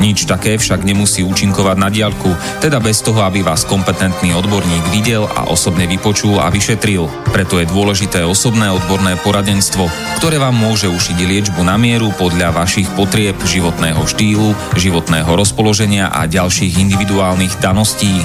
Nič také však nemusí účinkovať na diaľku, teda bez toho, aby vás kompetentný odborník videl a osobne vypočul a vyšetril. Preto je dôležité osobné odborné poradenstvo, ktoré vám môže ušiť liečbu na mieru podľa vašich potrieb, životného štýlu, životného rozpoloženia a ďalších individuálnych daností.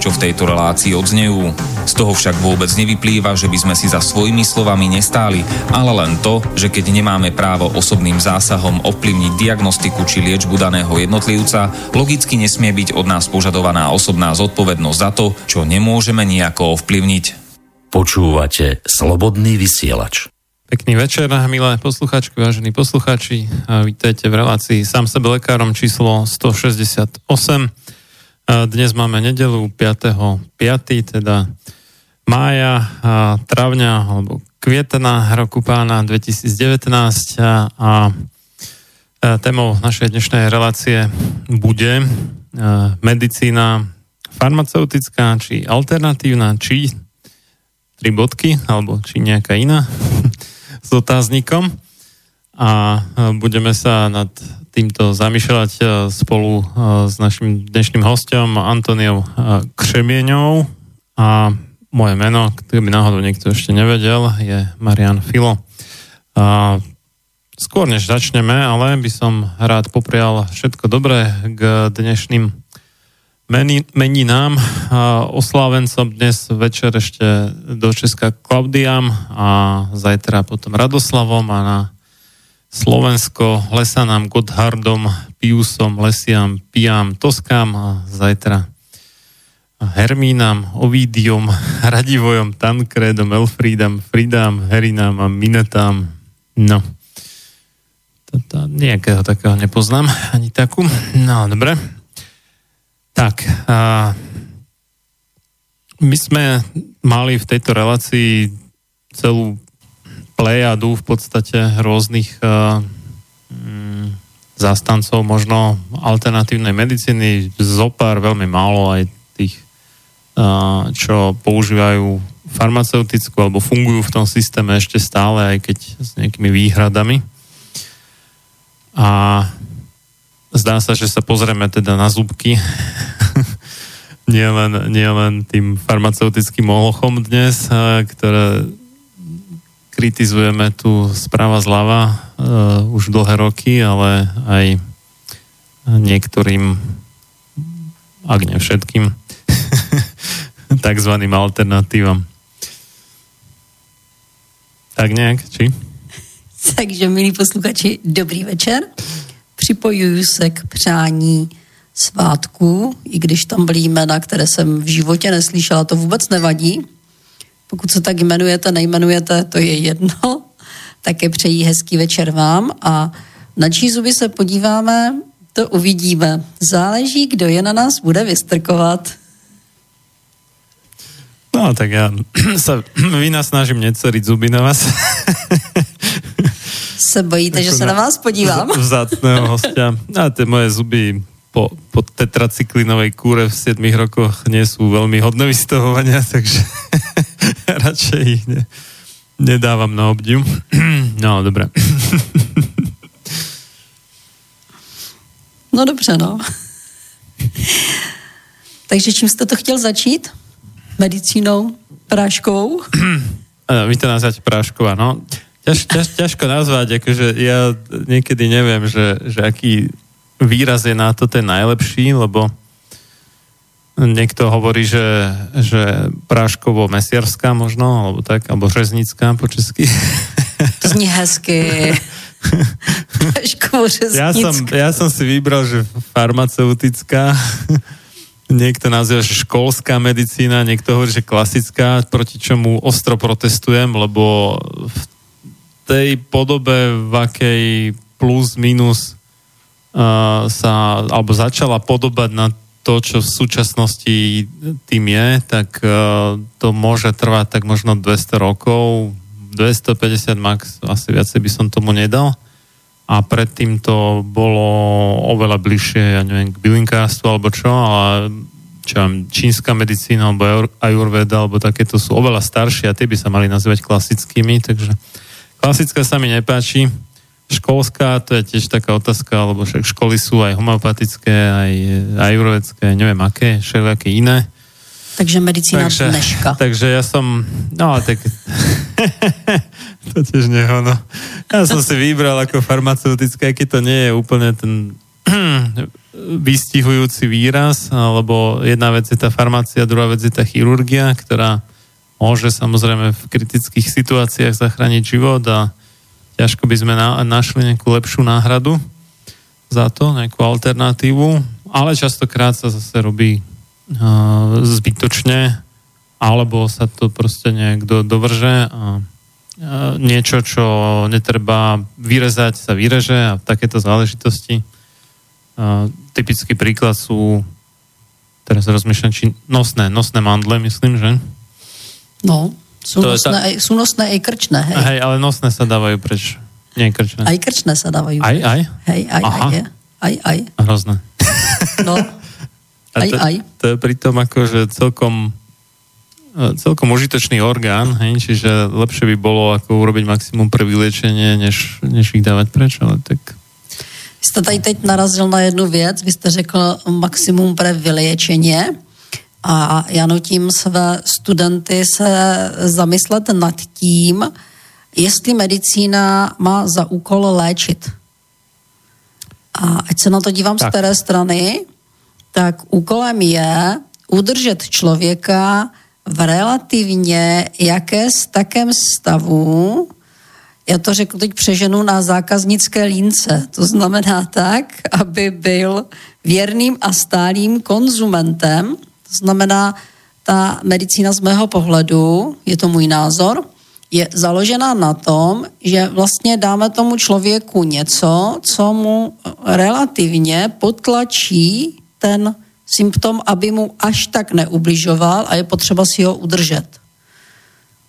čo v tejto relácii odznejú. Z toho však vôbec nevyplýva, že by sme si za svojimi slovami nestáli, ale len to, že keď nemáme právo osobným zásahom ovplyvniť diagnostiku či liečbu daného jednotlivca, logicky nesmie byť od nás požadovaná osobná zodpovednosť za to, čo nemôžeme nejako ovplyvniť. Počúvate Slobodný vysielač. Pekný večer, milé posluchačky, vážení posluchači. Vítajte v relácii sám sebe lekárom číslo 168. Dnes máme nedelu 5.5., teda mája, travňa alebo kvietna roku pána 2019 a, a témou našej dnešnej relácie bude medicína farmaceutická, či alternatívna, či tri bodky, alebo či nejaká iná s otáznikom a budeme sa nad týmto zamýšľať e, spolu e, s našim dnešným hostom Antoniou e, Křemieňou a moje meno, ktoré by náhodou niekto ešte nevedel, je Marian Filo. A skôr než začneme, ale by som rád poprial všetko dobré k dnešným meninám. A oslávencom dnes večer ešte do Česka Klaudiam a zajtra potom Radoslavom a na Slovensko Lesanám, Gotthardom, Piusom, Lesiam, Piam, Toskám a zajtra Hermínam, Ovidiom, Radivojom, Tankredom, Elfrídam, Fridám, Herinám a Minetám. No, toto nejakého takého nepoznám, ani takú. No, dobre. Tak, a my sme mali v tejto relácii celú plejadu v podstate rôznych uh, zastancov možno alternatívnej medicíny, zopár veľmi málo aj tých, uh, čo používajú farmaceutickú alebo fungujú v tom systéme ešte stále, aj keď s nejakými výhradami. A zdá sa, že sa pozrieme teda na zubky nielen, nielen tým farmaceutickým molochom dnes, ktoré kritizujeme tu správa zľava uh, už dlhé roky, ale aj niektorým, ak ne všetkým, takzvaným alternatívam. Tak nějak, či? Takže, milí posluchači, dobrý večer. Připojuju se k přání svátku, i když tam byly jména, které jsem v životě neslyšela, to vůbec nevadí pokud se tak jmenujete, nejmenujete, to je jedno. Také přejí hezký večer vám a na čí zuby se podíváme, to uvidíme. Záleží, kdo je na nás bude vystrkovat. No, tak ja sa vynasnažím neceriť zuby na vás. Se bojíte, že se na vás podívám? Vzácného hostia. A tie moje zuby po, po tetracyklinovej kúre v 7 rokoch nie sú veľmi hodné vystavovania, takže radšej ich ne, nedávam na obdiv. No, dobre. No dobře, no. Takže čím jste to chtěl začít? Medicínou? Práškovou? Vy to nazvať prášková, no. Ťaž, ťaž, ťažko nazvať, akože ja niekedy neviem, že, že aký výraz je na to ten najlepší, lebo niekto hovorí, že, že práškovo mesiarská možno, alebo tak, alebo řeznická po česky. To zní hezky. práškovo ja som, ja som si vybral, že farmaceutická, niekto nazýva, že školská medicína, niekto hovorí, že klasická, proti čomu ostro protestujem, lebo v tej podobe, v akej plus, minus uh, sa, alebo začala podobať na to, čo v súčasnosti tým je, tak uh, to môže trvať tak možno 200 rokov, 250 max, asi viacej by som tomu nedal. A predtým to bolo oveľa bližšie, ja neviem, k bylinkárstvu alebo čo, ale čo vám, čínska medicína alebo ajurveda alebo takéto sú oveľa staršie a tie by sa mali nazývať klasickými, takže Klasická sa mi nepáči. Školská, to je tiež taká otázka, lebo však školy sú aj homeopatické, aj ajurvedské, neviem aké, všelijaké iné. Takže medicína takže, dneška. Takže ja som, no tak to tiež neho, no. Ja som si vybral ako farmaceutické, keď to nie je úplne ten vystihujúci výraz, lebo jedna vec je tá farmácia, druhá vec je tá chirurgia, ktorá môže samozrejme v kritických situáciách zachrániť život a ťažko by sme na, našli nejakú lepšiu náhradu za to, nejakú alternatívu, ale častokrát sa zase robí uh, zbytočne, alebo sa to proste do, dovrže a uh, niečo, čo netreba vyrezať, sa vyreže a takéto záležitosti. Uh, typický príklad sú, teraz rozmýšľam, či nosné, nosné mandle, myslím, že? No, sú, to nosné, ta... aj, sú nosné aj krčné, hej. Hej, ale nosné sa dávajú preč. Nie krčné. Aj krčné sa dávajú. Aj, aj? Hej, aj, Aha. aj, aj, aj. Hrozné. No, aj, to, aj. To je pritom akože celkom e, celkom užitočný orgán, hej, čiže lepšie by bolo ako urobiť maximum pre vyliečenie, než, než ich dávať preč, ale tak... Vy jste tady teď narazil na jednu věc, vy jste řekl maximum pre vyliečenie. A já nutím své studenty se zamyslet nad tím, jestli medicína má za úkol léčit. A ať se na to dívám tak. z té strany, tak úkolem je udržet člověka v relativně jakés takém stavu, já to řeknu teď přeženu na zákaznické línce. To znamená tak, aby byl věrným a stálým konzumentem to znamená, ta medicína z mého pohledu, je to můj názor, je založená na tom, že vlastně dáme tomu člověku něco, co mu relativně potlačí ten symptom, aby mu až tak neubližoval a je potřeba si ho udržet.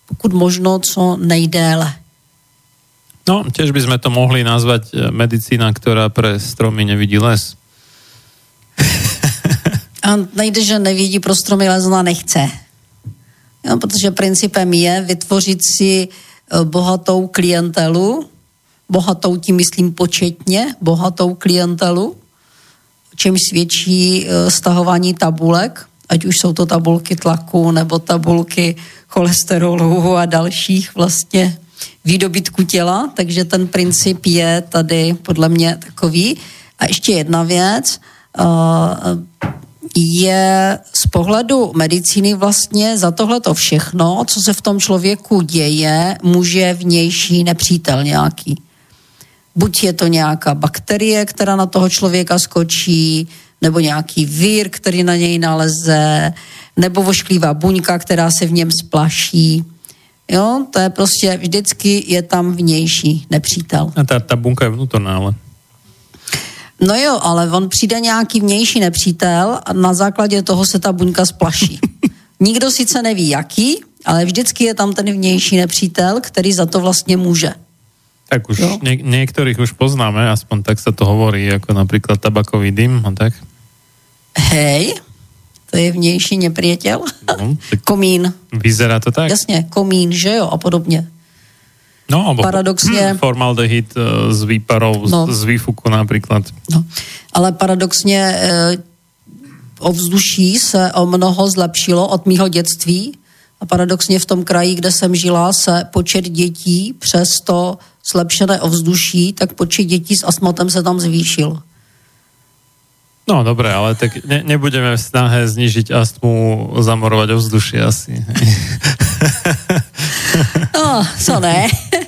Pokud možno co nejdéle. No, tiež by to mohli nazvať eh, medicína, ktorá pre stromy nevidí les. A nejde, že nevidí pro stromy, ale zna nechce. Jo, protože principem je vytvořit si e, bohatou klientelu, bohatou tím myslím početně, bohatou klientelu, čím svědčí e, stahování tabulek, ať už jsou to tabulky tlaku nebo tabulky cholesterolu a dalších vlastně výdobytků těla, takže ten princip je tady podle mě takový. A ještě jedna věc, e, je z pohledu medicíny vlastně za tohleto všechno, co se v tom člověku děje, může vnější nepřítel nějaký. Buď je to nějaká bakterie, která na toho člověka skočí, nebo nějaký vír, který na něj naleze, nebo vošklivá buňka, která se v něm splaší. Jo, to je prostě vždycky je tam vnější nepřítel. A ta, ta bunka je vnútorná, ale... No jo, ale on přijde nějaký vnější nepřítel a na základě toho se ta buňka splaší. Nikdo sice neví jaký, ale vždycky je tam ten vnější nepřítel, který za to vlastně může. Tak už nie, niektorých už poznáme, aspoň tak sa to hovorí, ako napríklad tabakový dym a tak. Hej, to je vnější nepřítel. No, komín. vyzerá to tak. Jasně, komín, že jo, a podobně. No, alebo Paradoxně- formaldehyd eh, z výparov, No. z výfuku napríklad. No. Ale paradoxně eh, ovzduší se o mnoho zlepšilo od mýho dětství a paradoxně v tom kraji, kde jsem žila, se počet dětí přes to zlepšené ovzduší, tak počet dětí s astmatem se tam zvýšil. No dobre, ale tak ne, nebudeme v snahe znižiť astmu zamorovať ovzdušie asi. No, co ne?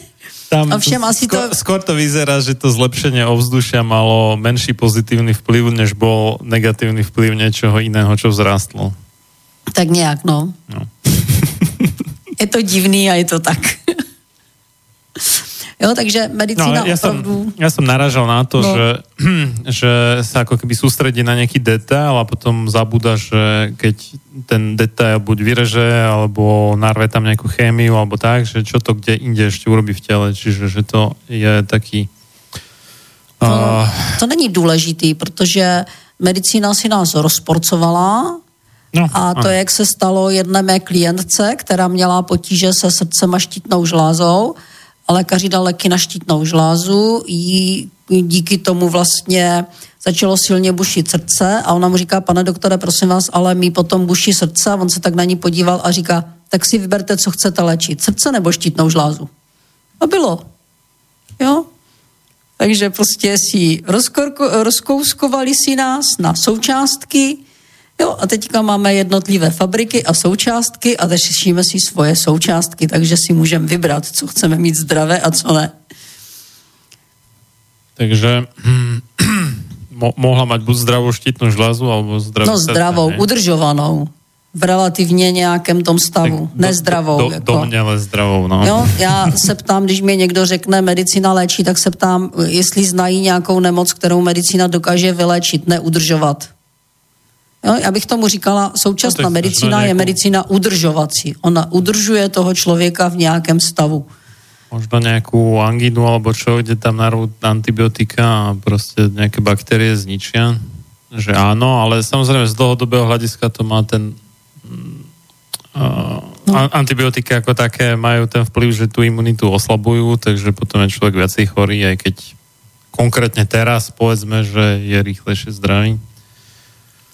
Tam Ovšem asi skôr, to- skôr to vyzerá, že to zlepšenie ovzdušia malo menší pozitívny vplyv, než bol negatívny vplyv niečoho iného, čo vzrástlo. tak nějak, no. No. Je to divný a je to tak. Jo, takže No, medicína ale ja, som, opravdu... ja som naražal na to, No. že, že sa ako keby sústredí na nejaký detail a potom zabúda, že keď ten detail buď vyreže, alebo narve tam nejakú chémiu, alebo tak, že čo to kde inde ešte urobí v tele. Čiže že to je taký... Uh, To není důležitý, protože medicína si nás rozporcovala no, a to, áno. jak se stalo jedné mé klientce, která měla potíže se srdcem a štítnou žlázou, lékaři dal léky na štítnou žlázu, jí díky tomu vlastně začalo silně bušit srdce a ona mu říká, pane doktore, prosím vás, ale mi potom buší srdce a on se tak na ní podíval a říká, tak si vyberte, co chcete léčit, srdce nebo štítnou žlázu. A bylo. Jo? Takže prostě si rozkorko, rozkouskovali si nás na součástky, jo, a teďka máme jednotlivé fabriky a součástky a řešíme si svoje součástky, takže si můžeme vybrat, co chceme mít zdravé a co ne. Takže hm, mo- mohla mať buď zdravú štítnu žľazu, alebo No srdce, zdravou, ne? udržovanou, v relativně nějakém tom stavu, Tak do- nezdravou. Do, jako. domněle zdravou, no. Jo, já se ptám, když mi někdo řekne medicína léčí, tak se ptám, jestli znají nějakou nemoc, kterou medicína dokáže vyléčit, neudržovat. Jo, já bych tomu říkala, současná No, medicína je nějakou- medicína udržovací. Ona udržuje toho člověka v nějakém stavu. Možno nejakú angínu alebo čo, kde tam narvú antibiotika a proste nejaké baktérie zničia. Že áno, ale samozrejme z dlhodobého hľadiska to má ten uh, no. antibiotika ako také majú ten vplyv, že tú imunitu oslabujú, takže potom je človek viacej chorý, aj keď konkrétne teraz povedzme, že je rýchlejšie zdravý.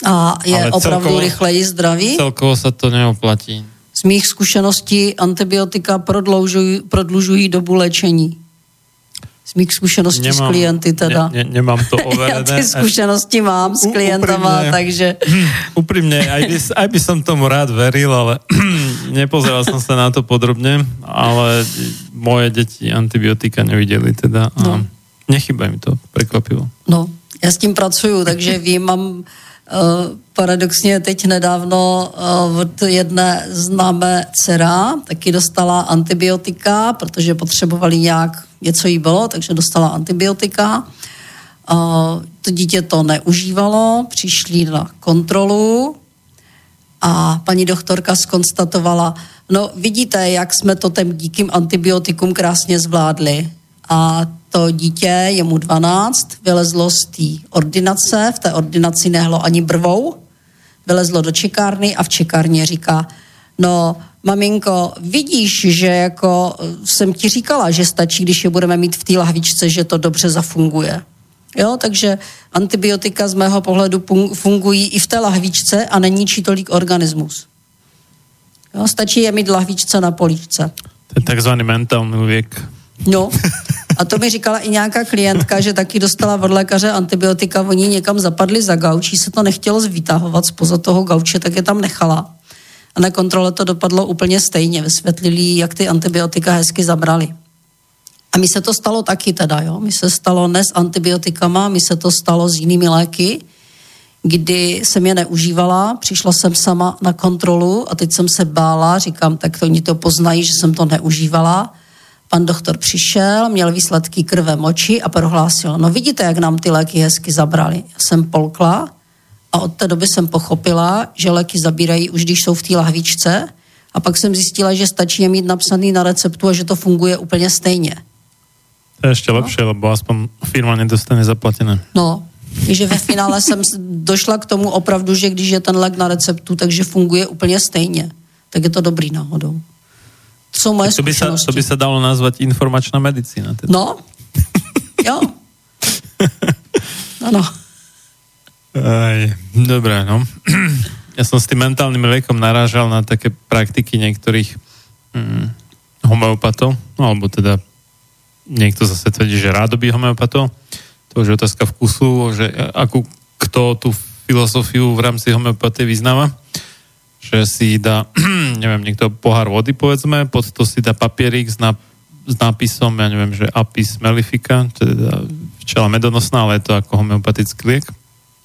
A je Ale opravdu celkovo- rychleji zdravý. Celkovo sa to neoplatí. Z mých zkušeností antibiotika prodlužují, prodlužují dobu léčení. Z mých zkušeností s klienty teda. Ne, ne, nemám to Já overené. ty zkušenosti mám s klientama, úprimne. takže Úprimne, aj by, aj by som tomu rád veril, ale nepozeral som sa na to podrobne, ale moje deti antibiotika nevideli teda a No. nechýba mi to, prekvapivo. no, já s tím pracuju, takže vím, mám paradoxně teď nedávno uh, od jedné známé dcera taky dostala antibiotika, protože potřebovali nějak, něco jí bylo, takže dostala antibiotika. Uh, to dítě to neužívalo, přišli na kontrolu, a paní doktorka skonstatovala, no vidíte, jak jsme to těm díkým antibiotikum krásně zvládli. A to dítě, je mu 12, vylezlo z té ordinace, v té ordinaci nehlo ani brvou, vylezlo do čekárny a v čekárně říká, no maminko, vidíš, že jako eh, jsem ti říkala, že stačí, když je budeme mít v té lahvičce, že to dobře zafunguje. Jo, takže antibiotika z mého pohledu fungují i v té lahvičce a neníčí tolik organismus. Jo, stačí je mít lahvičce na políčce. To je takzvaný mentálny liek. No, a to mi říkala i nějaká klientka, že taky dostala od lékaře antibiotika, oni někam zapadli za gaučí, se to nechtělo vytahovat spoza toho gauče, tak je tam nechala. A na kontrole to dopadlo úplně stejně, vysvětlili, jak ty antibiotika hezky zabrali. A mi se to stalo taky teda, jo. Mi se stalo ne s antibiotikama, mi se to stalo s jinými léky. kdy jsem je neužívala, přišla jsem sama na kontrolu a teď jsem se bála, říkám, tak to oni to poznají, že jsem to neužívala. Pan doktor přišel, měl výsledky krve moči a prohlásil, no vidíte, jak nám ty léky hezky zabrali. Já jsem polkla a od té doby jsem pochopila, že léky zabírají už když jsou v té lahvičce a pak jsem zjistila, že stačí je mít napsaný na receptu a že to funguje úplně stejně. To je ještě no. lepší, lebo aspoň firma nedostane zaplatené. No, že ve finále jsem došla k tomu opravdu, že když je ten lék na receptu, takže funguje úplně stejně. Tak je to dobrý náhodou. To jsou moje to by, sa, to by sa dalo nazvať informačná medicína. Teda. No, jo. Ano. Aj, dobré, no. Ja som s tým mentálnym liekom narážal na také praktiky niektorých hm, homeopatov, no, alebo teda niekto zase tvrdí, že rádoby homeopatov. To už je otázka vkusu, že akú, kto tú filozofiu v rámci homeopatie vyznáva že si dá, neviem, niekto pohár vody, povedzme, pod to si dá papierik s, náp- s nápisom, ja neviem, že apis mellifica, teda včela medonosná, ale je to ako homeopatický liek.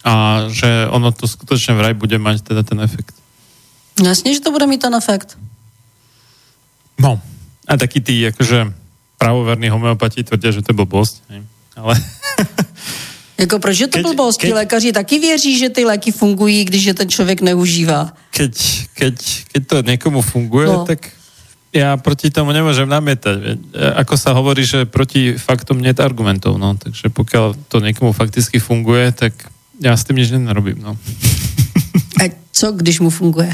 A že ono to skutočne vraj bude mať teda ten efekt. Jasne, že to bude mít ten efekt. No. A takí tí, akože pravoverní homeopati tvrdia, že to je blbosť. Ale Jako proč je to keď, blbost? Keď, lékaři taky věří, že ty léky fungují, když je ten člověk neužívá. Keď, keď, keď to někomu funguje, no. tak já proti tomu nemůžem namětat. Ako sa hovorí, že proti faktom nie argumentov, no. Takže pokud to někomu fakticky funguje, tak já s tím nič nenarobím, no. A co, když mu funguje?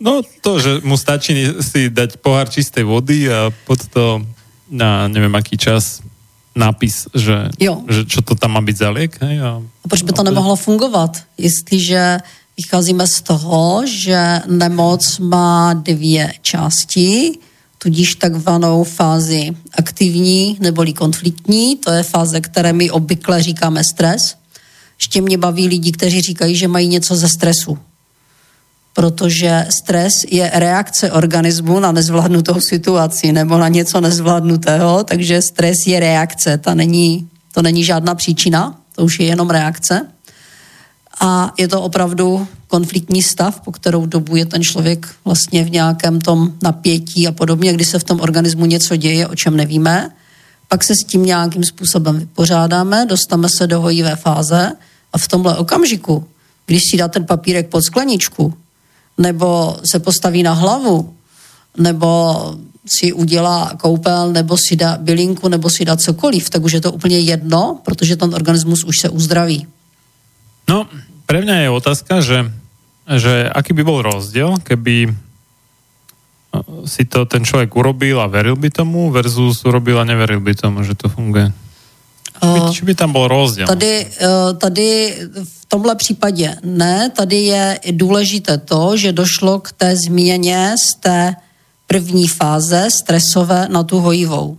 No to, že mu stačí si dať pohár čisté vody a pod to na nevím aký čas nápis, že, jo. že čo to tam má být za liek. Hej, a, a proč by to nemohlo fungovat, jestliže vycházíme z toho, že nemoc má dvě části, tudíž takzvanou fázi aktivní neboli konfliktní, to je fáze, které my obvykle říkáme stres. Ještě mě baví lidi, kteří říkají, že mají něco ze stresu protože stres je reakce organismu na nezvládnutou situaci nebo na něco nezvládnutého, takže stres je reakce, ta není, to není žádná příčina, to už je jenom reakce. A je to opravdu konfliktní stav, po kterou dobu je ten člověk vlastně v nějakém tom napětí a podobně, kdy se v tom organismu něco děje, o čem nevíme. Pak se s tím nějakým způsobem vypořádáme, dostaneme se do hojivé fáze a v tomhle okamžiku, když si dá ten papírek pod skleničku, nebo se postaví na hlavu, nebo si udělá koupel, nebo si dá bylinku, nebo si dá cokoliv, tak už je to úplně jedno, protože ten organismus už se uzdraví. No, pre mňa je otázka, že, že aký by bol rozdiel, keby eh, si to ten človek urobil a veril by tomu versus urobil a neveril by tomu, že to funguje. Uh, by tam byl rozdíl? Tady, uh, tady v tomhle případě ne, tady je důležité to, že došlo k té změně z té první fáze stresové na tu hojivou.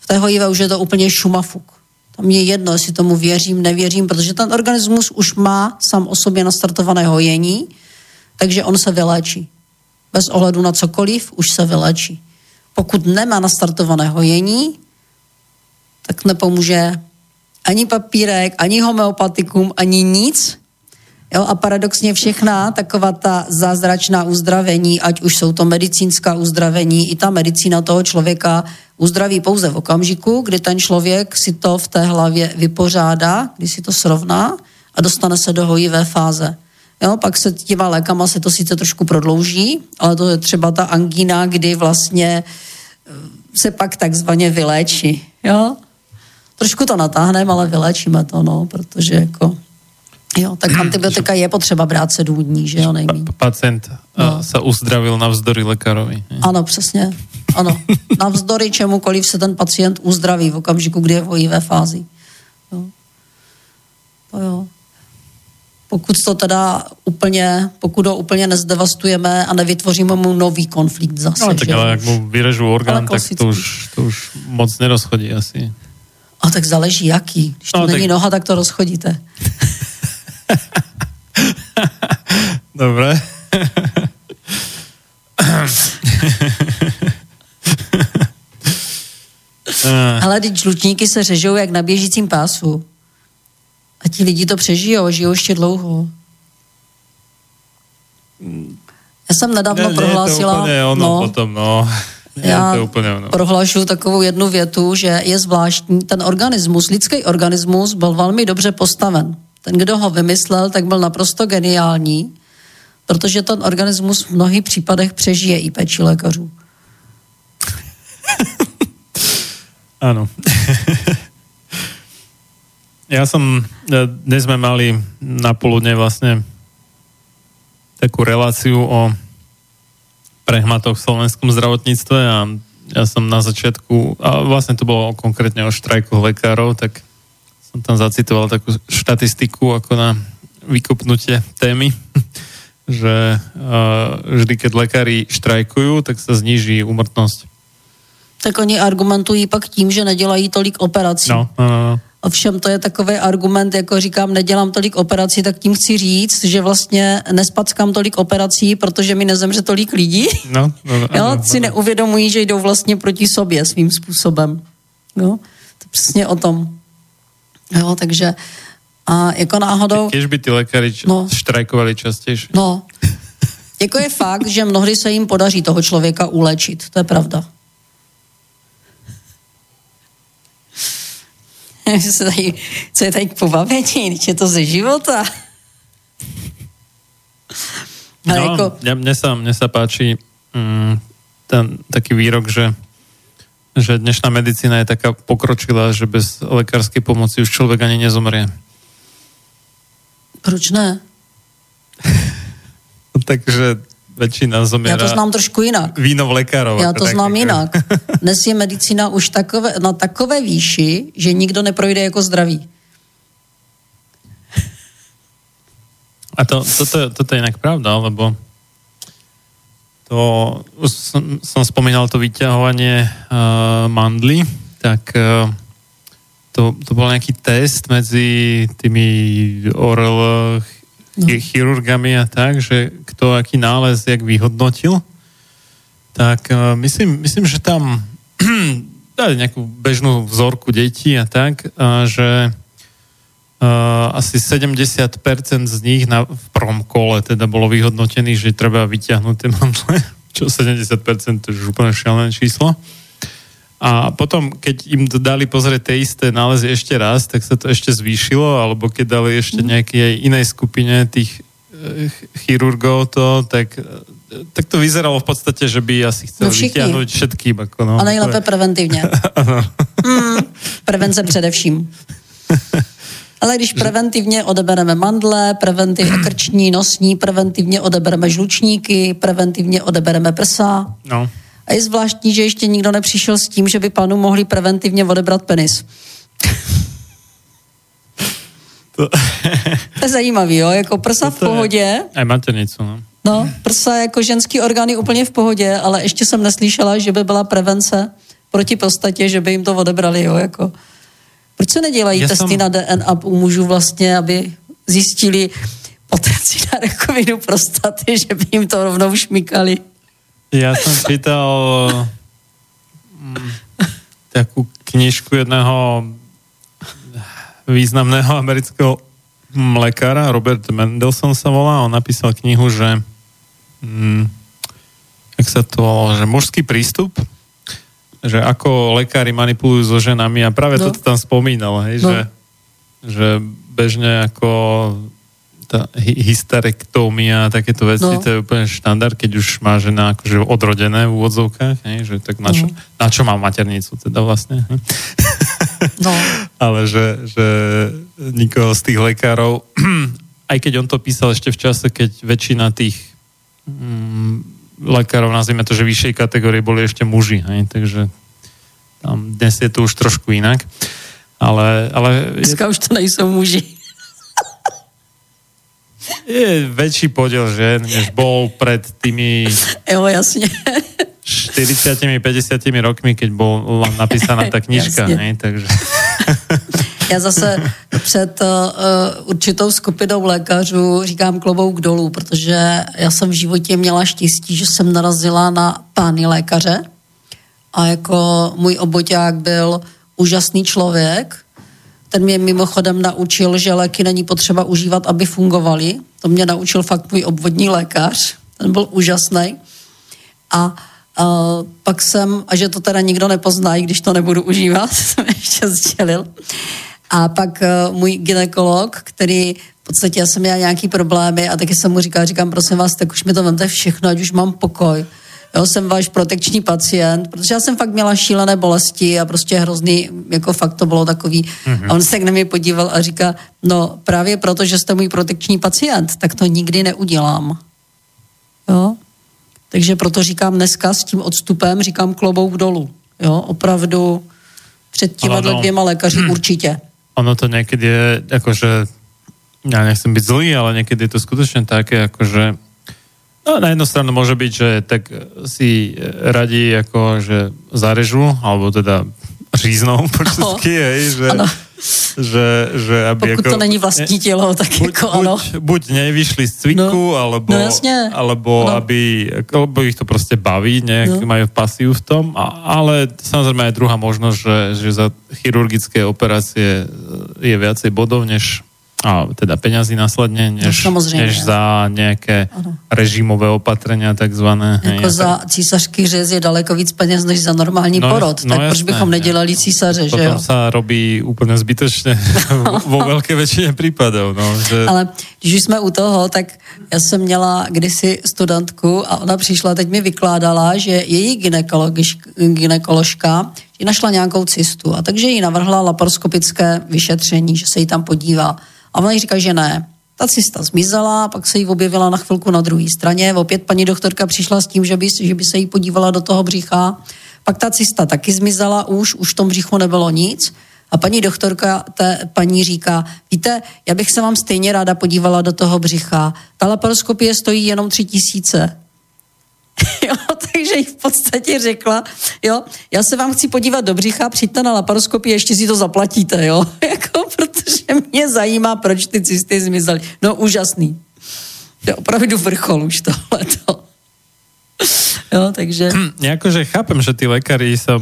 V té hojivé už je to úplně šumafuk. Tam je jedno, jestli tomu věřím, nevěřím, protože ten organismus už má sám o sobě nastartované hojení, takže on se vyléčí. Bez ohledu na cokoliv už se vyléčí. Pokud nemá nastartované hojení, tak nepomůže ani papírek, ani homeopatikum, ani nic. Jo, a paradoxně všechna taková ta zázračná uzdravení, ať už jsou to medicínská uzdravení, i ta medicína toho člověka uzdraví pouze v okamžiku, kdy ten člověk si to v té hlavě vypořádá, kdy si to srovná a dostane se do hojivé fáze. Jo, pak se těma lékama se to sice trošku prodlouží, ale to je třeba ta angína, kdy vlastně eh, se pak takzvaně vyléčí. Jo? Trošku to natáhneme, ale vylečíme to, no, protože jako Jo, tak antibiotika je potřeba brát sedm dní, že jo, nejmíň. Pacient eh, no. se uzdravil navzdory lékarovi. Ano, přesně. Ano. Navzdory čemukoliv se ten pacient uzdraví v okamžiku, kdy je v hojivé fázi. Jo. To jo. Pokud to teda úplně, pokud ho úplně nezdevastujeme a nevytvoříme mu nový konflikt zase. No, tak ale jak mu vyrežu orgán, tak to už, to už moc nerozchodí asi. A tak záleží jaký. Když to no, není tak... noha, tak to rozchodíte. Dobré. Ale teď žlutníky se řežou jak na běžícím pásu. Ať ti lidi to přežijou, žijou ještě dlouho. Já jsem nedávno Ne, prohlásila... Ne, to úplně ono no, potom, no. Já to úplně ono. prohlašu takovou jednu větu, že je zvláštní, ten organismus, lidský organismus byl velmi dobře postaven. Ten, kdo ho vymyslel, tak byl naprosto geniální, protože ten organismus v mnohých případech přežije i péči lékařů. Áno. ja som, e, dnes sme mali na poludne vlastne takú reláciu o prehmatoch v slovenskom zdravotníctve a ja som na začiatku, a vlastne to bolo konkrétne o štrajkoch lekárov, tak som tam zacitoval takú štatistiku ako na vykopnutie témy, že uh, vždy, keď lekári štrajkujú, tak sa zníži úmrtnosť. Tak oni argumentují pak tím, že nedělají tolik operací. No, no, no, no. Ovšem to je takový argument, jako říkám, nedělám tolik operací, tak tím chci říct, že vlastně nespackám tolik operací, protože mi nezemře tolik lidí. No, no, no, jo, ano, si ano. neuvědomují, že jdou vlastně proti sobě svým způsobem. Jo, to je přesně o tom. Jo, takže a jako náhodou... Keď by ty lékaři č- No. štrajkovali častěji. No, jako je fakt, že mnohdy se jim podaří toho člověka ulečit, to je pravda. Co tady- Co je tady k pobavení, když je to ze života. Ale no, jako, mne, mne, sa, mne sa páči mm, ten taký výrok, že, že dnešná medicína je taká pokročilá, že bez lekárskej pomoci už človek ani nezomrie. proč ne? Takže väčšina Já zomiera to znám trošku jinak. vínov lekárov. Já ako to znám takých, jinak. Dnes je medicína už takové, na takové výši, že nikdo neprojde jako zdravý. A to, toto, toto je inak pravda, lebo to, už som, som spomínal to vyťahovanie uh, mandly, tak uh, to, to bol nejaký test medzi tými oral ch- chirurgami a tak, že kto aký nález jak vyhodnotil, tak uh, myslím, myslím, že tam dali nejakú bežnú vzorku detí a tak, uh, že Uh, asi 70% z nich na, v prvom kole teda bolo vyhodnotených, že treba vyťahnuť tie mandle, čo 70% to je úplne šialené číslo. A potom, keď im dali pozrieť tie isté nálezy ešte raz, tak sa to ešte zvýšilo, alebo keď dali ešte Mhm. nejakej inej skupine tých eh, ch- chirurgov to, tak, eh, tak to vyzeralo v podstate, že by asi chceli No vyťahnuť všetkým. Ako no, A nejlépe preventivně. Mm, prevence především. Ale když preventivně odebereme mandle, preventivně krční, nosní, preventivně odebereme žlučníky, preventivně odebereme prsa. no. A je zvláštní, že ještě nikdo nepřišel s tím, že by panu mohli preventivně odebrat penis. To, To je zajímavý, jo? Jako prsa v je- pohodě, aj maternicu, no. no, prsa jako ženský orgány úplně v pohodě, ale ještě jsem neslyšela, že by byla prevence proti prostatě, že by jim to odebrali, jo, jako. Proč se nedělají Já testy jsem- na DNA u mužů vlastně, aby zjistili potenci na rakovinu prostaty, že by jim to rovnou šmykali? Ja som čítal mm, takú knižku jedného významného amerického mm, lekára, Robert Mendelssohn sa volá, on napísal knihu, že mm, jak sa to volalo, že mužský prístup, že ako lekári manipulujú so ženami a práve No. toto tam spomínal, hej, No. že, že bežne ako tá hy- hysterektómia a takéto veci, No. to je úplne štandard, keď už má žena akože odrodené v úvodzovkách, hej, že tak na čo, No. na čo má maternicu teda vlastne. Hej? No, Ale že, že nikoho z tých lekárov, aj keď on to písal ešte v čase, keď väčšina tých mm, lekárov, nazvime to, že vyššej kategórie boli ešte muži, hej, takže tam dnes je to už trošku inak. Ale, ale dneska už to nejsou muži. Je väčší podiel žien, než bol pred tými Jo, jasně. 40-50 rokmi, keď bola napísaná tá knižka. Jasne. hej, takže... Já zase před uh, určitou skupinou lékařů říkám klobouk dolů, protože já jsem v životě měla štěstí, že jsem narazila na pány lékaře a jako můj oboťák byl úžasný člověk Ten mě mimochodem naučil, že léky není potřeba užívat, aby fungovaly. To mě naučil fakt můj obvodní lékař. Ten byl úžasný. A Uh, pak jsem, a že to teda nikdo nepozná, když to nebudu užívat, jsem ještě sdělil. A pak uh, můj ginekolog, který v podstatě já jsem měla nějaký problémy a taky jsem mu říkal, říkám, prosím vás, tak už mi to vemte všechno, ať už mám pokoj. Jo, jsem váš protekční pacient, protože já jsem fakt měla šílené bolesti a prostě hrozný, jako fakt to bylo takový. Mm-hmm. A on se k mě podíval a říká, no právě proto, že jste můj protekční pacient, tak to nikdy neudělám. Jo? Takže proto říkám dneska s tím odstupem, říkám klobouk dolů. Jo, opravdu před těma no, dvěma lékaři hmm. určitě. Ono to někdy je, jakože, já nechcem být zlý, ale někdy je to skutečně také, jakože No, na jednu stranu môže byť, že tak si radí ako, že zarežu, alebo teda říznou po česky, no, hej, že, ano že, že aby Pokud jako, to není vlastní tělo, tak buď, jako ano. Buď, buď nevyšli z cviku, no, alebo, no jasně, alebo ano. aby, alebo ich to prostě baví, nejak no. majú pasiu v tom, a, ale samozrejme je druhá možnosť, že, že za chirurgické operácie je viacej bodov, než a teda peňazí následně, než, no, než za nějaké ano. režimové opatrenia takzvané. Jako za císařský řez je daleko víc peněz, než za normální no, porod. No, tak jasné, proč bychom nedělali císaře, že jo? sa robí úplně zbytečně vo velké většině případů. No, že... Ale když už jsme u toho, tak já jsem měla kdysi studentku a ona přišla, teď mi vykládala, že její ginekoložka našla nějakou cystu a takže jí navrhla laparoskopické vyšetření, že se jí tam podívá. A ona jí říká, že ne. Ta cista zmizela, pak se jí objevila na chvilku na druhé straně. Opět paní doktorka přišla s tím, že by, že by se jí podívala do toho břicha. Pak ta cista taky zmizela už, už v tom břichu nebylo nic. A paní doktorka té paní říká, víte, já bych se vám stejně ráda podívala do toho břicha. Ta laparoskopie stojí jenom tři tisíce. takže jí v podstatě řekla, jo, já se vám chci podívat do břicha, přijďte na laparoskopii, ještě si to zaplatíte, jo, jako, protože mě zajímá, proč ty cysty zmizely. No, úžasný. To je opravdu vrchol už tohleto. jo, takže... Hm, jakože chápem, že ty lékaři sa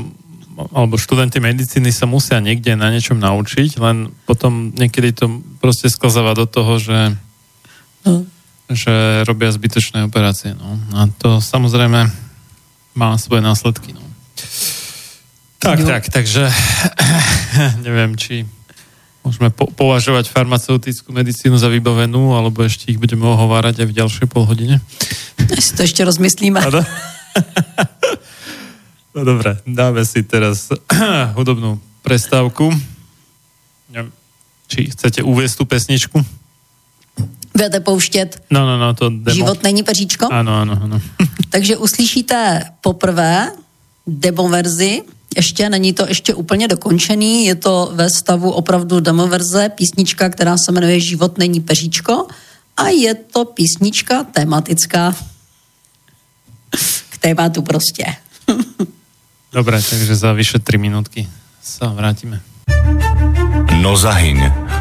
alebo študenti medicíny sa musia niekde na niečom naučiť, len potom niekedy to prostě sklzáva do toho, že no že robia zbytečné operácie. No. A to samozrejme má svoje následky. No. Tak, jo. tak, takže neviem, či môžeme po- považovať farmaceutickú medicínu za vybavenú, alebo ešte ich budeme ohovárať aj v ďalšej pol hodine. Ja si to ešte rozmyslíme. no dobre, dáme si teraz hudobnú prestávku. Či chcete uviesť tú pesničku? Budete pouštět no, no, no, to demo. Život není peříčko? Ano, ano, ano. Takže uslyšíte poprvé demo verzi, ještě není to ještě úplně dokončený, je to ve stavu opravdu demo verze, písnička, která se jmenuje Život není peříčko a je to písnička tematická k tématu prostě. Dobré, takže za vyše tři minutky se vrátíme. No zahyň,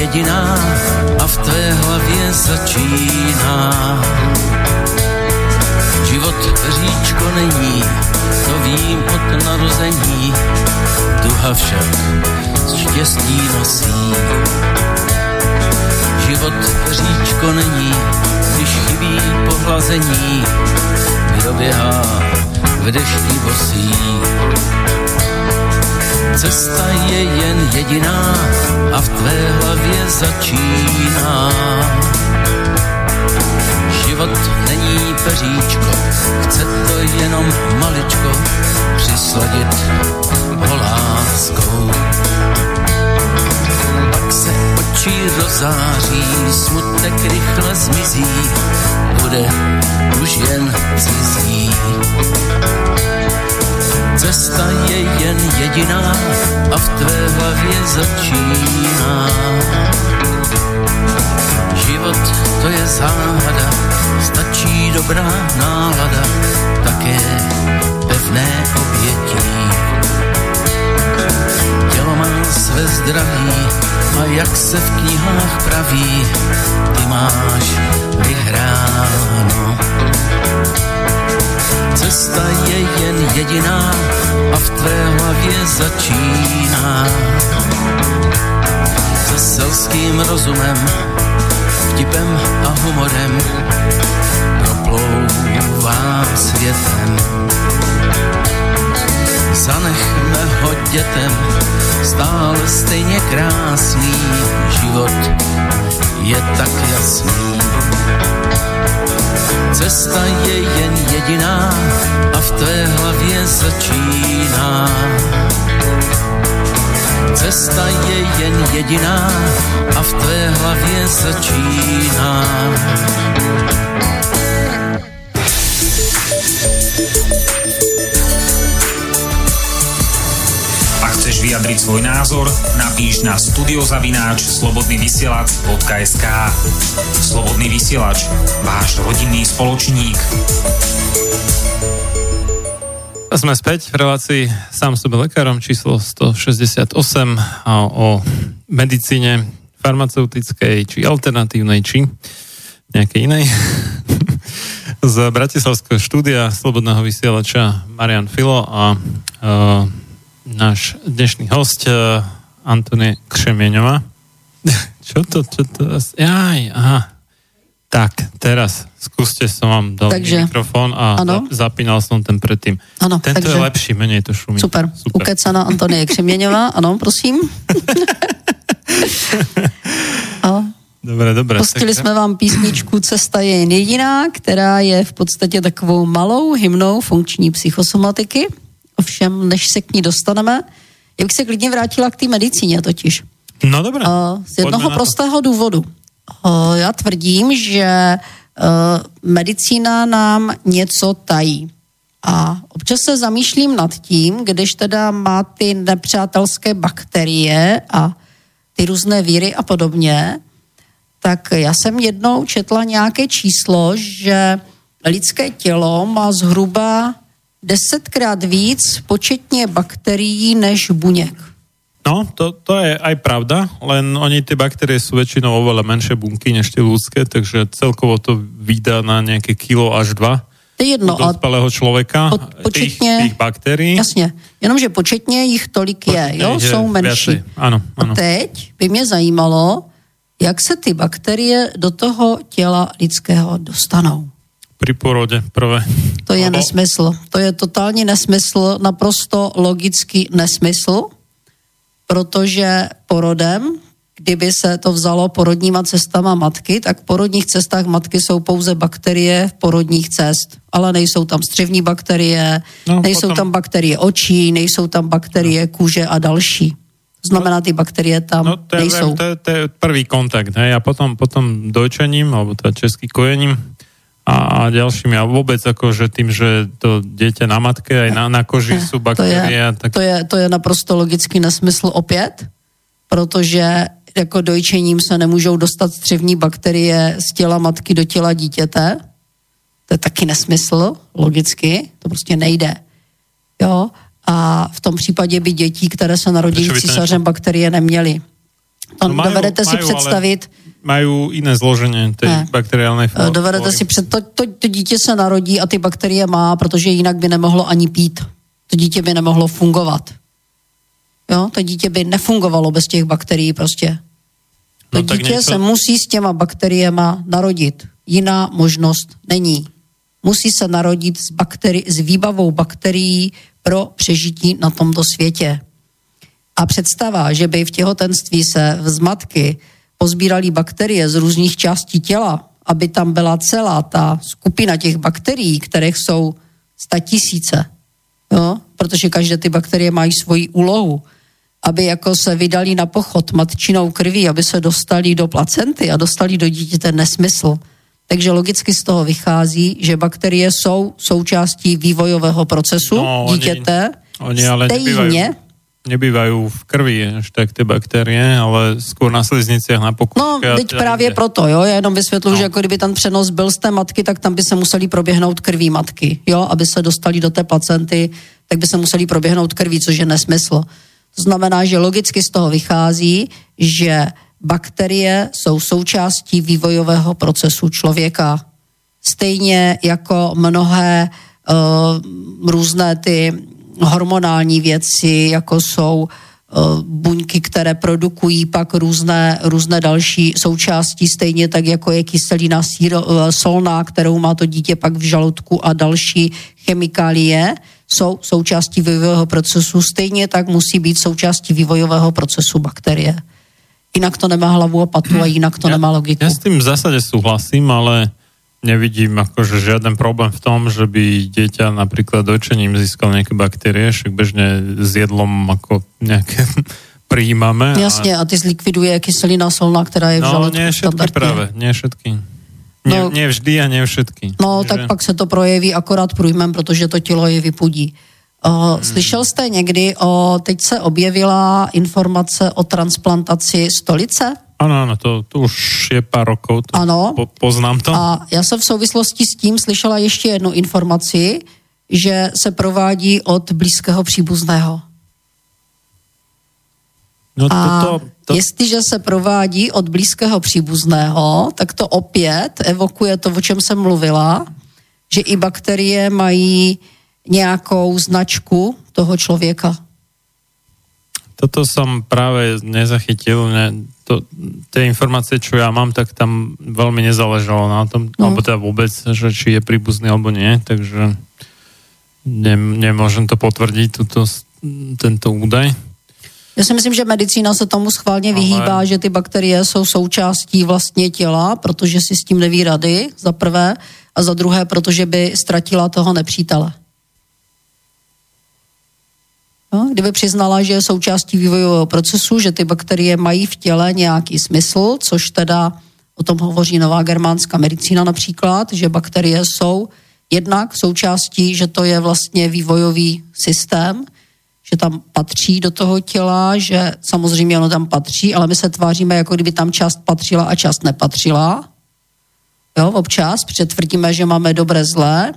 Jediná a v té hlavě začíná. Život říčko není, to vím od narození, duha však štěstí nosí. Život říčko není, když chybí pohlazení, kdo běhá v dešti bosí. Cesta je jen jediná a v tvé hlavě začíná. Život není peříčko, chce to jenom maličko přisladit ho láskou. Pak se oči rozáří, smutek rychle zmizí, bude už jen cizí. Cesta je jen jediná a v tvé hlavě začíná. Život to je záhada, stačí dobrá nálada, také pevné obětí. Tělo má své zdraví a jak se v knihách praví, ty máš vyhráno. Cesta je jen jediná a v tvé hlavě začíná. Se selským rozumem, vtipem a humorem proplouvá světem. Zanechme ho dětem, stále stejně krásný život je tak jasný. Cesta je jen jediná a v tvé hlavě začíná. Cesta je jen jediná a v tvé hlavě začíná. Vyjadriť svoj názor, napíš na studiozavináč slobodnyvysielac.sk Slobodný vysielač, váš rodinný spoločník. A sme späť v relácii sám sebe lekárom číslo 168 a o medicíne farmaceutickej, či alternatívnej, či nejakej inej. Z Bratislavského štúdia Slobodného vysielača Marian Filo a uh, náš dnešný host uh, Antonie Křemieňová. čo to, čo to? Jaj, aha. Tak, teraz skúste som vám dal Takže, mikrofón a ano. za- zapínal som ten predtým. Ano, Tento takže- je lepší, menej to šumí. Super. Super. Ukecana Antonie Křeměňová, ano, prosím. A Dobre, dobre. pustili jsme vám písničku Cesta je jen jediná, která je v podstatě takovou malou hymnou funkční psychosomatiky. Ovšem, než se k ní dostaneme, já bych se klidně vrátila k té medicíně totiž. No dobre. Uh, z jednoho to. prostého důvodu. Uh, já tvrdím, že uh, medicína nám něco tají. A občas se zamýšlím nad tím, když teda má ty nepřátelské bakterie a ty různé víry a podobně, tak já jsem jednou četla nějaké číslo, že lidské tělo má zhruba desetkrát víc početně bakterií než buněk. No, to, to je aj pravda, len oni tie baktérie sú väčšinou oveľa menšie bunky než tie ľudské, takže celkovo to vydá na nejaké kilo až dva To je jedno, u ale dospelého človeka, po- tých, početne- tých baktérií. Jasně, jenomže početně jich tolik je, jo, Je jsou menší. Áno, áno. A teď by mě zajímalo, jak se ty bakterie do toho těla lidského dostanou. Pri porode prvé. To je nesmysl. To je totální nesmysl, naprosto logický nesmysl, protože porodem, kdyby se to vzalo porodníma cestama matky, tak v porodních cestách matky jsou pouze bakterie v porodních cest, ale nejsou tam střevní bakterie, No, no, nejsou potom- tam bakterie očí, nejsou tam bakterie kůže a další. To znamená, ty bakterie tam No to, ja nejsou. to, je, to je prvý kontakt, hej, a potom, potom dojčením, alebo teda český kojením a, a ďalšími, a vôbec ako, že tým, že to dieťa na matke aj na, na koži sú to je, tak to, je, to je naprosto logický nesmysl opět, protože jako dojčením se nemůžou dostat střevní bakterie z těla matky do těla dítěte. To je taky nesmysl, logicky, to prostě nejde. Jo? A v tom případě by dětí, které se narodí císařem, bakterie neměly. To No dovedete si majú, ale- představit, majú iné zloženie tej Ne. bakteriálnej Eh, flóry. Dovedete si před, to, to, to dítě se narodí a ty bakterie má, protože jinak by nemohlo ani pít. To dítě by nemohlo fungovat. Jo, to dítě by nefungovalo bez těch bakterií prostě. To No dítě něco- se musí s těma bakteriema narodit. Jiná možnost není. musí se narodit s, bakteri- s výbavou bakterií pro přežití na tomto světě. A představa, že by v těhotenství se z matky pozbírali bakterie z různých částí těla, aby tam byla celá ta skupina těch bakterií, kterých jsou sta tisíce, jo? protože každé ty bakterie mají svoji úlohu, aby jako se vydali na pochod matčinou krví, aby se dostali do placenty a dostali do dítěte nesmysl. Takže logicky z toho vychází, že bakterie jsou součástí vývojového procesu No, oni- dítěte. oni ale stejně, Nebývajú v krvi až tak tie baktérie, ale skôr na slizniciach, na No, pokožke. a teď právě inde. proto, jo, já jenom vysvětluji, No. že jako kdyby ten přenos byl z té matky, tak tam by se museli proběhnout krví matky, jo, aby se dostali do té placenty, tak by se museli proběhnout krví, což je nesmysl. To znamená, že logicky z toho vychází, že bakterie jsou součástí vývojového procesu člověka. Stejně jako mnohé uh, různé ty hormonální věci, jako jsou uh, buňky, které produkují pak různé, různé další součásti, stejně tak jako je kyselina síro, uh, solná, kterou má to dítě pak v žaludku a další chemikálie, jsou součástí vývojového procesu, stejně tak musí být součástí vývojového procesu bakterie. Jinak to nemá hlavu a patu a jinak to nemá logiku. Ja s tým v zásade súhlasím, ale nevidím akože žiaden problém v tom, že by dieťa napríklad dočením získal nejaké baktérie, však bežne s jedlom ako nejaké prijímame. Jasně, a ty zlikviduje kyselina solná, která je v No, žaludku nie všetky standardně. práve, nie všetky. Nie, No. nie vždy a nie všetky. No, Takže- tak pak se to projeví akorát průjmem, protože to tělo je vypudí. Uh, slyšel jste někdy o, teď se objevila informace o transplantaci stolice? Áno, áno, to, to už je pár rokov. To Ano. Po, poznám to. A já jsem v souvislosti s tím slyšela ještě jednu informaci, že se provádí od blízkého příbuzného. No A toto, to, jestliže se provádí od blízkého příbuzného, tak to opět evokuje to, o čem jsem mluvila, že i bakterie mají nějakou značku toho člověka. Toto som práve nezachytil. Ne, to, tie informácie, čo ja mám, tak tam veľmi nezáležalo na tom, No. alebo teda vôbec, že či je príbuzný alebo nie, takže ne, nemôžem to potvrdiť, tuto, tento údaj. Já si myslím, že medicína se tomu schválně Ale- vyhýbá, že ty bakterie jsou součástí vlastně těla, protože si s tím neví rady, za prvé, a za druhé, protože by ztratila toho nepřítele. No, kdyby přiznala, že je součástí vývojového procesu, že ty bakterie mají v těle nějaký smysl, což teda o tom hovoří nová germánská medicína například, že bakterie jsou jednak součástí, že to je vlastně vývojový systém, že tam patří do toho těla, že samozřejmě ono tam patří, ale my se tváříme, jako kdyby tam část patřila a část nepatřila. Jo, občas předtvrdíme, že máme dobré zlé,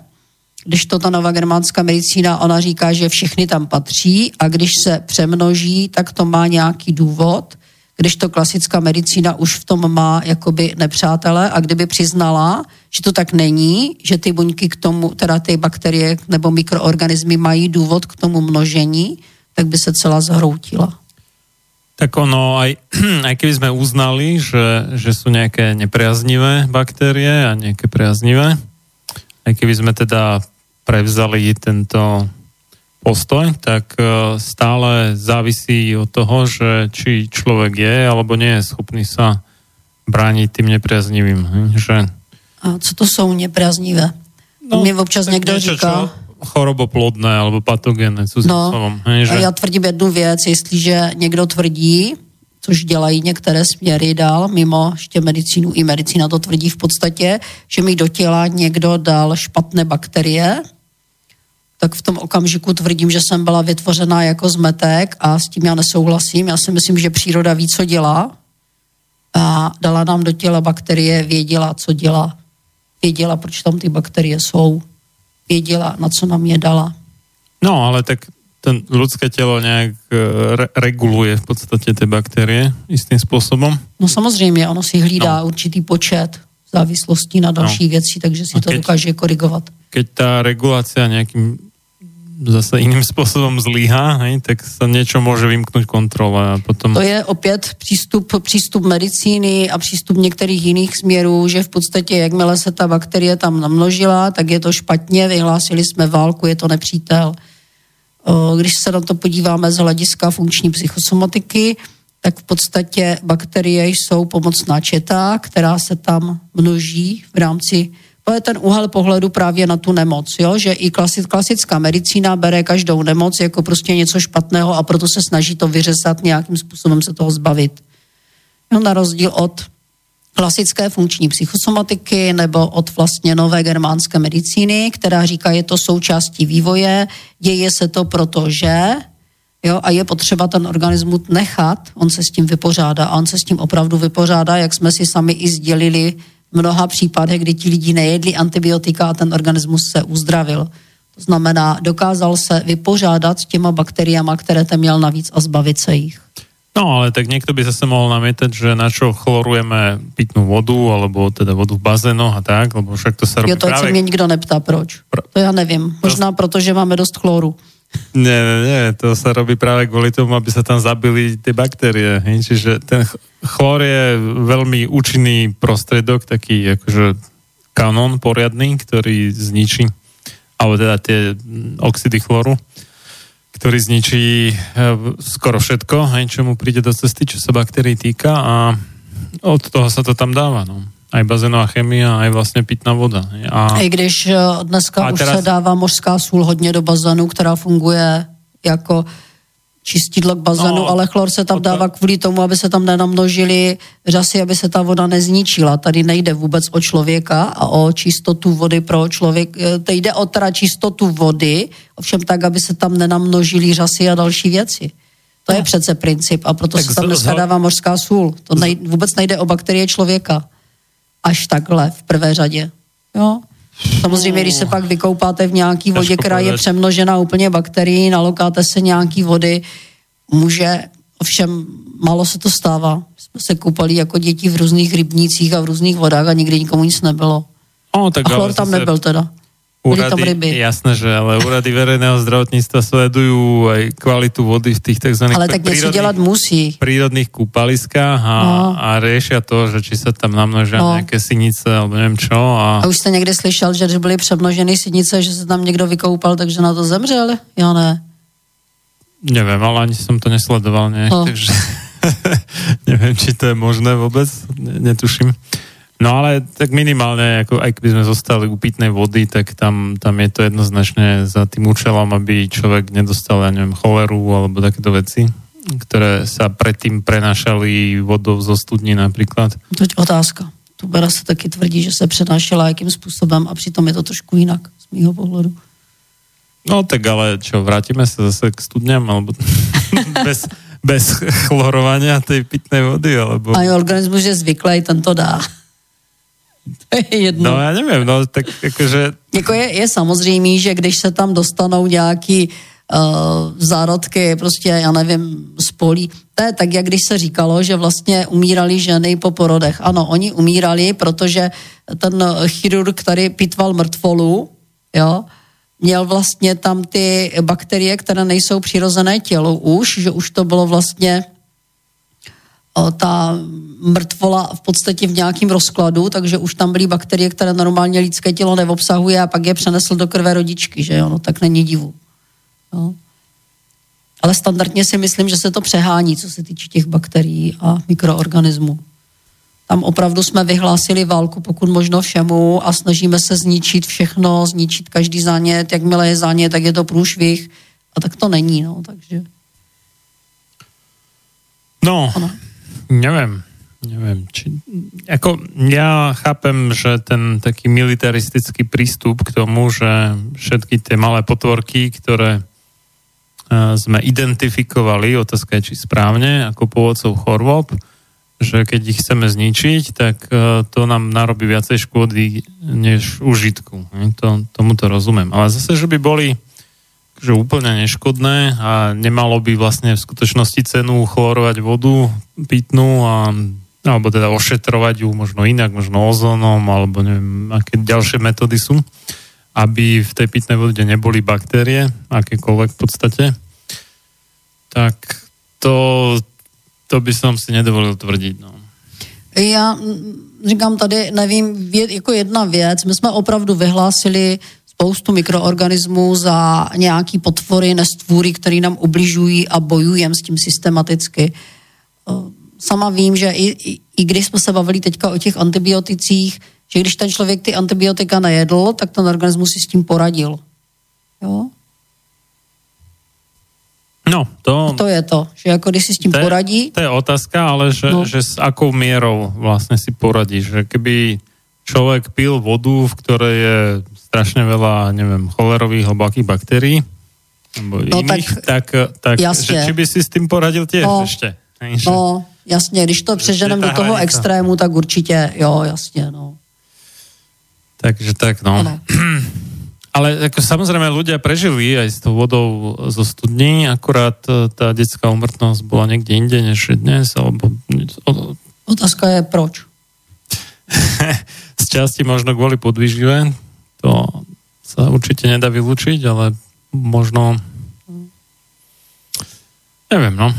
když to ta nová germánská medicína, ona říká, že všechny tam patří a když se přemnoží, tak to má nějaký důvod, když to klasická medicína už v tom má jakoby nepřátele a kdyby přiznala, že to tak není, že ty buňky k tomu, teda ty bakterie nebo mikroorganismy mají důvod k tomu množení, tak by se celá zhroutila. Tak ono, aj, aj keby sme uznali, že, že sú nejaké nepriaznivé baktérie a nejaké priaznivé, aj keby sme teda prevzali tento postoj, tak e, stále závisí od toho, že či človek je alebo nie je schopný sa brániť tým nepriaznivým. hm, Že, A co to jsou nepraznivé? No, Mě občas někdo niečo, říká... Čo choroboplodné alebo patogénne cudzím No, slovom. hm, a já tvrdím jednu věc, jestliže někdo tvrdí, což dělají některé směry dál, mimo ještě medicínu, i medicína to tvrdí v podstatě, že mi do těla někdo dal špatné bakterie, tak v tom okamžiku tvrdím, že jsem byla vytvořená jako zmetek a s tím já nesouhlasím. Já si myslím, že příroda ví, co dělá a dala nám do těla bakterie, věděla, co dělá. Věděla, proč tam ty bakterie jsou. Věděla, na co nám je dala. No, ale tak ten ľudské telo nejak e, re- reguluje v podstate tie baktérie istým spôsobom. No samozřejmě, ono si hlídá no. určitý počet v závislosti na další no. věci, takže si A to keď- dokáže korigovat. Keď tá regulácia nejakým zase iným spôsobom zlyhá, hej, tak sa niečo môže vymknúť kontrole a potom... To je opět přístup, přístup medicíny a přístup některých jiných směrů, že v podstatě jakmile se ta bakterie tam namnožila, tak je to špatně, vyhlásili jsme válku, je to nepřítel. Když se na to podíváme z hlediska funkční psychosomatiky, tak v podstatě bakterie jsou pomocná četa, která se tam množí v rámci to je ten úhel pohledu právě na tu nemoc, jo? že i klasická medicína bere každou nemoc jako prostě něco špatného a proto se snaží to vyřezat, nějakým způsobem se toho zbavit. No, na rozdíl od klasické funkční psychosomatiky nebo od vlastně nové germánské medicíny, která říká, je to součástí vývoje, děje se to proto, že jo, a je potřeba ten organismus nechat, on se s tím vypořádá a on se s tím opravdu vypořádá, jak jsme si sami i sdělili mnoha případech, kdy ti lidi nejedli antibiotika a ten organismus se uzdravil. To znamená, dokázal se vypořádat s těma bakteriama, které ten měl navíc a zbavit se jich. No, ale tak niekto by zase mohol namietať, že na čo chlorujeme pitnú vodu, alebo teda vodu v bazénoch a tak, lebo však to sa robí jo, to práve... se mě nikdo neptá, proč. Pro... To já nevím. Možná proto, že máme dost chloru. Nie, nie, nie, to sa robí práve kvôli tomu, aby sa tam zabili tie baktérie. Čiže ten chlor je veľmi účinný prostredok, taký akože kanón poriadný, ktorý zničí, alebo teda tie oxidy chloru, ktorý zničí e, skoro všetko, čo mu príde do cesty, čo sa baktérií týka a od toho sa to tam dáva. No aj bazénová chemia, aj vlastně pitná voda. A, I když eh, dneska a už teraz... se dává mořská sůl hodně do bazénu, která funguje jako čistidlo k bazénu, no, ale chlor se tam to... dává kvůli tomu, aby se tam nenamnožili řasy, aby se ta voda nezničila. Tady nejde vůbec o člověka a o čistotu vody pro člověk. Eh, to jde o teda čistotu vody, ovšem tak, aby se tam nenamnožili řasy a další věci. To no. je přece princip a proto tak se tam dneska dává mořská sůl. To nej, vůbec nejde o bakterie člověka až takhle v prvé řadě. Jo? Samozřejmě, když se pak vykoupáte v nějaký vodě, která je přemnožená úplně bakterií, nalokáte se nějaký vody, může, ovšem málo se to stává. Jsme se koupali jako děti v různých rybnících a v různých vodách a nikdy nikomu nic nebylo. O, tak a chlor tam nebyl teda. Úrady, jasné, že ale úrady verejného zdravotníctva sledujú aj kvalitu vody v tých tzv. Ale tak něco dělat musí. prírodných kúpaliskách a, no. a riešia to, že či sa tam namnožia no. nejaké sinice alebo neviem čo. A... a už jste někde slyšel, že když byly přemnožené sinice, že se tam někdo vykoupal, takže na to zemřel? Jo, ne. Neviem, ale ani som to nesledoval nejak, no. takže neviem, či to je možné vôbec, netuším. No ale tak minimálne, ako aj keby sme zostali u pitnej vody, tak tam, tam je to jednoznačne za tým účelom, aby človek nedostal, ja neviem, choleru alebo takéto veci, ktoré sa predtým prenášali vodou zo studní napríklad. To je otázka. Tu Bera se taky tvrdí, že se přenášela jakým způsobem a přitom je to trošku jinak z mýho pohledu. No tak ale čo, vrátime sa zase k studňam, alebo bez, bez chlorovania tej pitnej vody, alebo... A organismus je zvyklý, ten to dá. To je jedno. No já nevím, no tak jakože... Jako je, je samozřejmý, že když se tam dostanou nějaký uh, zárodky, prostě já nevím, spolí, to je tak, jak když se říkalo, že vlastně umírali ženy po porodech. Ano, oni umírali, protože ten chirurg, který pitval mrtvolu, jo, měl vlastně tam ty bakterie, které nejsou přirozené tělu už, že už to bylo vlastně ta mrtvola v podstatě v nějakém rozkladu, takže už tam byly bakterie, které normálně lidské tělo neobsahuje a pak je přenesl do krve rodičky, že jo, no tak není divu. No. Ale standardně si myslím, že se to přehání, co se týče těch bakterií a mikroorganismů. Tam opravdu jsme vyhlásili válku, pokud možno všemu a snažíme se zničit všechno, zničit každý zánět, jakmile je zánět, tak je to průšvih a tak to není, no, takže... No, ano. Neviem. Neviem, či... Ako, ja chápem, že ten taký militaristický prístup k tomu, že všetky tie malé potvorky, ktoré uh, sme identifikovali, otázka je, či správne, ako pôvodcov chorôb, že keď ich chceme zničiť, tak uh, to nám narobí viacej škôdy než užitku. To, tomu to rozumiem. Ale zase, že by boli že úplne neškodné a nemalo by vlastne v skutočnosti cenu chlorovať vodu pitnú a alebo teda ošetrovať ju možno inak, možno ozónom, alebo neviem, aké ďalšie metódy sú. aby v tej pitnej vode neboli baktérie, akékoľvek v podstate, tak to, to by som si nedovolil tvrdiť. No. Já říkám tady, nevím, jako jedna věc, my jsme opravdu vyhlásili spoustu mikroorganismů za nějaký potvory, nestvůry, které nám ubližují a bojujeme s tím systematicky. Sama vím, že i, i, i když jsme se bavili teďka o těch antibioticích, že když ten člověk ty antibiotika nejedl, tak ten organismus si s tím poradil. Jo? No, to... To je to, že jako když si s tím to je, poradí... To je otázka, ale že, no. že s akou mierou vlastne si poradí, že keby človek pil vodu, v ktorej je strašne veľa, neviem, cholerových hlbokých baktérií, nebo no, iných, tak, tak, tak že, či by si s tým poradil tiež no, ešte? Že, no, jasně, když to přeženem do toho hranica. extrému, tak určitě, jo, jasně, no. Takže tak, no. Ano. Ale ako samozrejme ľudia prežili aj s tou vodou zo studní, akurát e, tá detská umrtnosť bola niekde inde než dnes, alebo... Otázka je proč? Z časti možno kvôli podvýžive, to sa určite nedá vylúčiť, ale možno... Neviem, no.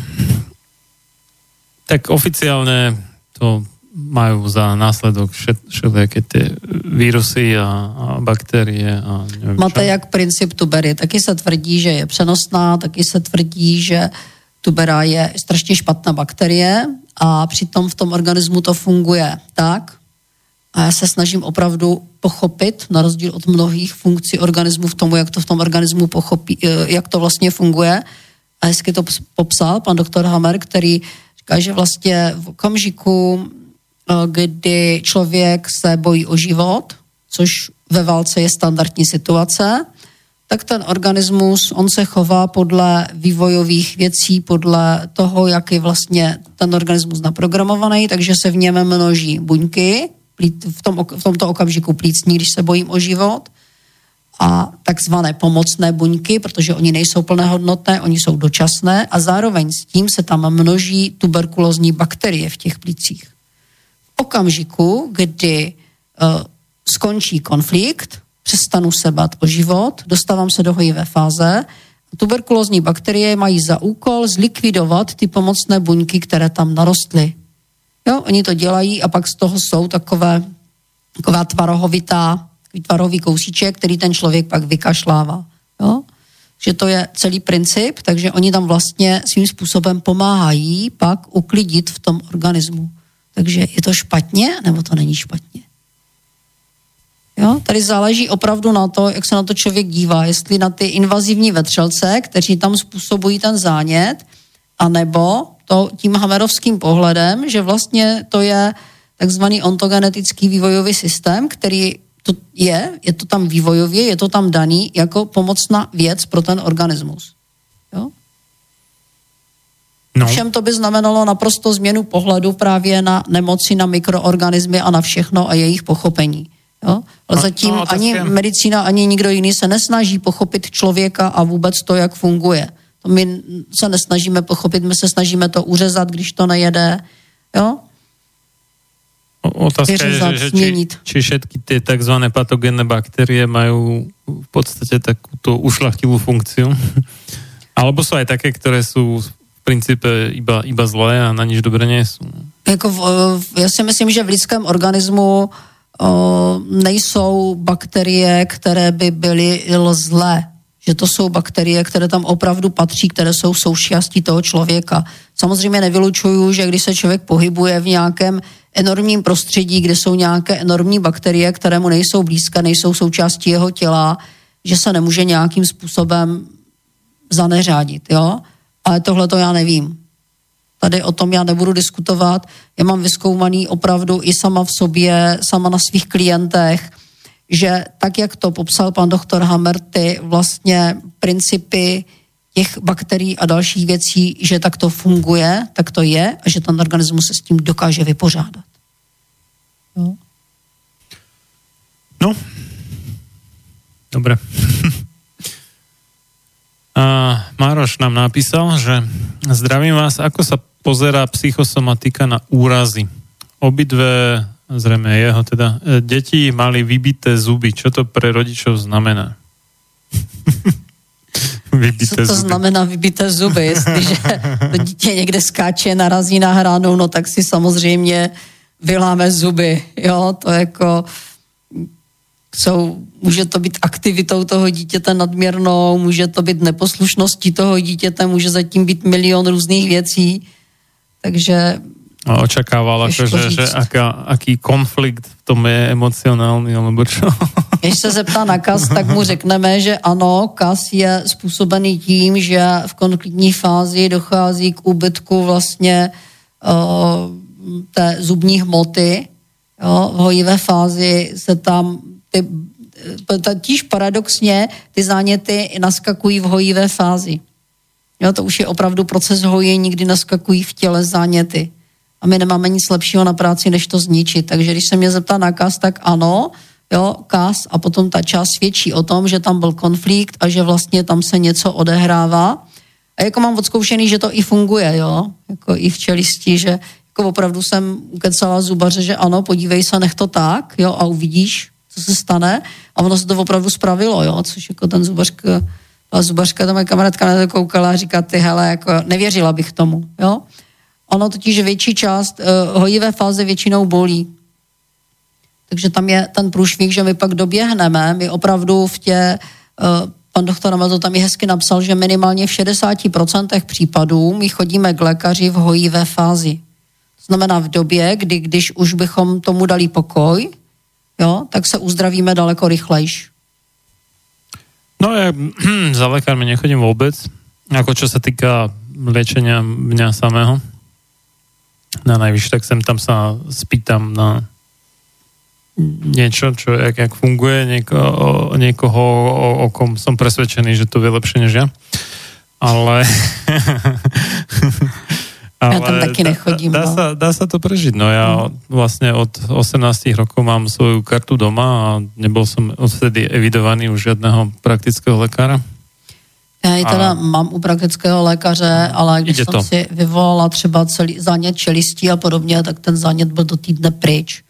Tak oficiálne to majú za následok všelijaké tie vírusy a, a bakterie a neviem Máte čo. jak princip tubery. Taky se tvrdí, že je přenosná, taky se tvrdí, že tubera je strašně špatná bakterie a přitom v tom organismu to funguje tak, a já se snažím opravdu pochopit, na rozdíl od mnohých funkcí organismu v tomu, jak to v tom organismu pochopí, eh, jak to vlastně funguje. A hezky to popsal pan doktor Hammer, který říká, že vlastně v okamžiku, Eh, kdy člověk se bojí o život, což ve válce je standardní situace, tak ten organismus, on se chová podle vývojových věcí, podle toho, jak je vlastně ten organismus naprogramovaný, takže se v něm množí buňky, v, tom, v tomto okamžiku plícní, když se bojím o život, a takzvané pomocné buňky, protože oni nejsou plnohodnotné, oni jsou dočasné a zároveň s tím se tam množí tuberkulózní bakterie v těch plících okamžiku, kdy uh, skončí konflikt, přestanu se bát o život, dostávám se do hojivé fáze, tuberkulózní bakterie mají za úkol zlikvidovat ty pomocné buňky, které tam narostly. Jo, oni to dělají a pak z toho jsou takové, taková tvarohovitá, tvarohový kousíček, který ten člověk pak vykašlává. Jo? Že to je celý princip, takže oni tam vlastně svým způsobem pomáhají pak uklidit v tom organismu. Takže je to špatně, nebo to není špatně? Jo? Tady záleží opravdu na to, jak se na to člověk dívá, jestli na ty invazivní vetřelce, kteří tam způsobují ten zánět, anebo to tím hamerovským pohledem, že vlastně to je takzvaný ontogenetický vývojový systém, který to je, je to tam vývojově, je to tam daný jako pomocná věc pro ten organismus. Jo? No. Všem to by znamenalo naprosto změnu pohledu právě na nemoci, na mikroorganismy a na všechno a jejich pochopení. Jo? Ale no, zatím no, ani je... medicína, ani nikdo jiný se nesnaží pochopit člověka a vůbec to, jak funguje. My se nesnažíme pochopit, my se snažíme to uřezat, když to nejede. Jo? Otázka Vyřezat, je, že, či, či všetky ty takzvané patogénne bakterie majú v podstate takúto ušlachtilú funkciu. Alebo sú aj také, ktoré sú princípe iba, iba zlé a na nič dobré sú. Jako v, já si myslím, že v lidském organismu o, nejsou bakterie, které by byly zlé. Že to jsou bakterie, které tam opravdu patří, které jsou součástí toho člověka. Samozřejmě nevylučuju, že když se člověk pohybuje v nějakém enormním prostředí, kde jsou nějaké enormní bakterie, které mu nejsou blízké, nejsou součástí jeho těla, že se nemůže nějakým způsobem zaneřádit. Jo? ale tohle to já nevím. Tady o tom já nebudu diskutovat. Já mám vyskoumaný opravdu i sama v sobě, sama na svých klientech, že tak, jak to popsal pan doktor Hammer, ty vlastně principy těch bakterií a dalších věcí, že tak to funguje, tak to je a že ten organismus se s tím dokáže vypořádat. Jo? No, dobre. A Mároš nám napísal, že zdravím vás, ako sa pozerá psychosomatika na úrazy. Obidve zrejme jeho teda. E, deti mali vybité zuby. Čo to pre rodičov znamená? vybité Co to zuby. znamená vybité zuby? Jestliže to dítě někde skáče, narazí na hranu, no tak si samozřejmě vyláme zuby. Jo, to jako jsou, může to být aktivitou toho dítěte nadměrnou, může to být neposlušností toho dítěte, může zatím být milion různých věcí. Takže a očakával, že, že aká, aký konflikt v tom je emocionální, alebo čo? Když se zeptá na kas, tak mu řekneme, že ano, kas je způsobený tím, že v konfliktní fázi dochází k úbytku vlastně uh, té zubní hmoty. Jo, v hojivé fázi se tam ty, eh, totiž paradoxně ty záněty naskakují v hojivé fázi. Jo, to už je opravdu proces hojení, kdy naskakují v těle záněty a my nemáme nic lepšího na práci, než to zničit. Takže když se mě zeptá na kas, tak ano, jo, kas a potom ta část svědčí o tom, že tam byl konflikt a že vlastně tam se něco odehrává. A jako mám odzkoušený, že to i funguje, jo, jako i v čelisti, že jako opravdu jsem ukecala zubaře, že ano, podívej se, nech to tak, jo, a uvidíš, co se stane. A ono se to opravdu spravilo, jo, což jako ten zubařka, ta zubařka, ta moje kamarádka na to koukala a říká, ty hele, jako nevěřila bych tomu, jo. Ono totiž větší část uh, hojivé fáze většinou bolí. Takže tam je ten průšvih, že my pak doběhneme, my opravdu v tě, uh, pan doktor Amazo tam je hezky napsal, že minimálně v 60% případů my chodíme k lékaři v hojivé fázi. To znamená v době, kdy když už bychom tomu dali pokoj, jo, tak se uzdravíme daleko rychlejš. No ja za lékármi nechodím vôbec, ako čo sa týka liečenia mňa samého na najvyššie, tak sem tam sa spýtam na niečo, čo jak, jak funguje, nieko, niekoho, o, o kom som presvedčený, že to vie lepšie než ja. Ale... ale ja tam taky nechodím. Dá, dá, no. sa, dá sa to prežiť. No ja mm. vlastne od 18 rokov mám svoju kartu doma a nebol som odvtedy evidovaný u žiadneho praktického lekára. Já ji teda a... mám u praktického lékaře, ale když jsem to. si vyvolala třeba celý zánět čelistí a podobně, tak ten zánět byl do týdne pryč.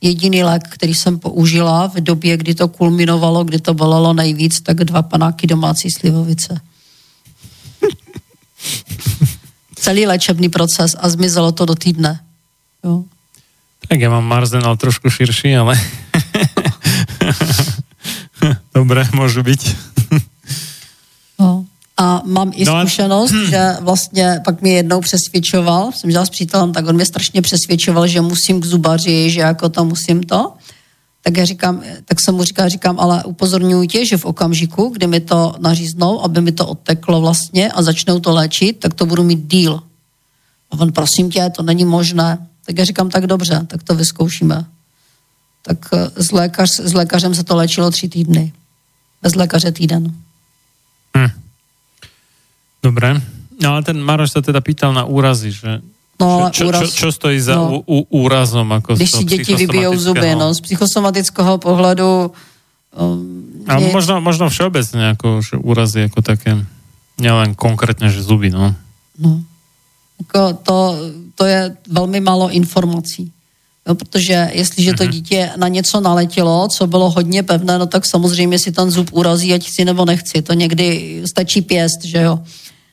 Jediný lék, který jsem použila v době, kdy to kulminovalo, kdy to bolelo nejvíc, tak dva panáky domácí slivovice. Celý léčebný proces a zmizelo to do týdne. Jo. Tak já mám marzenal trošku širší, ale Dobre, môžu byť. No. A mám i no, zkušenost, no, že vlastně pak mě jednou přesvědčoval, jsem žila s přítelem, tak on mě strašně přesvědčoval, že musím k zubaři, že jako to musím to. Tak já říkám, tak jsem mu říkal, říkám, ale upozorňuji tě, že v okamžiku, kdy mi to naříznou, aby mi to odteklo vlastně a začnou to léčit, tak to budu mít díl. A on, prosím tě, to není možné. Tak já říkám, tak dobře, tak to vyzkoušíme. Tak eh, s, lékař, s lékařem se to léčilo tři týdny. Bez lékaře týden. Hm. Dobre. No ale ten Maroš sa teda pýtal na úrazy, že No, čo, úraz, čo, čo stojí za no, ú, úrazom? Ako když si děti vybijou zuby, no, z psychosomatického pohledu um, a je... možno, možno všeobecne ako, že úrazy ako také, nielen konkrétně, že zuby, no. No. Jako to, to je velmi málo informací. Jo, protože jestliže to mhm. dítě na něco naletělo, co bylo hodně pevné, no tak samozřejmě si ten zub urazí, ať chci nebo nechci. To někdy stačí pěst, že jo.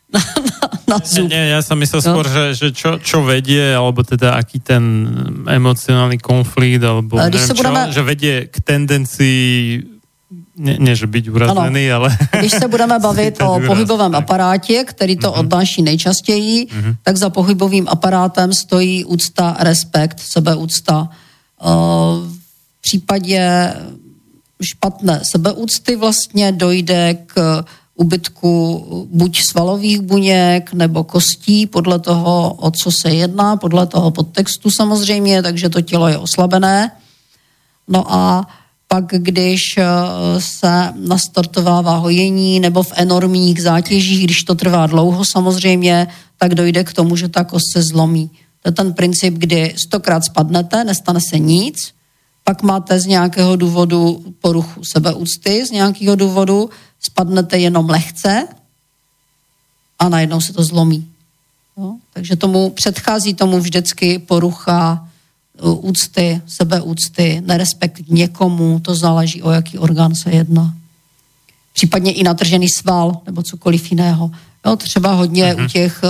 Na, na, na zub. Nie, ja som myslel skôr, že, že čo, čo vedie, alebo teda aký ten emocionálny konflikt, alebo neviem čo, budeme... že vedie k tendencii ne, ne, že být urazený, ano. ale... Když se budeme bavit o pohybovém aparátě, který to uh-huh. odnáší nejčastěji, uh-huh. tak za pohybovým aparátem stojí úcta, respekt, sebeúcta. V případě špatné sebeúcty vlastně dojde k ubytku buď svalových buněk nebo kostí, podle toho, o co se jedná, podle toho podtextu samozřejmě, takže to tělo je oslabené. No a pak když eh, se nastartovává hojení nebo v enormních zátěžích, když to trvá dlouho samozřejmě, tak dojde k tomu, že ta kost se zlomí. To je ten princip, kdy stokrát spadnete, nestane se nic, pak máte z nějakého důvodu poruchu sebeúcty, z nějakého důvodu spadnete jenom lehce a najednou se to zlomí. No, takže tomu předchází tomu vždycky porucha úcty, sebeúcty, nerespekt k někomu, to záleží, o jaký orgán se jedná. Případně i natržený sval nebo cokoliv jiného. Jo, třeba hodně uh-huh. u těch uh,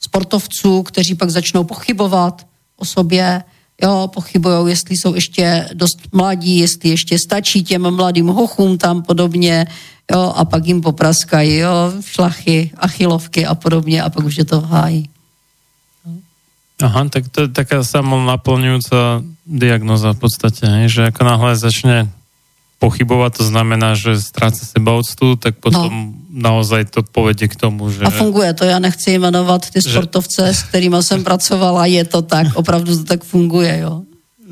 sportovců, kteří pak začnou pochybovat o sobě, jo, pochybují, jestli jsou ještě dost mladí, jestli ještě stačí těm mladým hochům tam podobně, jo, a pak jim popraskají, jo, šlachy, achilovky a podobně a pak už je to v háji. Aha, tak to je taká samonaplňujúca diagnoza v podstate, hej? že ako náhle začne pochybovať, to znamená, že stráca sebaúctu, tak potom no. naozaj to povedie k tomu, že... A funguje to, já nechci jmenovat ty sportovce, že... s kterými jsem pracovala, je to tak, opravdu to tak funguje, jo.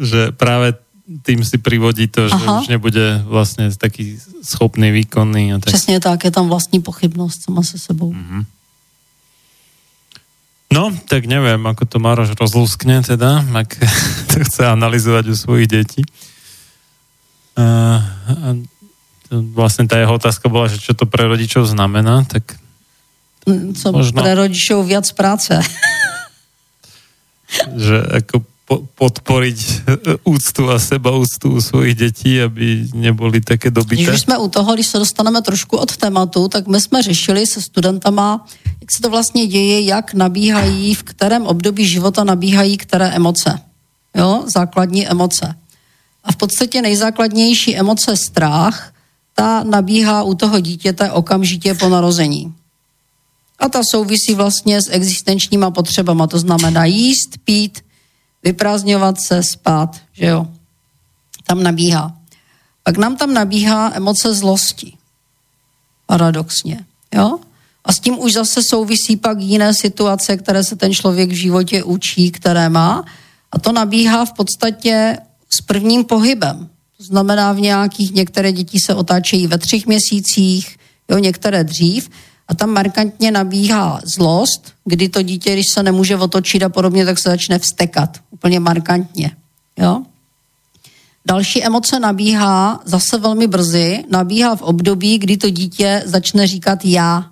Že právě tým si privodí to, že Aha. už nebude vlastně taký schopný, výkonný. A tak. Přesně tak, je tam vlastní pochybnost sama se sebou. Mm-hmm. No, tak neviem, ako to Maroš rozlúskne teda, ak to chce analyzovať u svojich detí. Uh, vlastne tá jeho otázka bola, že čo to pre rodičov znamená, tak co možno... pre rodičov viac práce. že ako po, podporiť úctu a seba úctu u svojich detí, aby neboli také dobité. Když jsme u toho, když se dostaneme trošku od tématu, tak my jsme řešili se studentama, jak se to vlastně děje, jak nabíhají, v kterém období života nabíhají které emoce. Jo, základní emoce. A v podstatě nejzákladnější emoce strach, ta nabíhá u toho dítěte okamžitě po narození. A ta souvisí vlastně s existenčníma potřebama, to znamená jíst, pít, vyprázdňovat se, spát, že jo. Tam nabíhá. Pak nám tam nabíhá emoce zlosti. Paradoxně, jo. A s tím už zase souvisí pak jiné situace, které se ten člověk v životě učí, které má. A to nabíhá v podstatě s prvním pohybem. To znamená v nějakých, některé děti se otáčejí ve třech měsících, jo, některé dřív. A tam markantně nabíhá zlost, kdy to dítě, když se nemůže otočit a podobně, tak se začne vstekat. Úplně markantně. Jo? Další emoce nabíhá zase velmi brzy, nabíhá v období, kdy to dítě začne říkat já.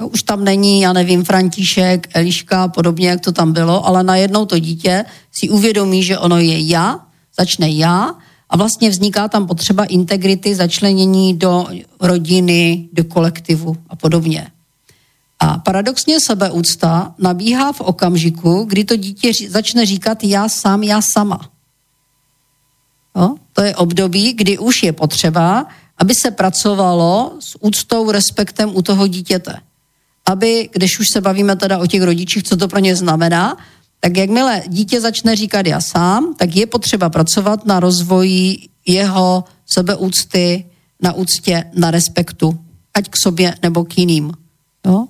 Jo, už tam není, já nevím, František, Eliška, podobně, jak to tam bylo, ale najednou to dítě si uvědomí, že ono je já, začne já a vlastně vzniká tam potřeba integrity, začlenění do rodiny, do kolektivu a podobně. A paradoxně sebeúcta nabíhá v okamžiku, kdy to dítě začne říkat já sám, já sama. Jo? To je období, kdy už je potřeba, aby se pracovalo s úctou, respektem u toho dítěte. Aby, když už se bavíme teda o těch rodičích, co to pro ně znamená, tak jakmile dítě začne říkat já sám, tak je potřeba pracovat na rozvoji jeho sebeúcty, na úctě, na respektu, ať k sobě nebo k jiným. Jo?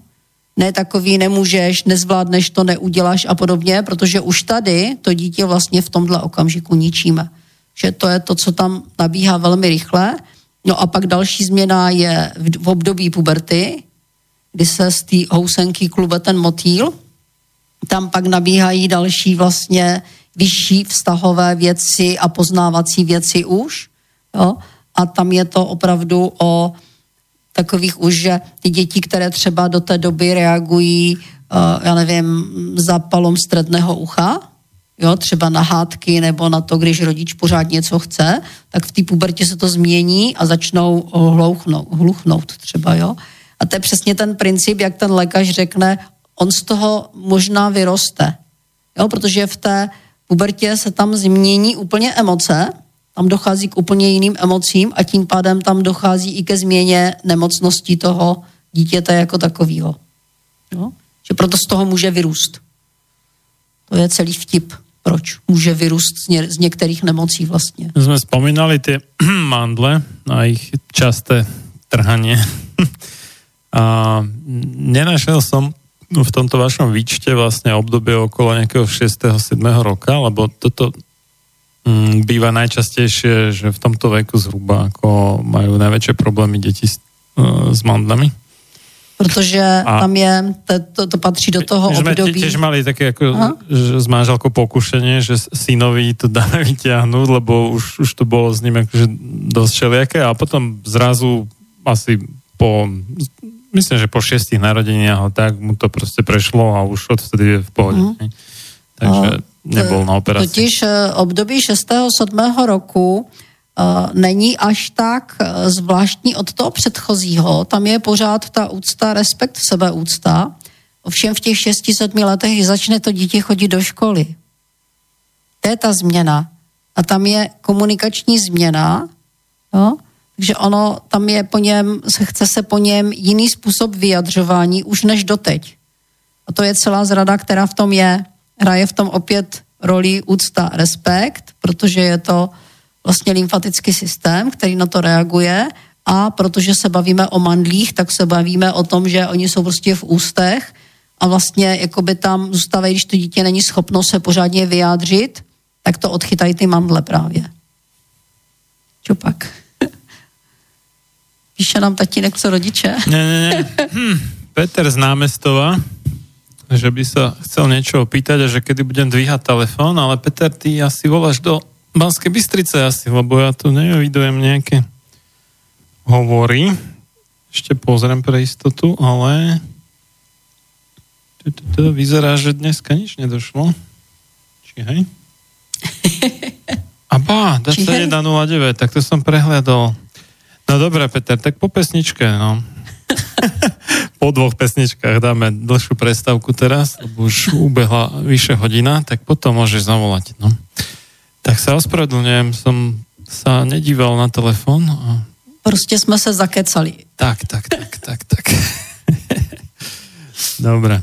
Ne takový nemůžeš, nezvládneš to, neuděláš a podobně, protože už tady to dítě vlastně v tomhle okamžiku ničíme. Že to je to, co tam nabíhá velmi rychle. No a pak další změna je v, období puberty, kdy se z té housenky klube ten motýl, tam pak nabíhají další vlastně vyšší vztahové věci a poznávací věci už. Jo? A tam je to opravdu o takových už, že ty děti, které třeba do té doby reagují, uh, já nevím, zápalom středného ucha, jo, třeba na hádky nebo na to, když rodič pořád něco chce, tak v té pubertě se to změní a začnou hlouchnout, hluchnout třeba, jo. A to je přesně ten princip, jak ten lékař řekne, on z toho možná vyroste. Jo, protože v té pubertě se tam změní úplně emoce, tam dochází k úplně jiným emocím a tím pádem tam dochází i ke změně nemocnosti toho dítěte jako takového. Že proto z toho může vyrůst. To je celý vtip, proč může vyrůst z, ně, z některých nemocí vlastně. My jsme vzpomínali ty mandle a jejich časté trhanie. a nenašel som v tomto vašom výčte vlastne obdobie okolo nejakého 6. 7. roka, lebo toto mm, býva najčastejšie, že v tomto veku zhruba ako majú najväčšie problémy deti s, uh, s mandlami. Protože a tam je, to, to, to patří do toho my období. My tiež mali také ako, že s manželkou pokušenie, že synovi to dáme vyťahnuť, lebo už, už to bolo s ním akože dosť všelijaké a potom zrazu asi po myslím, že po šiestich narodeniach tak mu to proste prešlo a už odvtedy je v pohode. Mm. Takže... nebol na operácii. Totiž období 6. 7. roku není až tak zvláštní od toho předchozího. Tam je pořád ta úcta, respekt, sebeúcta. Ovšem v těch 6-7 letech začne to dítě chodit do školy. To je ta změna. A tam je komunikační změna, jo? Takže ono, tam je po něm, se chce se po něm jiný způsob vyjadřování už než doteď. A to je celá zrada, která v tom je. Hraje v tom opět roli úcta, respekt, protože je to vlastně lymfatický systém, který na to reaguje a protože se bavíme o mandlích, tak se bavíme o tom, že oni jsou prostě v ústech a vlastně jakoby tam zůstávají, když to dítě není schopno se pořádně vyjádřit, tak to odchytají ty mandle právě. Čo pak? Píše nám tatínek, co rodiče. Ne, ne, ne. Hm, Peter z námestova, že by sa chcel niečo opýtať a že kedy budem dvíhať telefón, ale Peter, ty asi voláš do Banskej Bystrice asi, lebo ja tu nevidujem nejaké hovory. Ešte pozriem pre istotu, ale to vyzerá, že dneska nič nedošlo. Či hej? A bá, 2109, tak to som prehľadol. No dobré, Peter, tak po pesničke, no. po dvoch pesničkách dáme dlhšiu prestávku teraz, lebo už ubehla vyše hodina, tak potom môžeš zavolať, no. Tak sa ospravedlňujem, som sa nedíval na telefon. A... Prostě jsme se zakecali. Tak, tak, tak, tak, tak. Dobre.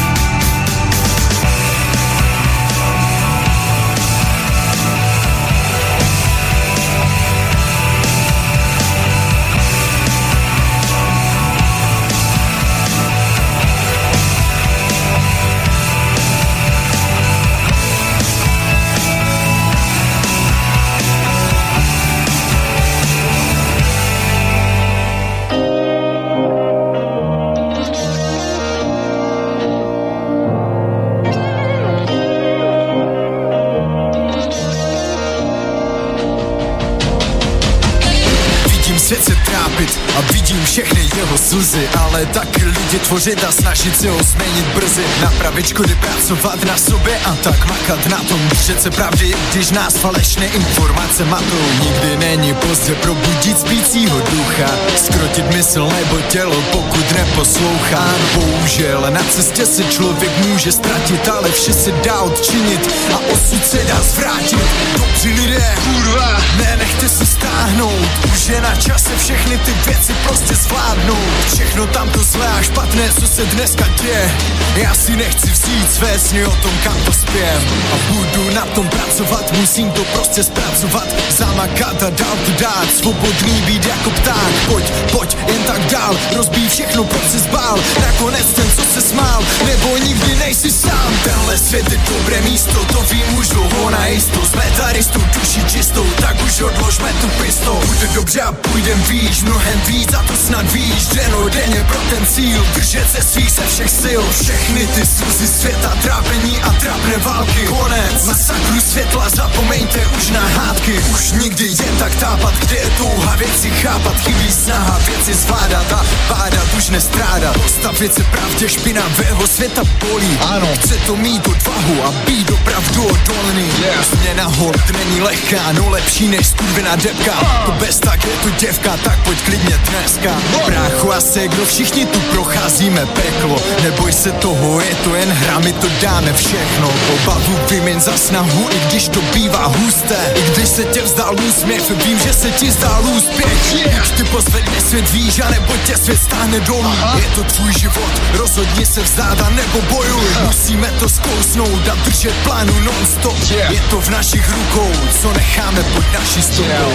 Slzy, ale taky lidi tvořit a snažit se ho změnit brzy. Napravit škody, pracovat na sobě a tak makat na tom. Držet se pravdy, když nás falešné informace matou. Nikdy není pozdě probudit spícího ducha. Skrotit mysl nebo tělo, pokud neposlouchá. Bohužel na cestě se člověk může ztratit, ale vše se dá odčinit a osud se dá zvrátit. Dobří lidé, kurva, nenechte se stáhnout. Už je na čase všechny ty věci prostě zvládnout. Všechno tam to zlé a špatné, co se dneska děje. Já si nechci vzít své sny o tom, kam to spěm A budu na tom pracovat, musím to prostě zpracovat. Zamakat a dál to dát, svobodný být jako pták. Pojď, pojď, jen tak dál, rozbíj všechno, proč se zbál. Nakonec ten, co se smál, nebo nikdy nejsi sám. Tenhle svět je dobré místo, to vím už dlouho najisto Jsme tady s tou duší čistou, tak už odložme tu pistol Bude dobře a půjdem výš, mnohem víc a to snad víš. Den denně pro ten cíl Držet se svých se všech sil. Všechny ty slzy světa, trápení a trápné války. Konec. Masakru světla, zapomeňte už na hádky. Už nikdy jen tak tápat, kde je touha věci chápat. Chybí snaha věci zvládat a pádat už nestrádat. Postavit se pravdě špinavého světa bolí. Ano, chce to mít odvahu a být opravdu odolný. Yeah. Změna hold není lehká, no lepší než skurvená depka. To bez tak je to děvka, tak pojď klidně dneska. Bráchu a se, kdo všichni tu procházíme peklo Neboj se toho, je to jen hra, my to dáme všechno. Obavu vyměň za snahu, i když to bývá husté. I když se tě vzdál úsměv, vím, že se ti zdál úspěch. Yeah. Buď ty pozvedne svět víš, a nebo tě svět stáhne dolů. Je to tvůj život, rozhodně rozhodni se vzdát a nebo bojuj. Musíme to zkousnout a držet plánu non-stop. Je to v našich rukou, co necháme pod naší stopou.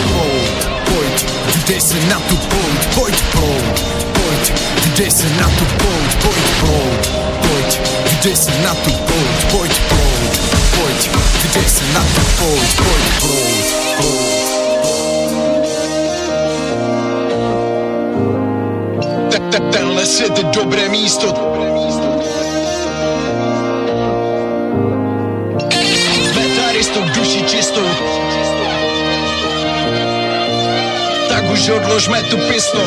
Pojď, vydej se na tu pouť, pojď plout Pojď, vydej se na tu pouť, pojď plout Pojď, vydej se na tu pouť, pojď plout Pojď, vydej se na tu pouť, pojď plout, plout Tenhle svět je dobré místo. Jsme tady s tou duší čistou. Tak už odložme tu pistol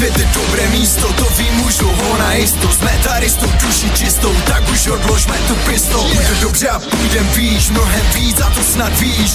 svět je dobré místo, to vím už dlouho najisto Jsme tady s tou duší čistou, tak už odložme tu pistol. Bude dobře a půjdem výš, mnohem víc a to snad víš.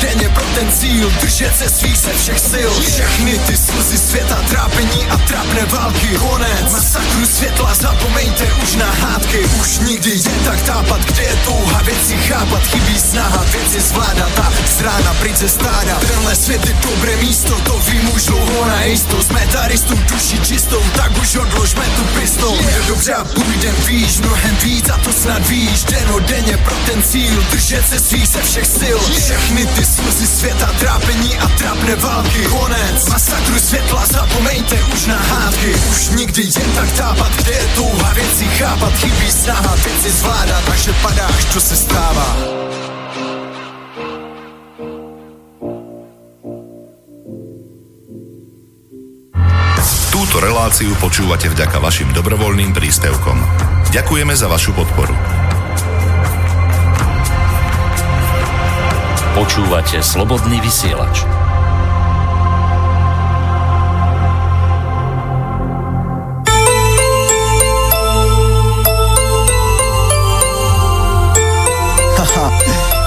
Denně pro ten cíl, držet se svých se všech sil. Všechny ty slzy světa, trápení a trapné války. Konec, masakru světla, zapomeňte už na hádky. Už nikdy jen tak tápat, kde je touha věci chápat. Chybí snaha věci zvládat a zrána pryč ze stáda. Tenhle svět je dobré místo, to vím už dlouho najisto Jsme tady s tou duší čistou, tak už odložme tu pistol. Bude dobře a půjdem výš, mnohem víc a to snad víš. Denně pro ten cíl, držet se svých se všech sil. Všechny ty slzy světa, trápení a trapné války. Konec, masakru světla, zapomeňte už na hádky. Už nikdy jen tak tápat, kde je touha věci chápat. Chybí snaha věci zvládat, takže padáš, co se stává reláciu počúvate vďaka vašim dobrovoľným príspevkom. Ďakujeme za vašu podporu. Počúvate Slobodný vysielač. Haha,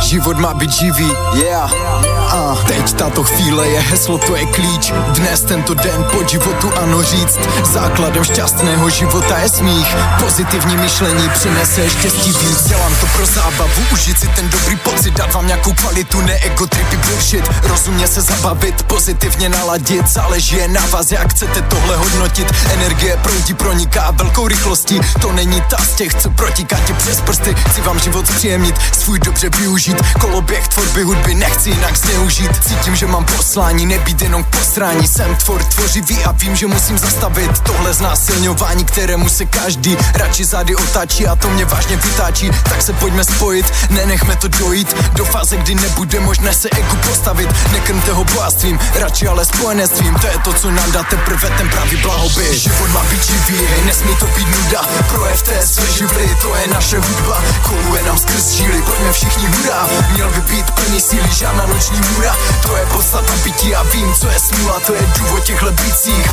život má být živý, yeah. A teď tato chvíle je heslo, to je klíč. Dnes tento den po životu ano říct. Základem šťastného života je smích. Pozitivní myšlení přinese štěstí víc. Dělám to pro zábavu, užít si ten dobrý pocit. Dát vám nějakou kvalitu, ne ego tripy bullshit. Rozumně se zabavit, pozitivně naladit. Záleží je na vás, jak chcete tohle hodnotit. Energie proudí, proniká velkou rychlostí. To není ta z těch, co protíká ti přes prsty. Chci vám život zpříjemnit, svůj dobře využít. Koloběh tvorby hudby nechci jinak zneužít Cítím, že mám poslání, nebýt jenom posrání. Jsem tvor tvořivý a vím, že musím zastavit Tohle znásilňování, kterému se každý radši zády otáčí a to mě vážně vytáčí. Tak se pojďme spojit, nenechme to dojít Do fáze, kdy nebude možné se ego postavit. Nekrmte ho bohatstvím, radši ale spojenectvím. To je to, co nám dá teprve ten pravý blahobyt. Život má být živý, nesmí to být nuda. Projevte své živly, to je naše hudba. Koluje nám skrz žíly, pojďme všichni hurá. Měl by být plný síly, žádná noční můra To je podstata pití a vím, co je smůla To je důvod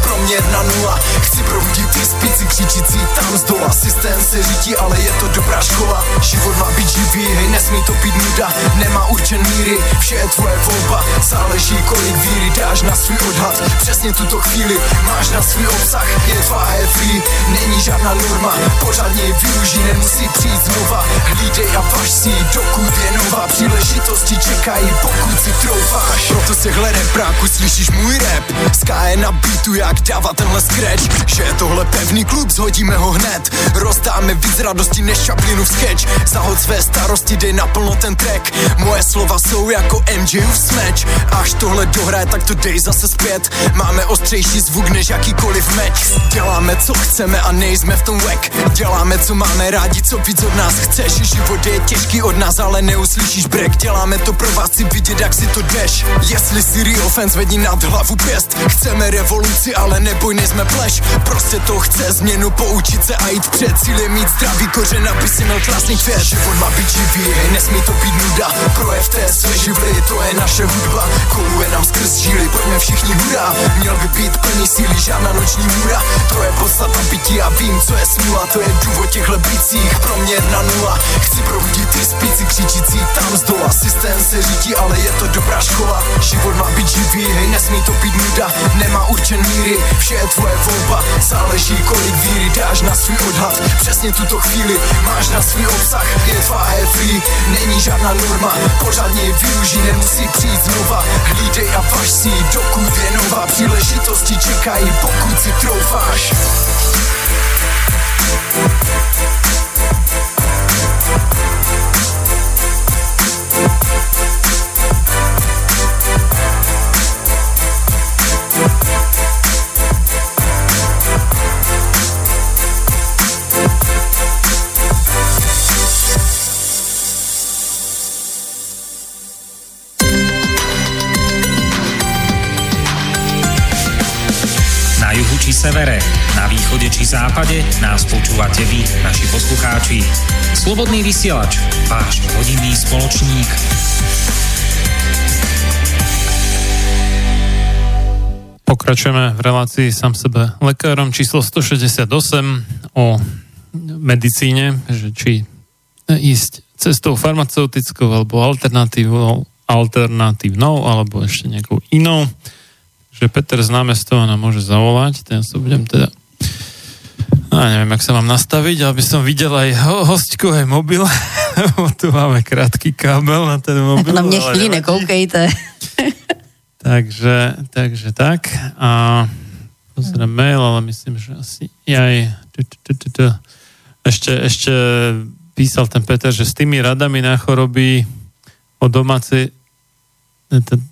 pro mě jedna nula. Chci probudit ty spíci křičící tam z dola. Systém se řídí, ale je to dobrá škola. Život má být živý, hej, nesmí to být nuda. Nemá určen míry, vše je tvoje volba. Záleží, kolik víry dáš na svůj odhad. Přesně tuto chvíli máš na svůj obsah. Je tvá je free, není žádná norma. Pořádně ji využij, nemusí přijít znova. Hlídej a vaš si, dokud je nová. Příležitosti čekají, pokud si troufáš Proto se hledem práku, slyšíš můj rap. Sky je na beatu, jak dává tenhle scratch. Že je tohle pevný klub, zhodíme ho hned. Rozdáme víc radosti než Chaplinův sketch. Zahod své starosti, dej naplno ten track. Moje slova jsou jako MJův smeč. Až tohle dohraje, tak to dej zase zpět. Máme ostřejší zvuk než jakýkoliv meč. Děláme co chceme a nejsme v tom wack. Děláme co máme rádi, co víc od nás chceš. Život je těžký od nás, ale neuslyšíš brek. Děláme to pro vás, chci vidět, jak si to jdeš Jestli si real fans vedí nad hlavu pěst. Chceme revoluci, ale neboj, nejsme pleš. Prostě to chce změnu, poučit se a jít před. Cílem Mít zdravý kořen, aby si měl krásný květ. Život má být živý, nesmí to být nuda. Projevte své živly, to je naše hudba. Koluje nám skrz žíly, pojďme všichni hurá. Měl by být plný síly, žádná noční můra. To je podstata pití a vím, co je smůla. To je důvod těchhle bicích, pro mě jedna nula. Chci probudit ty spíci křičící tam z dola. Systém se řídí, ale je to dobrá škola Život má být živý, hej, nesmí to být nuda. Nemá určen míry, vše je tvoje volba. Záleží, kolik víry dáš na svůj odhad. Přesně tuto chvíli máš na svůj obsah. Je tvá free, není žádná norma. Pořádně ji využij, nemusí přijít znova. Hlídej a vaš si, dokud je nová. Příležitosti čekají, pokud si troufáš. či severe, na východe či západe nás počúvate vy, naši poslucháči. Slobodný vysielač, váš rodinný spoločník. Pokračujeme v relácii sám sebe lekárom číslo 168 o medicíne, že či ísť cestou farmaceutickou alebo alternatívnou, alternatívnou alebo ešte nejakou inou že Peter z námestova nám môže zavolať, ten sa budem teda a neviem, jak sa mám nastaviť, aby som videl aj ho, hostku, aj mobil, tu máme krátky kábel na ten mobil. Na mne chvíli nekoukejte. takže, takže tak. A pozriem mail, ale myslím, že asi aj ešte, ešte písal ten Peter, že s tými radami na choroby o domácej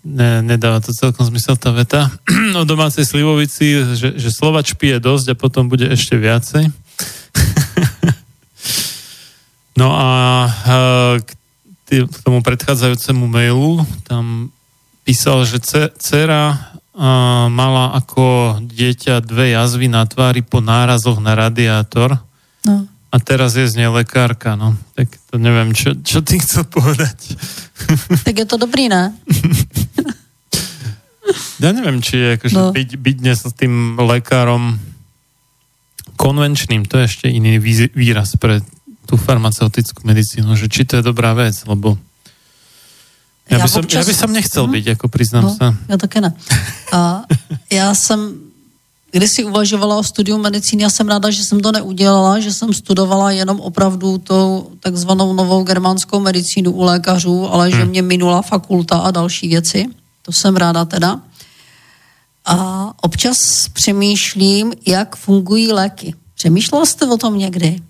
ne, nedáva to celkom zmysel tá veta, o domácej slivovici, že, že Slovač pije dosť a potom bude ešte viacej. no a k, tý, k tomu predchádzajúcemu mailu tam písal, že dcera mala ako dieťa dve jazvy na tvári po nárazoch na radiátor. No. A teraz je z nej lekárka, no. Tak to neviem, čo, čo ty chcel povedať. Tak je to dobrý, ne? Ja neviem, či je akože no. byť, byť dnes s tým lekárom konvenčným, to je ešte iný výraz pre tú farmaceutickú medicínu, že či to je dobrá vec, lebo ja, ja, by, som, občas... ja by som nechcel hmm. byť, ako priznám no, sa. Ja také ne. A já jsem když si uvažovala o studiu medicíny, já jsem ráda, že jsem to neudělala, že jsem studovala jenom opravdu tou takzvanou novou germánskou medicínu u lékařů, ale že hmm. mě minula fakulta a další věci. To jsem ráda teda. A občas přemýšlím, jak fungují léky. Přemýšlela jste o tom někdy?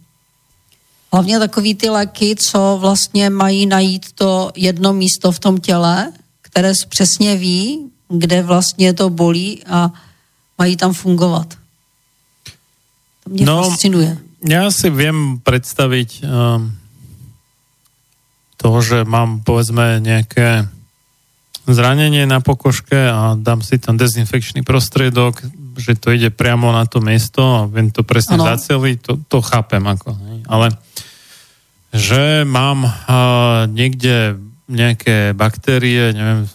Hlavně takový ty léky, co vlastně mají najít to jedno místo v tom těle, které přesně ví, kde vlastně to bolí a mají tam fungovat. To mě no, fascinuje. Já si vím představit um, to, že mám povedzme nějaké zranenie na pokožke a dám si tam dezinfekčný prostriedok, že to ide priamo na to miesto a viem to presne ano. to, to chápem ako. Ne? Ale že mám uh, niekde nejaké baktérie, neviem,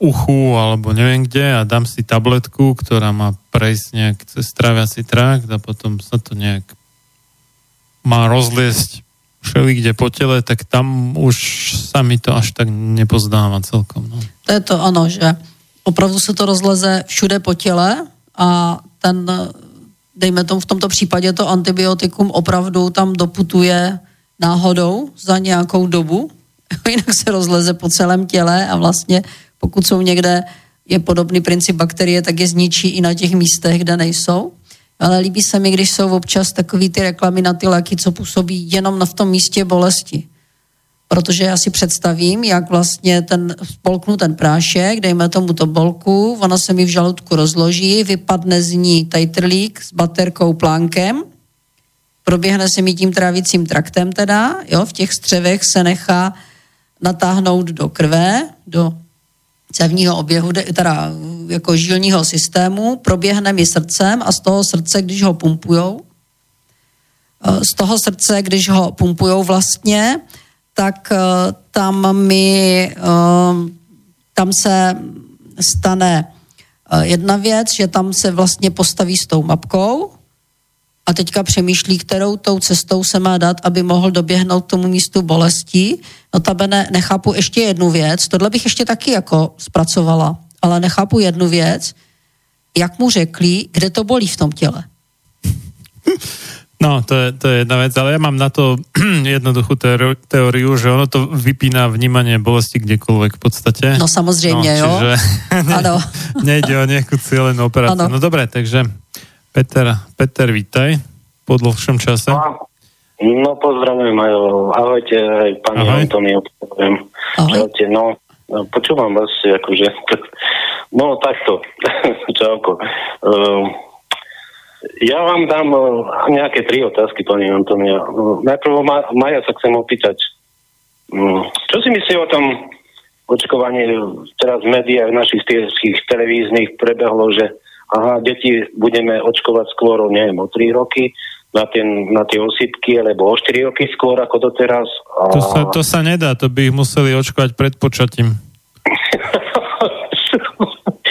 uchu alebo neviem kde a dám si tabletku, ktorá má prejsť nejak cez traviaci trakt a potom sa to nejak má rozliesť všeli kde po tele, tak tam už sa mi to až tak nepozdáva celkom. No. To je to, ano, že opravdu se to rozleze všude po těle a ten, dejme tomu v tomto případě to antibiotikum opravdu tam doputuje náhodou za nějakou dobu, jinak se rozleze po celém těle a vlastně pokud jsou někde, je podobný princip bakterie, tak je zničí i na těch místech, kde nejsou. Ale líbí se mi, když jsou občas takový ty reklamy na ty léky, co působí jenom na v tom místě bolesti. Protože já si představím, jak vlastně ten, spolknu ten prášek, dejme tomu to bolku, ona se mi v žaludku rozloží, vypadne z ní tajtrlík s baterkou plánkem, proběhne se mi tím trávicím traktem teda, jo, v těch střevech se nechá natáhnout do krve, do cévního oběhu, teda jako žilního systému, proběhne mi srdcem a z toho srdce, když ho pumpujou, eh, z toho srdce, když ho pumpujou vlastně, tak eh, tam mi, eh, tam se stane jedna věc, že tam se vlastně postaví s tou mapkou, a teďka přemýšlí, kterou tou cestou se má dát, aby mohl doběhnout tomu místu bolesti. Notabene nechápu ještě jednu věc, tohle bych ještě taky jako zpracovala, ale nechápu jednu věc, jak mu řekli, kde to bolí v tom těle. No, to je, to je jedna vec, ale ja mám na to jednoduchú teóriu, teóriu, že ono to vypína vnímanie bolesti kdekoľvek v podstate. No samozrejme, no, jo. Čiže Ano. nejde o nejakú cieľenú operáciu. Áno. No dobre, takže Peter, Peter, vítaj po dlhšom čase. No pozdravujem aj, ahojte aj pani Ahoj. Antonio, pozdravujem. Ahoj. Čaute, no, no, počúvam vás, akože, no takto, čauko. Uh, ja vám dám uh, nejaké tri otázky, pani Antonia. Uh, najprv Ma, Maja sa chcem opýtať, um, čo si myslí o tom očkovanie teraz v médiách našich tých televíznych prebehlo, že aha, deti budeme očkovať skôr, neviem, o 3 roky, na, ten, na tie osýpky, alebo o 4 roky skôr ako doteraz. A... To sa, to sa nedá, to by ich museli očkovať pred počatím.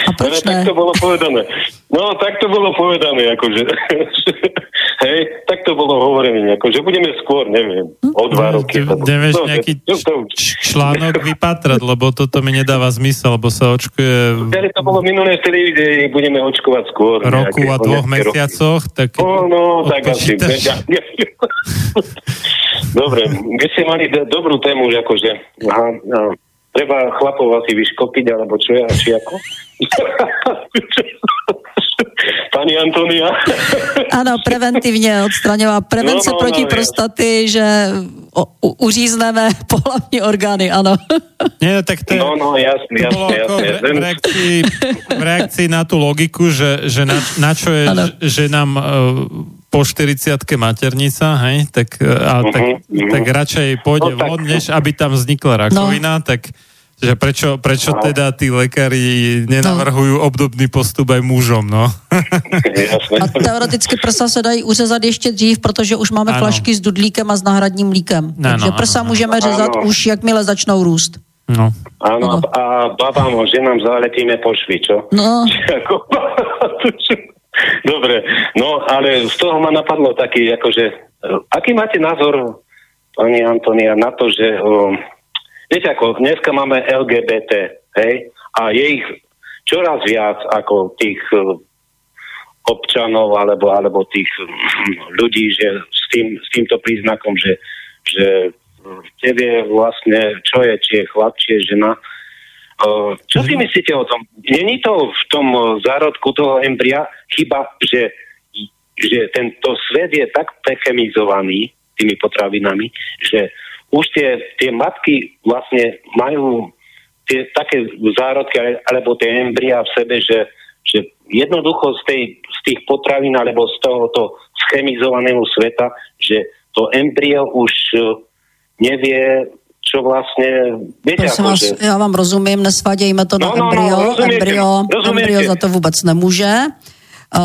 A proč tak ne? to bolo povedané. No, tak to bolo povedané, akože. Hej, tak to bolo hovorené, akože budeme skôr, neviem, o dva roky. Ne- Nevieš No, nejaký to, to, článok vypatrať, lebo toto mi nedáva zmysel, lebo sa očkuje Vtedy to bolo minulé v televízii, budeme očkovať skôr. roku nejaké- a dvoch roky. mesiacoch, tak No, no, tak asi. Dobre, vy ste mali do, dobrú tému, že akože aha, no, treba chlapov asi vyškopiť, alebo čo ja, či ako? Pani Antonia. Ano, preventivně odstraňovat. Prevence No, no, proti no, je. prostaty, že o, u, uřízneme pohlavní orgány, ano. Nie, tak to je... No, no, jasne, To bolo jasne, ako jasne. v, reakcii, v reakcii na tú logiku, že, že na, na čo je Áno. že nám uh, po 40 maternica, hej, tak, uh, a, Mhm, tak, mhm. tak radšej pôjde No, tak- von, než aby tam vznikla rakovina, tak že prečo, prečo No. teda tí lekári nenavrhujú obdobný postup aj mužom, no? A teoreticky prsa se dají uřezat ještě dřív, protože už máme Ano. flašky s dudlíkem a s náhradním mlíkem. Ano, Takže ano, prsa ano. můžeme řezat Ano. už jakmile začnou růst. no. Áno, Áno. a babám, ženám zaletíme po švi, čo? No, Ako- Dobre, no ale z toho ma napadlo taký, akože, eh, aký máte názor, pani Antonia, na to, že, um, viete ako, dneska máme LGBT, hej, a je ich čoraz viac ako tých eh, občanov alebo, alebo tých hm, ľudí, že s, tým, s týmto príznakom, že, že nevie vlastne, čo je, či je chlap, či je žena. Uh, Čo si myslíte o tom? Není to v tom uh, zárodku toho embria chyba, že, že tento svet je tak prechemizovaný tými potravinami, že už tie, tie matky vlastne majú tie také zárodky ale- alebo tie embria v sebe, že, že jednoducho z, tej, z tých potravín alebo z tohoto schemizovaného sveta, že to embryo už uh, nevie, čo vlastne... Viete, prosím ako, vás, že... já vám rozumím, nesvadějme to na No, no, no, embryo. rozumiete, embryo, rozumiete. embryo za to vůbec nemůže. Uh,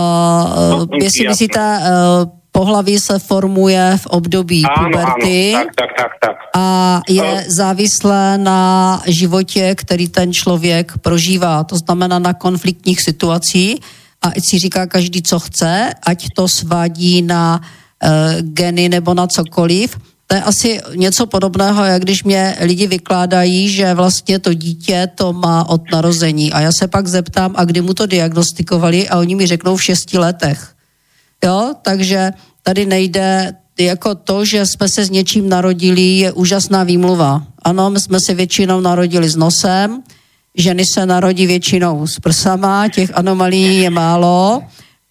No, jestli jasné. myslíte, uh, pohlaví se formuje v období áno, puberty. tak, tak, tak, tak. a je No. závislé na životě, který ten člověk prožívá. To znamená na konfliktních situacích. A ať si říká každý, co chce, ať to svádí na uh, geny nebo na cokoliv. To je asi něco podobného, jak když mě lidi vykládají, že vlastně to dítě to má od narození. A já se pak zeptám, a kdy mu to diagnostikovali a oni mi řeknou v šesti letech. Jo, takže tady nejde jako to, že jsme se s něčím narodili, je úžasná výmluva. Ano, my jsme se většinou narodili s nosem, ženy se narodí většinou s prsama, těch anomalí je málo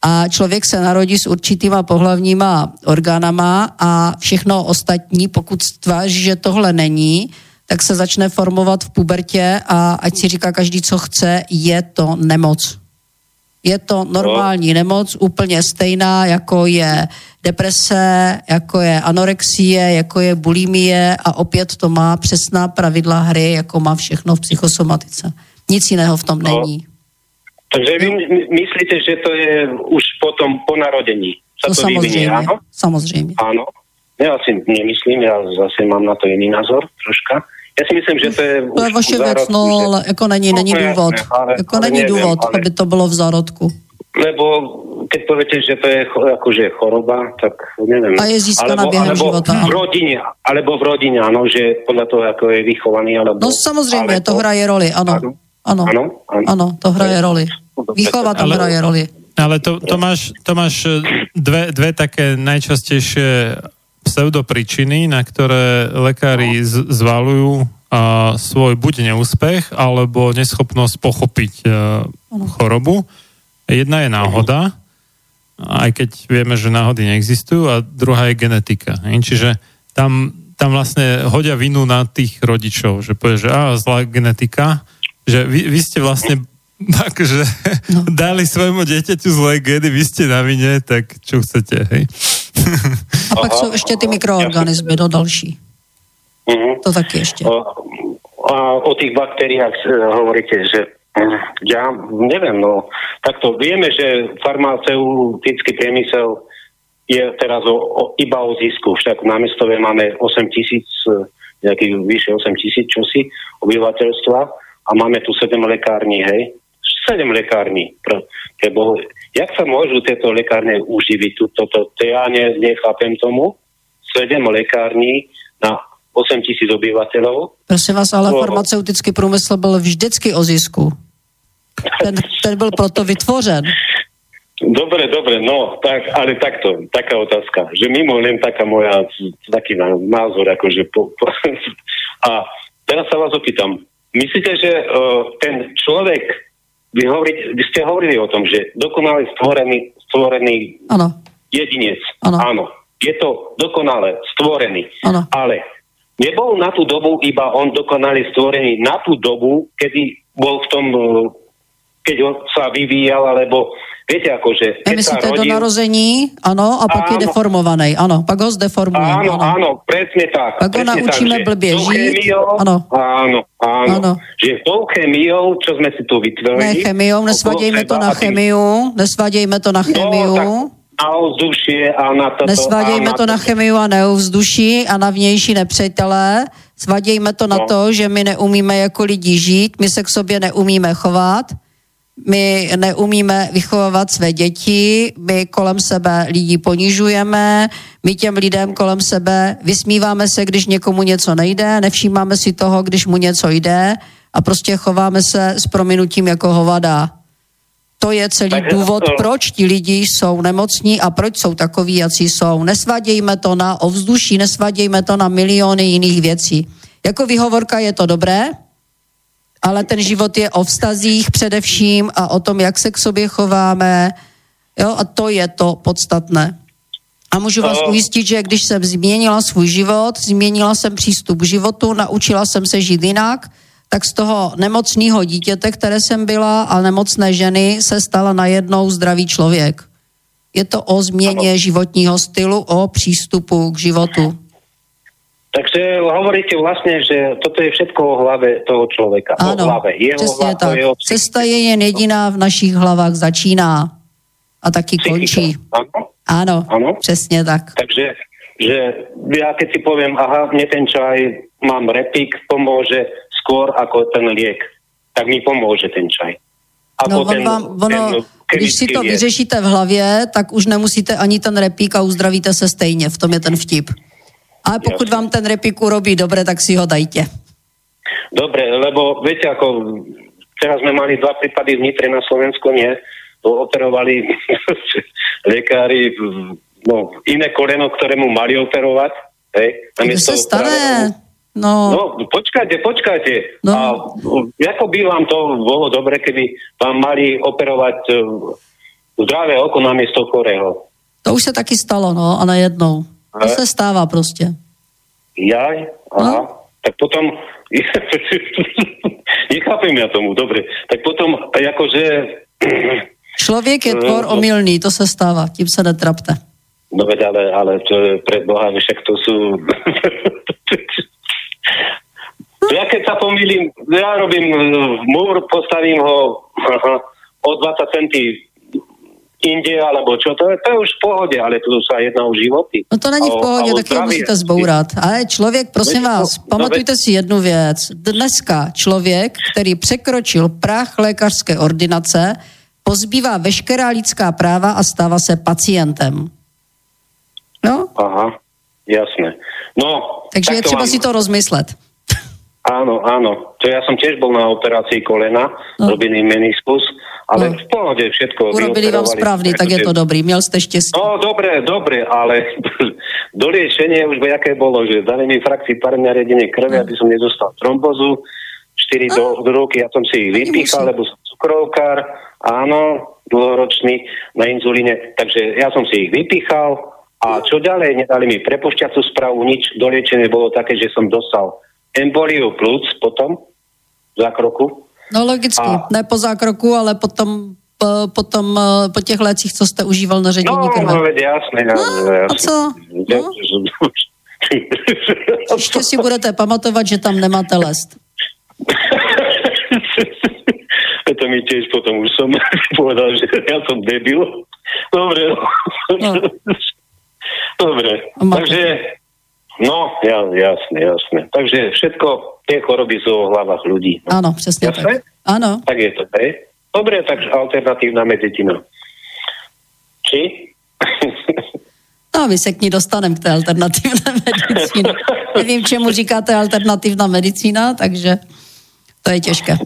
a člověk se narodí s určitýma pohlavníma orgánama a všechno ostatní, pokud tváří, že tohle není, tak se začne formovat v pubertě a ať si říká každý, co chce, je to nemoc. Je to normální nemoc, úplně stejná, jako je deprese, jako je anorexie, jako je bulimie a opět to má přesná pravidla hry, jako má všechno v psychosomatice. Nic jiného v tom No. není. Takže vy my- myslíte, že to je už potom po narodení? Sa No to vyvinie, samozřejmě, áno? samozřejmě. Áno. Ja si nemyslím, ja zase mám na to jiný názor troška. Ja si myslím, že to je To je už vaše věc, no, ale jako není, není důvod. ale- Jako není nevím, důvod, ale- aby to bylo v zárodku. lebo keď poviete, že to je cho- akože choroba, tak neviem. A je získaná alebo, během alebo života, v áno. rodine, alebo v rodine, áno, že podľa toho, ako je vychovaný, alebo... No samozřejmě, alebo- to hraje roli, ano. Ano, Áno, áno. ano, to hraje roli. Výchova tam Ale- hraje roli. Ale to, to, máš, to máš e, dve, dve také najčastejšie pseudopríčiny, na ktoré lekári z, zvalujú a, svoj buď neúspech, alebo neschopnosť pochopiť a, chorobu. Jedna je náhoda, aj keď vieme, že náhody neexistujú, a druhá je genetika. Čiže tam, tam vlastne hodia vinu na tých rodičov, že povie, že á, zlá genetika, že vy, vy ste vlastne takže no. dali svojmu dieťaťu zlé gény, vy ste na vine, tak čo chcete, hej? A pak jsou ještě ty mikroorganismy, do další. Mhm. To taky ještě. O, a o tých baktériách e, hovoríte, že mm, ja neviem, no takto vieme, že farmaceutický priemysel je teraz o, o, iba o zisku. Však na mestove máme 8 tisíc, e, nejakých vyše 8 tisíc čosi obyvateľstva a máme tu 7 lekární, hej? 7 lekární. Bohu. Jak sa môžu tieto lekárne uživiť? Toto, to ja ne, nechápem tomu. 7 lekární na 8 tisíc obyvateľov. Prosím vás, ale No. farmaceutický průmysl byl vždycky o zisku. Ten, ten byl proto vytvořen. Dobre, dobre, no, tak, ale takto, taká otázka, že mimo len taká moja, taký ná- názor, akože po, po, a teraz sa vás opýtam, myslíte, že uh, ten človek, vy, hovoríte, vy ste hovorili o tom, že dokonale stvorený, stvorený Ano, jedinec, Áno. áno, je to dokonale stvorený, Áno. ale nebol na tú dobu iba on dokonale stvorený. Na tú dobu, kedy bol v tom, uh, keď on sa vyvíjal, alebo viete, akože keď sa Nemyslíte do rodil... narození, ano, a pak je Áno. deformovaný, ano, pak ho zdeformují, Áno, ano. áno, presne tak. Tak ho naučíme tou žít, Chémiou, áno. Áno, áno. Áno. Že tou chemiou, čo sme si tu vytvorili... Ne chemiou, nesvadějme to na chemiu, nesvadějme to na chemiu. No, tak na ovzdušie a na toto... Nesvadějme to na chemiu a na ovzduší a na vnější nepřátelé. Svadějme to na No. to, že my neumíme jako lidi žít, my se k sobě neumíme chovat, my neumíme vychovávat své děti, my kolem sebe lidi ponižujeme, my těm lidem kolem sebe vysmíváme se, když někomu něco nejde, nevšímáme si toho, když mu něco jde a prostě chováme se s prominutím jako hovada. To je celý Takže, důvod, eh, proč ti lidi jsou nemocní a proč jsou takoví, jací jsou. Nesvadějme to na ovzduší, nesvadějme to na miliony jiných věcí. Jako výhovorka je to dobré, ale ten život je o vztazích především a o tom, jak se k sobě chováme. Jo, a to je to podstatné. A můžu vás Eh. ujistit, že když jsem změnila svůj život, změnila jsem přístup k životu, naučila jsem se žít jinak, tak z toho nemocného dítěte, které jsem byla, a nemocné ženy se stala najednou zdravý člověk. Je to o změně životního stylu, o přístupu k životu. Takže hovoríte vlastne, že toto je všetko o hlave toho človeka. o Ano, hlave. Jeho přesně hlava, to tak. je o Cesta je jen jediná v našich hlavách začíná a taky psychika. končí. Áno? Ano, Ano. přesně tak. Takže že ja keď si poviem, aha, mne ten čaj, mám repík, pomôže skôr ako ten liek, tak mi pomôže ten čaj. No, on vám, ono, když si to liek. vyřešíte v hlavě, tak už nemusíte ani ten repík a uzdravíte se stejně. V tom je ten vtip. Ale pokud Jasne. vám ten repík urobí dobre, tak si ho dajte. Dobre, lebo viete, ako teraz sme mali dva prípady v Nitre na Slovensku, nie? To operovali lekári no, iné koleno, ktorému mali operovať. Hej, To namiesto stane. zdravého. No, No, počkajte, počkajte. No. A ako by vám to bolo dobre, keby vám mali operovať uh, zdravé oko namiesto chorého? to už se taky stalo, no, a najednou. To se stává prostě. Jaj? Aha. No. Tak potom... Nechápem ja tomu, dobre. Tak potom, akože... Člověk je No, tvor no. omylný, to se stává, tím se netrapte. No veď, ale, ale to je pre Boha, však to sú... ja keď sa pomýlim, ja robím uh, múr, postavím ho aha, o 20 centy inde, alebo čo, to je, to je už v pohode, ale tu sa jedná o životy. No to není v pohodě, o tak zdravie. musíte zbourat. Ale člověk, prosím Veď to- vás, no pamatujte si jednu věc. Dneska člověk, který překročil prach lékařské ordinace, pozbývá veškerá lidská práva a stává se pacientem. No? Aha, jasné. No, Takže je třeba vám- si to rozmyslet. Áno, áno. To ja som tiež bol na operácii kolena, No. robený meniskus, ale No. v pohode všetko. Urobili vám správny, tak je to dobrý. Měl jste štěstí. No, dobre, dobre, ale do liečenia už jaké bolo, že dali mi frakcii parenia riadenie krve, aby som nedostal trombozu, 4 do, do ruky, ja som si ich vypíchal, lebo som cukrovkár, áno, dlhoročný na inzulíne, takže ja som si ich vypíchal a čo ďalej, nedali mi prepušťacú správu, nič, do liečenie bolo také, že som dostal emboliu plúc potom, za kroku, No logicky, A- ne po zákroku, ale potom, po, potom, eh, po těch lécích, co jste užíval na ředění No, krve. no, jasné, No, a co? No. Ještě si budete pamatovat, že tam nemáte lest. to mi tiež potom už som povedal, že ja som debil. Dobre. No. Dobre. A máte- Takže, no, ja, jasné, jasné. Takže všetko, tie choroby sú o hlavách ľudí. No. Ano, přesně Jasné? tak. Ano, Tak je to, hej? Dobre, takže alternatívna medicína. Či? no my se k ní dostaneme, k té alternativné medicíně. Nevím, čemu říkáte alternativná medicína, takže to je těžké.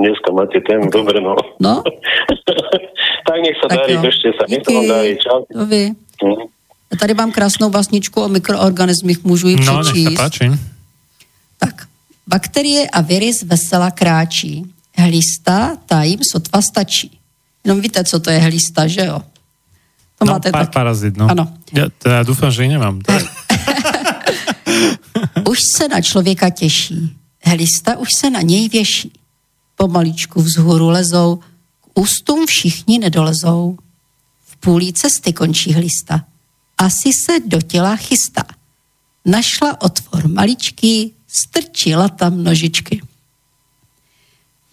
Dneska máte ten, dobre, no. No. tak nech Tak darí, držte sa, nech sa vám darí, čau. Já tady mám krásnou basničku o mikroorganismech, můžu ji No, nech přečíst. páči. Tak, bakterie a viry z vesela kráčí. Hlista, ta jim sotva stačí. Jenom víte, co to je hlista, že jo? To No, máte pa, tak. parazit, no. Ano. To ja dúfam, že ich nemám. Už se na člověka těší. Hlista už se na něj věší. Pomaličku vzhůru lezou, k ústům všichni nedolezou. V půlí cesty končí hlista. Asi se do těla chystá. Našla otvor maličký, strčila tam nožičky.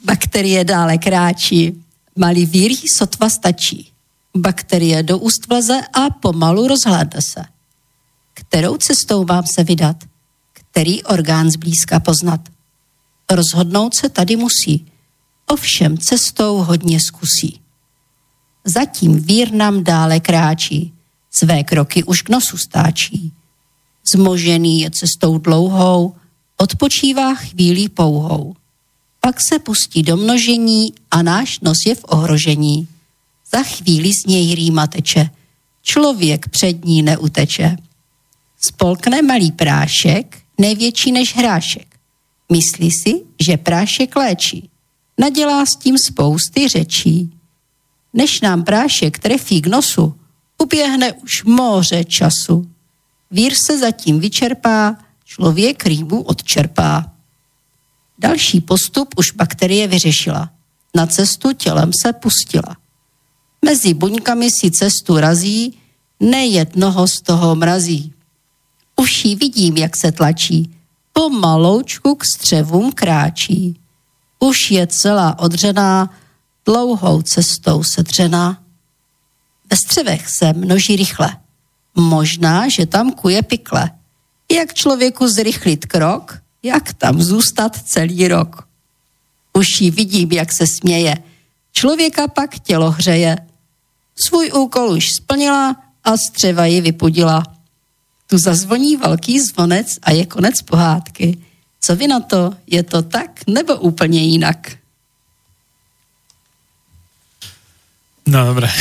Bakterie dále kráčí, malý vír sotva stačí. Bakterie do úst vleze a pomalu rozhlédne se. Kterou cestou mám se vydat? Který orgán zblízka poznat? Rozhodnout se tady musí. Ovšem cestou hodně zkusí. Zatím vír nám dále kráčí, své kroky už k nosu stáčí. Zmožený je cestou dlouhou, odpočívá chvíli pouhou. Pak se pustí do množení a náš nos je v ohrožení. Za chvíli z něj rýma teče, člověk před ní neuteče. Spolkne malý prášek, největší než hrášek. Myslí si, že prášek léčí. Nadělá s tím spousty řečí. Než nám prášek trefí k nosu, uběhne už moře času. Vír se zatím vyčerpá, člověk rýmu odčerpá. Další postup už bakterie vyřešila. Na cestu tělem se pustila. Mezi buňkami si cestu razí, nejednoho z toho mrazí. Už ji vidím, jak se tlačí, pomaloučku k střevům kráčí. Už je celá odřená, dlouhou cestou sedřená. Ve střevech se množí rychle. Možná, že tam kuje pikle. Jak člověku zrychlit krok, jak tam zůstat celý rok. Už ji vidím, jak se směje. Člověka pak tělo hřeje. Svůj úkol už splnila a střeva ji vypudila. Tu zazvoní velký zvonec a je konec pohádky. Co vy na to? Je to tak nebo úplně jinak? No dobre.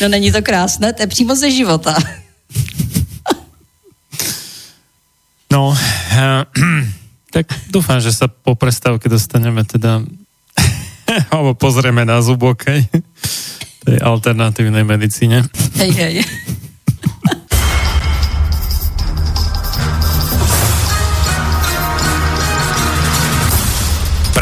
No není to krásné, to je přímo ze života. No, eh, tak dúfam, že sa po prestávke dostaneme teda alebo pozrieme na zubokej tej alternatívnej medicíne. Hej, hej.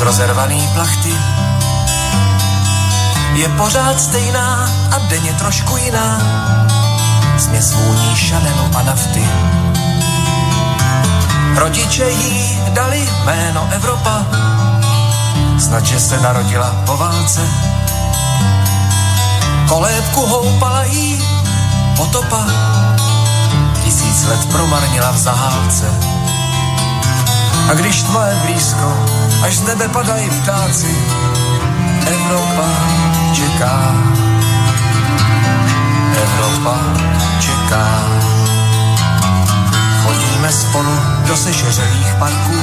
Rozervaný plachty. Je pořád stejná a denně trošku jiná, směs vůní šanelu a nafty. Rodiče jí dali jméno Evropa, snad, že se narodila po válce. Kolébku houpala jí potopa, tisíc let promarnila v zahálce. A když tma je blízko, až z nebe padají ptáci, Evropa čeká. Evropa čeká. Chodíme spolu do sešeřelých parků,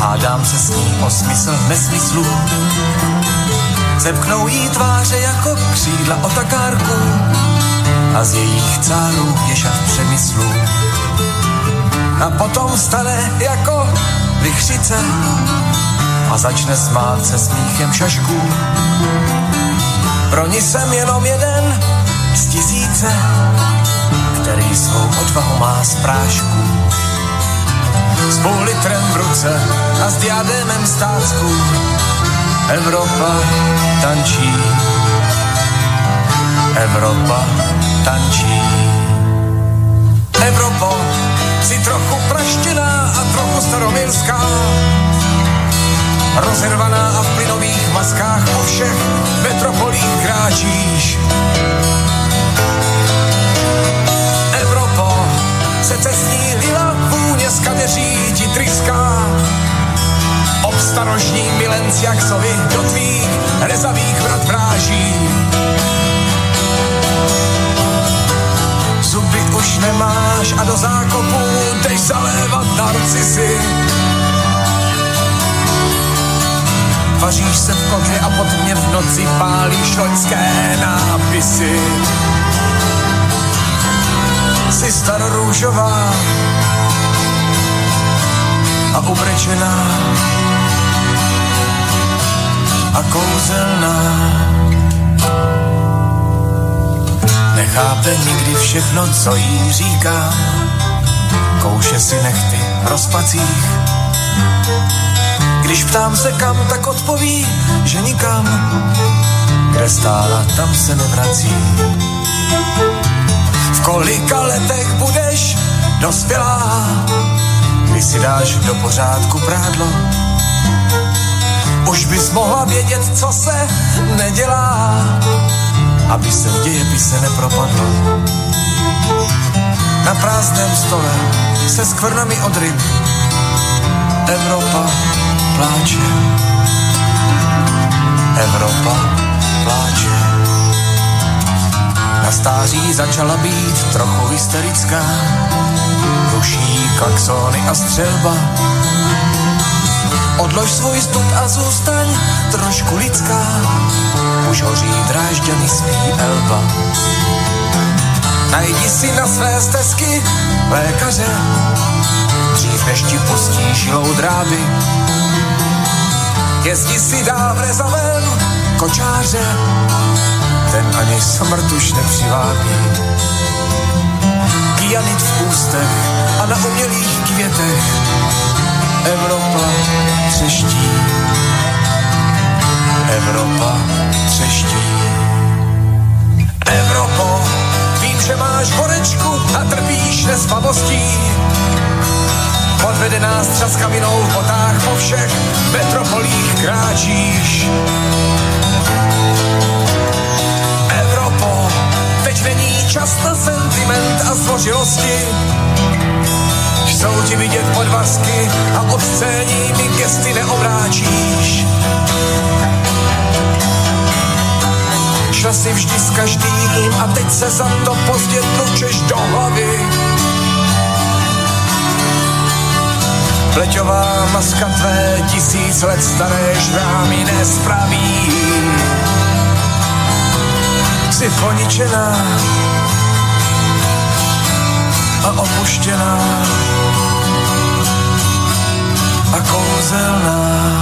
hádám se s ní o smysl nesmyslů. Zepknou jí tváře jako křídla otakárku a z jejich cárů věšat přemyslů. A potom stane jako vychřice a začne smát se smíchem šašků. Pro ní jsem jenom jeden z tisíce, který svou odvahu má z prášku. S půl litrem v ruce a s diadémem stácku Evropa tančí. Evropa tančí. Evropo, si trochu praštěná a trochu staromirská, rozervaná a v plynových maskách po všech metropolích kráčíš. Evropo, se cestní lila vůně z kadeří ti tryská. Obstarožní milenci jak sovy do tvých rezavých vrat vráží. Už nemáš a do zákopu jdeš zalévat narcisy. Vaříš se v koži a pod mě v noci pálíš loňské nápisy. Jsi starorůžová a ubrečená a kouzelná. Nechápe nikdy všechno, co jí říká. Kouše si nechty v rozpacích. Když ptám se kam, tak odpoví, že nikam. Kde stála, tam se nevrací. V kolika letech budeš dospělá, kdy si dáš do pořádku prádlo. Už bys mohla vědět, co se nedělá, aby se v dějepise nepropadlo. Na prázdném stole se skvrnami od ryb Evropa pláče. Evropa pláče. Na stáří začala být trochu hysterická. Ruší klaxony a střelba. Odlož svůj stud a zůstaň trošku lidská. Už hoří drážďany svý elba. Najdi si na své stezky lékaře, dřív než ti pustí žilou dráby. Jezdi si dál v rezavém kočáře, ten ani smrt už nepřivábí. Kyanit v ústech a na umělých květech Evropa třeští. Evropa třeští. Evropo, vím, že máš horečku a trpíš nespavostí. Podvedená s třaskavinou v botách po všech metropolích kráčíš. Evropo, teď není čas na sentiment a zdvořilosti. Jsou ti vidět podvazky a od scéní gesty neobráčíš. Si vždy s každým a teď se za to pozdě tlučeš do hlavy. Pleťová maska tvé tisíc let staré žrámy nespraví. Jsi poničená a opuštěná a kouzelná.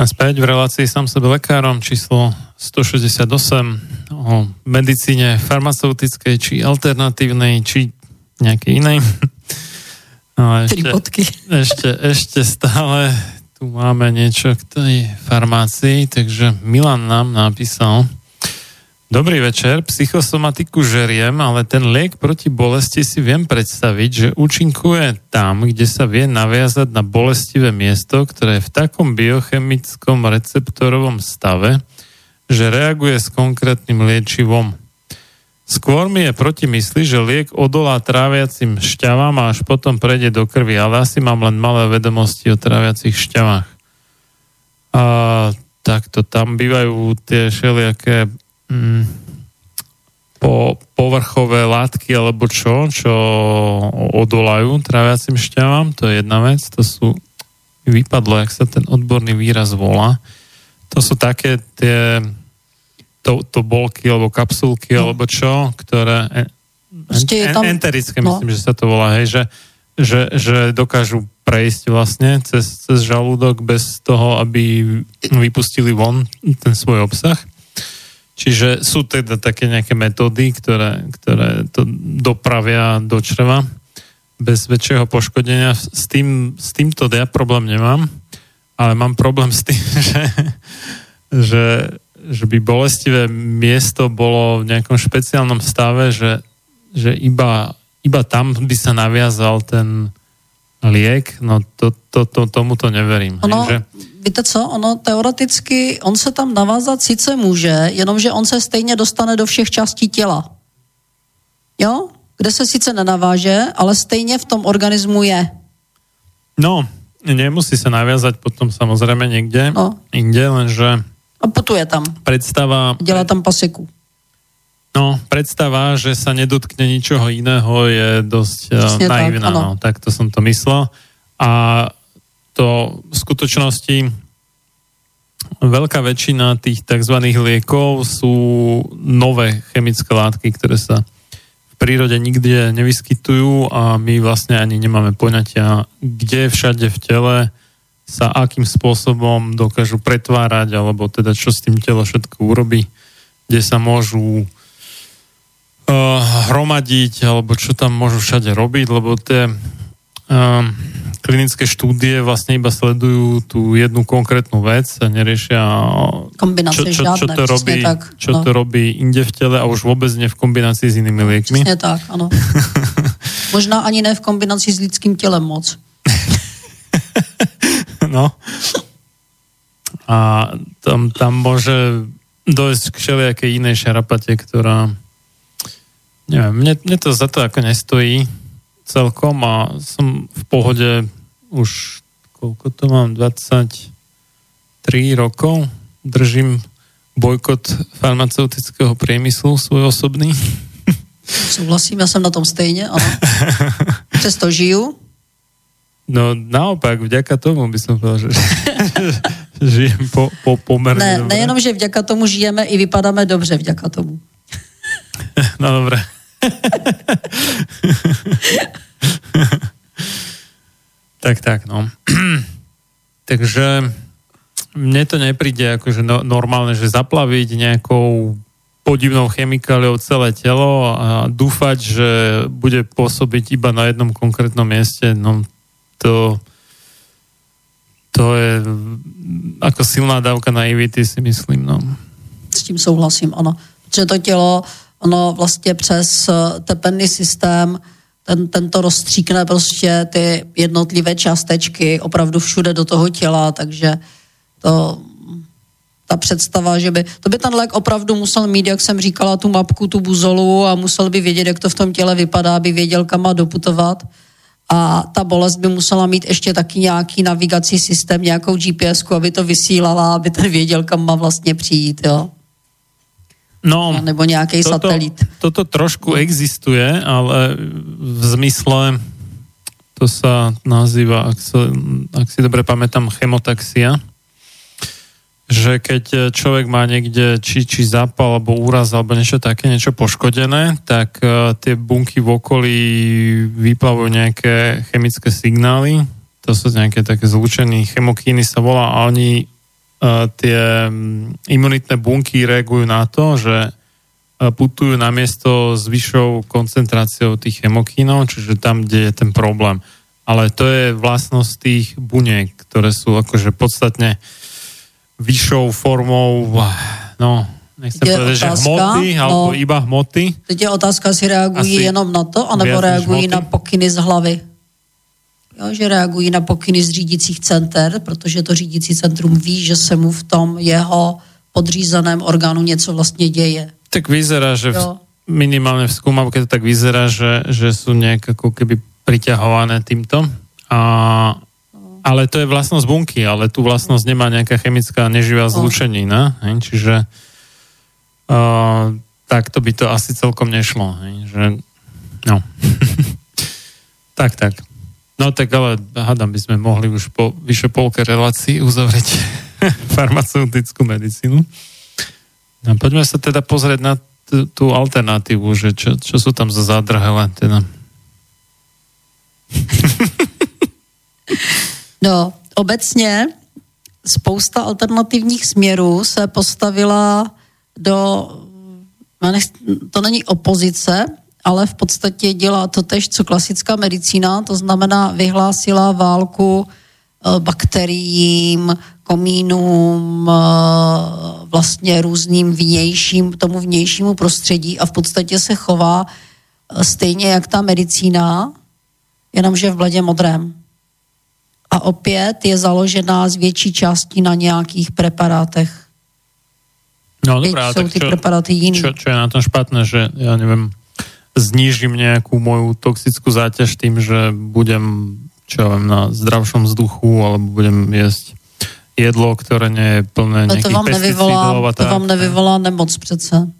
Sme späť v relácii sám sebe lekárom číslo 168 o medicíne farmaceutickej, či alternatívnej, či nejakej inej. No, Tri bodky. Ešte, ešte stále tu máme niečo k tej farmácii, takže Milan nám napísal Dobrý večer, psychosomatiku žeriem, ale ten liek proti bolesti si viem predstaviť, že účinkuje tam, kde sa vie naviazať na bolestivé miesto, ktoré je v takom biochemickom receptorovom stave, že reaguje s konkrétnym liečivom. Skôr mi je proti mysli, že liek odolá tráviacim šťavám a až potom prejde do krvi, ale asi mám len malé vedomosti o tráviacich šťavách. A takto tam bývajú tie všelijaké mm, po, povrchové látky alebo čo, čo odolajú tráviacim šťavám, to je jedna vec, to sú, vypadlo, jak sa ten odborný výraz volá, to sú také tie to, to bolky alebo kapsulky no. alebo čo, ktoré en, tam, enterické no. myslím, že sa to volá, hej, že, že, že dokážu prejsť vlastne cez, cez žalúdok bez toho, aby vypustili von ten svoj obsah. Čiže sú teda také nejaké metódy, ktoré, ktoré to dopravia do čreva bez väčšieho poškodenia. S, tým, s týmto ja problém nemám, ale mám problém s tým, že, že, že by bolestivé miesto bolo v nejakom špeciálnom stave, že, že iba, iba tam by sa naviazal ten liek, no to, to, to, tomu to neverím. Ono, že... víte co, ono teoreticky, on se tam navázat sice může, jenomže on se stejně dostane do všech částí těla. Jo? Kde se sice nenaváže, ale stejně v tom organismu je. No, nemusí se naviazať potom samozřejmě někde, no. inde, lenže... A putuje tam. Predstava... Dělá tam paseku. No, predstava, že sa nedotkne ničoho iného je dosť Přesně naivná. Tak, no, tak to som to myslel. A to v skutočnosti veľká väčšina tých tzv. liekov sú nové chemické látky, ktoré sa v prírode nikde nevyskytujú a my vlastne ani nemáme poňatia, kde všade v tele sa akým spôsobom dokážu pretvárať, alebo teda čo s tým telo všetko urobí, kde sa môžu uh, hromadiť, alebo čo tam môžu všade robiť, lebo tie klinické štúdie vlastne iba sledujú tú jednu konkrétnu vec a neriešia čo, čo, čo, to robí, tak, čo no. to robí inde v tele a už vôbec nie v kombinácii s inými liekmi. Přesně tak, ano. Možná ani ne v kombinaci s lidským tělem moc. no. A tam, tam môže dojsť k všelijakej inej šarapate, ktorá Neviem, mne, mne to za to ako nestojí celkom a som v pohode už koľko to mám, 23 rokov držím bojkot farmaceutického priemyslu svoj osobný. Souhlasím, ja som na tom stejne, ano. Přesto žiju. No naopak, vďaka tomu by som povedal, že, že žijem po, po pomerne ne, dobre. Nejenom, že vďaka tomu žijeme, i vypadáme dobře vďaka tomu. No dobré. tak, tak, no. Takže mne to nepríde akože no, normálne, že zaplaviť nejakou podivnou chemikáliou celé telo a dúfať, že bude pôsobiť iba na jednom konkrétnom mieste, no to to je ako silná dávka naivity, si myslím, no. S tím souhlasím, ano. Protože to tělo ono vlastně přes eh, tepenný systém ten, tento rozstříkne prostě ty jednotlivé částečky opravdu všude do toho těla, takže to, ta představa, že by, to by ten lék opravdu musel mít, jak jsem říkala, tu mapku, tu buzolu a musel by vědět, jak to v tom těle vypadá, aby věděl, kam má doputovat a ta bolest by musela mít ještě taky nějaký navigací systém, nějakou GPS, aby to vysílala, aby ten věděl, kam má vlastně přijít, jo. No, nebo nějaký toto, satelit. Toto trošku existuje, ale v zmysle, to sa nazýva, ak, sa, ak si dobre pamätám, chemotaxia, že keď človek má niekde či, či zápal alebo úraz alebo niečo také, niečo poškodené, tak uh, tie bunky v okolí vyplavujú nejaké chemické signály, to sú nejaké také zlúčené chemokíny sa volá a oni tie mm, imunitné bunky reagujú na to, že uh, putujú na miesto s vyššou koncentráciou tých chemokínov, čiže tam, kde je ten problém. Ale to je vlastnosť tých buniek, ktoré sú akože podstatne vyššou formou, no, nechcem Je povedať, že otázka, hmoty, alebo no. iba hmoty. Teď je otázka, jestli reagují Asi jenom na to, anebo reagují hmoty. na pokyny z hlavy. Jo, že reagují na pokyny z řídících center, protože to řídící centrum ví, že se mu v tom jeho podřízeném orgánu něco vlastně děje. Tak vyzerá, že v, Jo. minimálne v skúmavke to tak vyzerá, že, že sú nejak ako keby priťahované týmto. A, ale to je vlastnosť bunky, ale tú vlastnosť nemá nejaká chemická neživá zlúčenina. Hej? Čiže uh, takto by to asi celkom nešlo. Hej? Že, no. tak, tak. No tak ale hádam, by sme mohli už po vyše polke relácií uzavrieť farmaceutickú medicínu. No, poďme sa teda pozrieť na tú alternatívu, že čo, čo sú tam za zádrhele. Teda. No, obecně spousta alternativních směrů se postavila do, nech- to není opozice, ale v podstatě dělá to tež, co klasická medicína, to znamená vyhlásila válku eh, bakteriím, komínům, eh, vlastně různým vnějším, tomu vnějšímu prostředí a v podstatě se chová eh, stejně jak ta medicína, jenomže v bledě modrém. A opět je založená z větší části na nějakých preparátech. No Teď dobré, ale jsou tak ty čo, preparáty jiný. čo, čo je na tom špatné, že ja neviem, znížim nejakú moju toxickú záťaž tým, že budem čo ja viem, na zdravšom vzduchu alebo budem jesť jedlo, ktoré nie je plné No to vám, nevyvolá, to vám nevyvolá nemoc přece.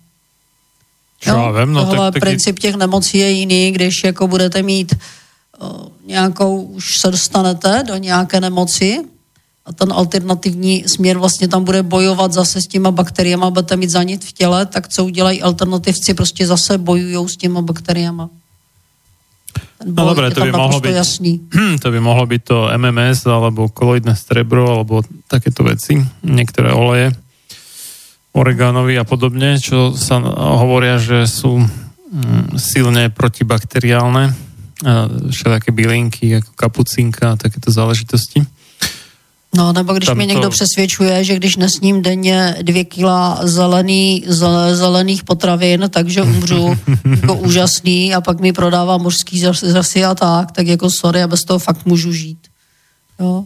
Čo ja viem, no Tohle tak, princip těch nemocí je jiný, když jako budete mít o, nějakou, už se dostanete do nějaké nemoci a ten alternativní směr vlastně tam bude bojovat zase s těma bakteriemi, budete mít zanit v těle, tak co udělají alternativci, prostě zase bojují s těma bakteriemi. No je to by mohlo byť, jasný. to by mohlo byť to MMS alebo koloidné strebro alebo takéto veci, niektoré oleje, oreganovi a podobne, čo sa hovoria, že sú mm, silne protibakteriálne, všelijaké bylinky ako kapucinka a takéto záležitosti. No, nebo když Tam mě to- někdo přesvědčuje, že když nesním denně dvě kila zelený, zel- zelených potravin, takže umřu jako úžasný a pak mi prodává mořský zasy a tak, tak jako sorry, a bez toho fakt můžu žít. Jo?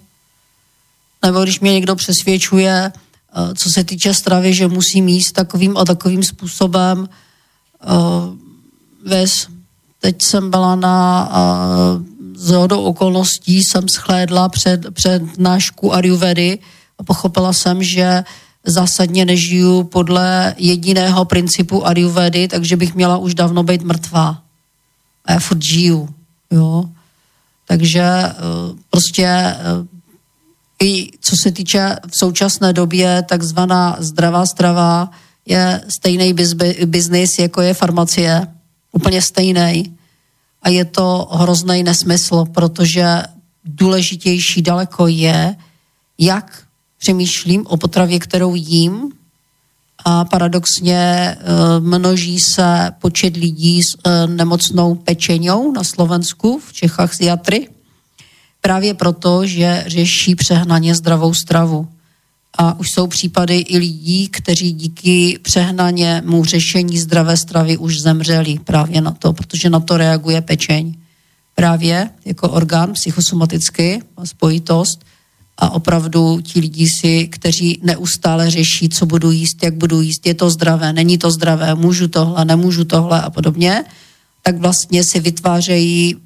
Nebo když mě někdo přesvědčuje, eh, co se týče stravy, že musím jíst takovým a takovým způsobem, uh, ves, teď jsem byla na uh, z hodou okolností jsem schlédla před, před nášku Ayurvedy a pochopila jsem, že zásadně nežiju podle jediného principu Ayurvedy, takže bych měla už dávno být mrtvá. A já furt žiju, jo. Takže eh, prostě eh, i co se týče v současné době takzvaná zdravá strava je stejný biz- biznis, jako je farmacie. Úplně stejný. A je to hrozný nesmysl, protože důležitější daleko je, jak přemýšlím o potravě, kterou jím. A paradoxně eh, množí se počet lidí s eh, nemocnou pečeňou na Slovensku, v Čechách z Jatry, právě proto, že řeší přehnaně zdravou stravu. A už jsou případy i lidí, kteří díky přehnaněmu řešení zdravé stravy už zemřeli právě na to, protože na to reaguje pečeň. Právě jako orgán psychosomatický, spojitost a opravdu ti lidi si, kteří neustále řeší, co budu jíst, jak budu jíst, je to zdravé, není to zdravé, můžu tohle, nemůžu tohle a podobně, tak vlastně si vytvářejí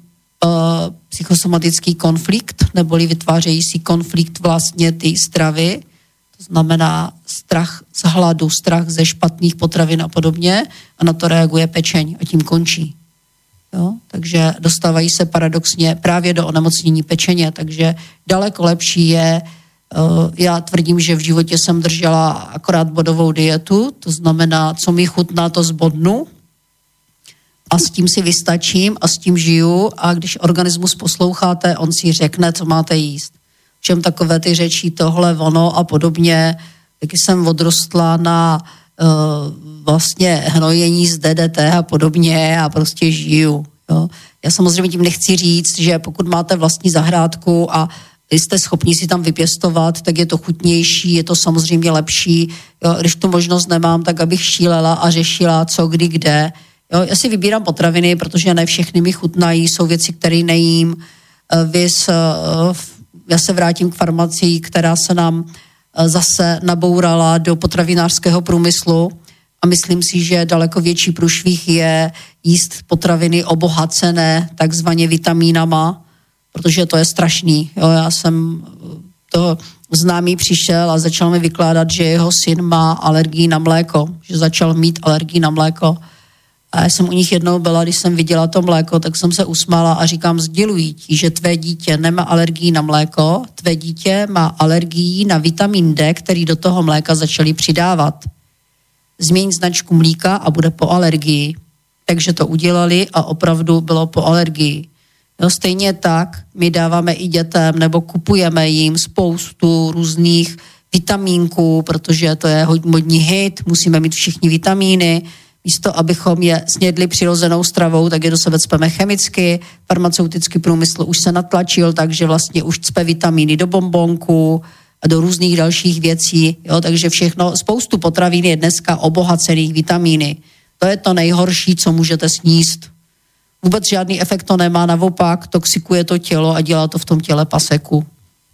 psychosomatický konflikt, neboli vytvářejí si konflikt vlastně ty stravy, to znamená strach z hladu, strach ze špatných potravin a podobně a na to reaguje pečeň a tím končí. Jo? Takže dostávají se paradoxně právě do onemocnění pečeně, takže daleko lepší je, uh, já tvrdím, že v životě jsem držela akorát bodovou dietu, to znamená, co mi chutná, to zbodnu, a s tím si vystačím a s tím žiju a když organismus posloucháte, on si řekne, co máte jíst. Čem takové ty řečí tohle, ono a podobně. Taky jsem odrostla na uh, vlastně hnojení z DDT a podobně a prostě žiju. Jo. Já samozřejmě tím nechci říct, že pokud máte vlastní zahrádku a jste schopni si tam vypěstovat, tak je to chutnější, je to samozřejmě lepší. Jo, když tu možnost nemám, tak abych šílela a řešila, co kdy kde. Jo, já si vybírám potraviny, protože ne všechny mi chutnají, jsou věci, které nejím. Eh, vys, eh, já se vrátím k farmacii, která se nám eh, zase nabourala do potravinářského průmyslu a myslím si, že daleko větší průšvih je jíst potraviny obohacené takzvaně vitamínama, protože to je strašný. Jo, já jsem to známý přišel a začal mi vykládat, že jeho syn má alergii na mléko, že začal mít alergii na mléko. A já jsem u nich jednou byla, když jsem viděla to mléko, tak jsem se usmála a říkám, sdělují ti, že tvé dítě nemá alergii na mléko, tvé dítě má alergii na vitamin D, který do toho mléka začali přidávat. Změň značku mlíka a bude po alergii. Takže to udělali a opravdu bylo po alergii. No, stejně tak my dáváme i dětem nebo kupujeme jim spoustu různých vitamínků, protože to je modní hit, musíme mít všichni vitamíny, místo abychom je snědli přirozenou stravou, tak je do sebe cpeme chemicky, farmaceutický průmysl už se natlačil, takže vlastně už cpe vitamíny do bombonku a do různých dalších věcí, jo, takže všechno, spoustu potravín je dneska obohacených vitamíny. To je to nejhorší, co můžete sníst. Vůbec žádný efekt to nemá, naopak toxikuje to tělo a dělá to v tom těle paseku.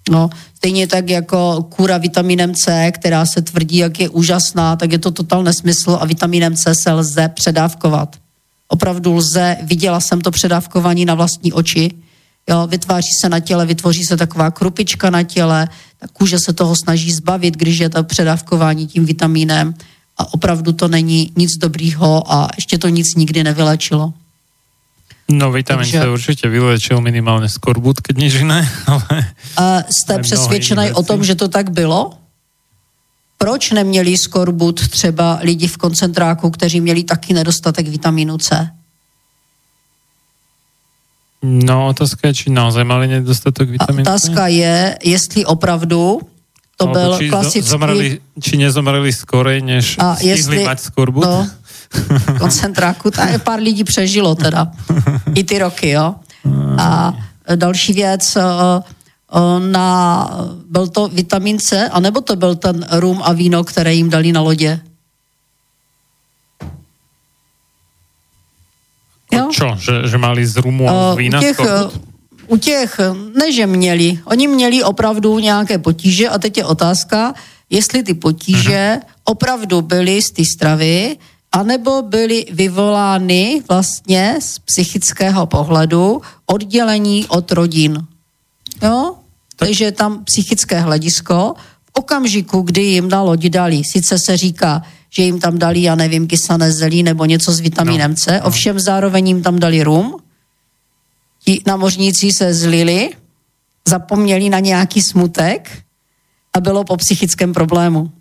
No, stejně tak jako kůra vitaminem C, která se tvrdí, jak je úžasná, tak je to total nesmysl a vitaminem C se lze předávkovat. Opravdu lze, viděla jsem to předávkování na vlastní oči, jo, vytváří se na těle, vytvoří se taková krupička na těle, ta kůže se toho snaží zbavit, když je to předávkování tím vitamínem a opravdu to není nic dobrýho a ještě to nic nikdy nevylečilo. No, vitamin Takže... C určitě vylečil minimálně skorbut, keď nič jiné, ale... A jste přesvědčený o tom, že to tak bylo? Proč neměli skorbut třeba lidi v koncentráku, kteří měli taky nedostatek vitamínu C? No, otázka je, či naozaj mali nedostatek vitamínu C? Otázka je, jestli opravdu to Alebo byl či klasický... Zomreli, či nezomreli skorej, než a stihli jestli... mať skorbut? No, koncentráku. A pár lidí přežilo teda. I ty roky, jo. A další věc, eh, eh, na, byl to vitamin C, anebo to byl ten rum a víno, které jim dali na lodě? Jo? Čo? Že, že mali z rumu a z vína u těch, u těch, ne že měli, oni měli opravdu nějaké potíže a teď je otázka, jestli ty potíže uh-huh. opravdu byly z té stravy, anebo byly vyvolány vlastně z psychického pohledu oddělení od rodin. Jo? Takže tam psychické hledisko v okamžiku, kdy jim na loď dali, sice se říká, že jim tam dali, já nevím, kysané zelí nebo něco s vitamínem no, C, no. ovšem zároveň jim tam dali rum, ti námořníci se zlili, zapomněli na nějaký smutek a bylo po psychickém problému.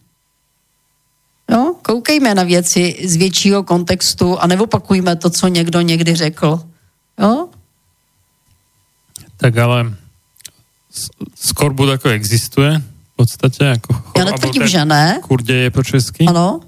No, koukejme na věci z většího kontextu a nevopakujme to, co někdo někdy řekl. Jo? Tak ale skorbut jako existuje v podstatě? Jako Já netvrdím, že ne. Kurdě je po česky? Ano.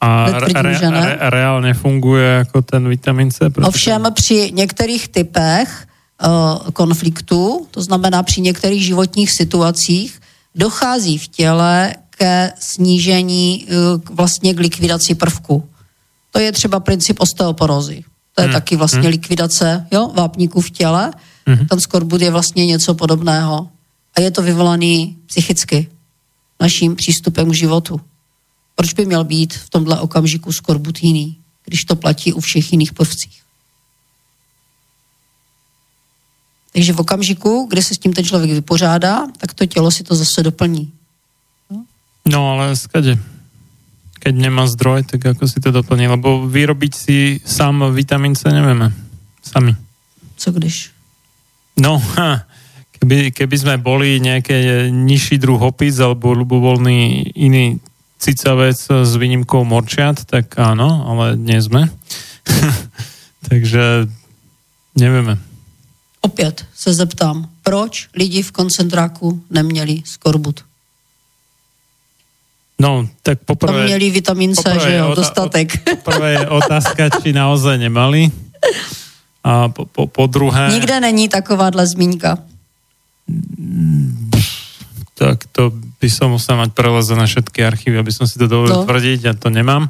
A netvrdím, re, že ne. Re, reálně funguje jako ten vitamin C? Ovšem při některých typech uh, konfliktů, to znamená při některých životních situacích, dochází v těle ke snížení eh, vlastně k likvidaci prvku. To je třeba princip osteoporózy. To je hmm. taky vlastně hmm. likvidace jo, vápníků v těle. Hmm. Ten skorbut je vlastně něco podobného. A je to vyvolaný psychicky naším přístupem k životu. Proč by měl být v tomhle okamžiku skorbut jiný, když to platí u všech jiných prvcích? Takže v okamžiku, kdy se s tím ten člověk vypořádá, tak to tělo si to zase doplní. No ale skade? Keď nemá zdroj, tak ako si to doplní? Lebo vyrobiť si sám vitamín C nevieme. Sami. Co když? No, ha, keby, keby sme boli nejaké nižší druh opic alebo ľubovoľný iný cicavec s výnimkou morčiat, tak áno, ale nie sme. Takže nevieme. Opět se zeptám, proč lidi v koncentráku neměli skorbut? No, tak poprvé... Tam měli vitamin C, poprvé že jo, dostatek. Prvé je otázka, či naozaj nemali. A po, po, po druhé... Nikde není takováhle zmínka. Tak to by som musel mať prelezené všetky archívy, aby som si to dovolil No. tvrdiť a to nemám.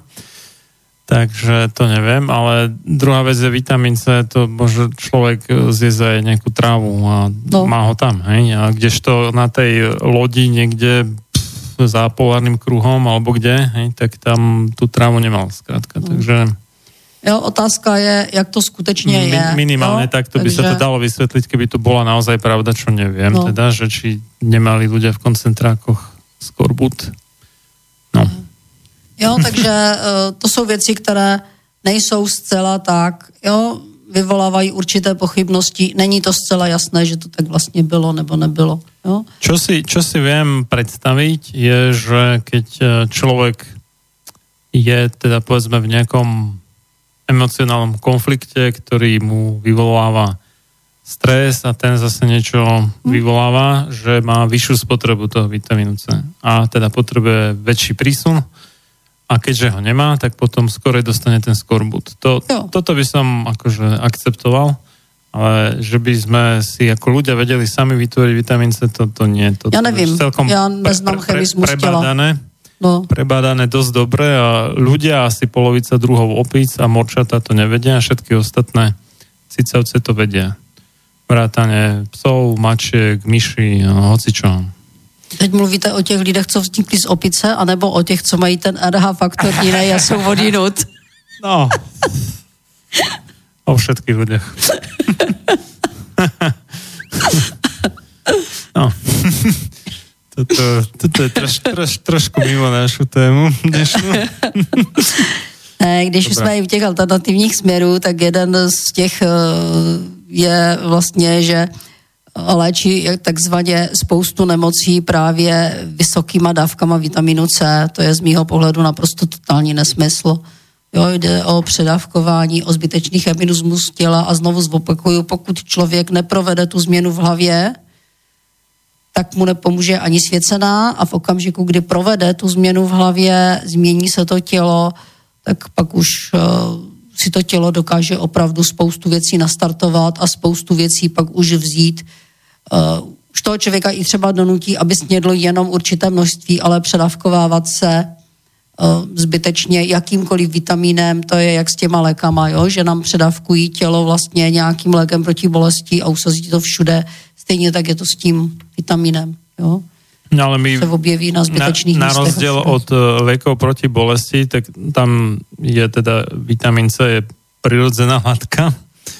Takže to neviem, ale druhá vec je vitamín C, to môže človek zjesť aj nejakú trávu a No. má ho tam, hej? A kdežto na tej lodi pff, za polárnym kruhom alebo kde, hej, tak tam tú trávu nemal skrátka. No. Takže Jo, otázka je, jak to skutečně je. minimálne jo? takto by sa to Takže- dalo vysvetliť, keby to bola naozaj pravda, čo neviem, No. teda, že či nemali ľudia v koncentrákoch skorbut. No. Jo, takže eh, to jsou věci, které nejsou zcela tak, jo, vyvolávají určité pochybnosti. Není to zcela jasné, že to tak vlastně bylo nebo nebylo. Jo? Čo si, čo si viem predstaviť, je, že keď e, človek je teda povedzme v nejakom emocionálnom konflikte, ktorý mu vyvoláva stres a ten zase niečo vyvoláva, že má vyššiu spotrebu toho vitamínu C. A teda potrebuje väčší prísun a keďže ho nemá, tak potom skore dostane ten skorbut. To, toto by som akože akceptoval, ale že by sme si ako ľudia vedeli sami vytvoriť vitamín C, to, to nie. To, Já to nevím, celkom já neznám chemismus těla. prebádané, No. prebádané dosť dobre a ľudia, asi polovica druhov opíc a morčata to nevedia a všetky ostatné cicavce to vedia. Vrátane psov, mačiek, myší, a hocičo. Teď mluvíte o těch lidech, co vznikli z opice, anebo o těch, co mají ten RH faktor jiný a jsou odinut. No. O všetkých ľuďoch. No. Toto, toto je troš, troš, trošku mimo našu tému dnešnú. Ne, když Dobrá. jsme i v těch alternativních směrů, tak jeden z těch eh, je vlastně, že léčí takzvaně spoustu nemocí právě vysokýma dávkama vitamínu C. To je z mýho pohledu naprosto totální nesmysl. Jo, jde o předávkování, o zbytečný chemismus těla a znovu zopakuju, pokud člověk neprovede tu změnu v hlavě, tak mu nepomůže ani svěcená a v okamžiku, kdy provede tu změnu v hlavě, změní se to tělo, tak pak už uh, si to tělo dokáže opravdu spoustu věcí nastartovat a spoustu věcí pak už vzít. Uh, už toho člověka i třeba donutí, aby snědl jenom určité množství, ale předávkovávat se zbytečně jakýmkoliv vitamínem, to je jak s těma lékama, jo? že nám předávkují tělo vlastně nějakým lékem proti bolesti a usazí to všude. Stejně tak je to s tím vitamínem. Jo? No ale my se objeví na zbytečných na, na rozdiel od uh, liekov proti bolesti, tak tam je teda vitamín C je prirodzená látka.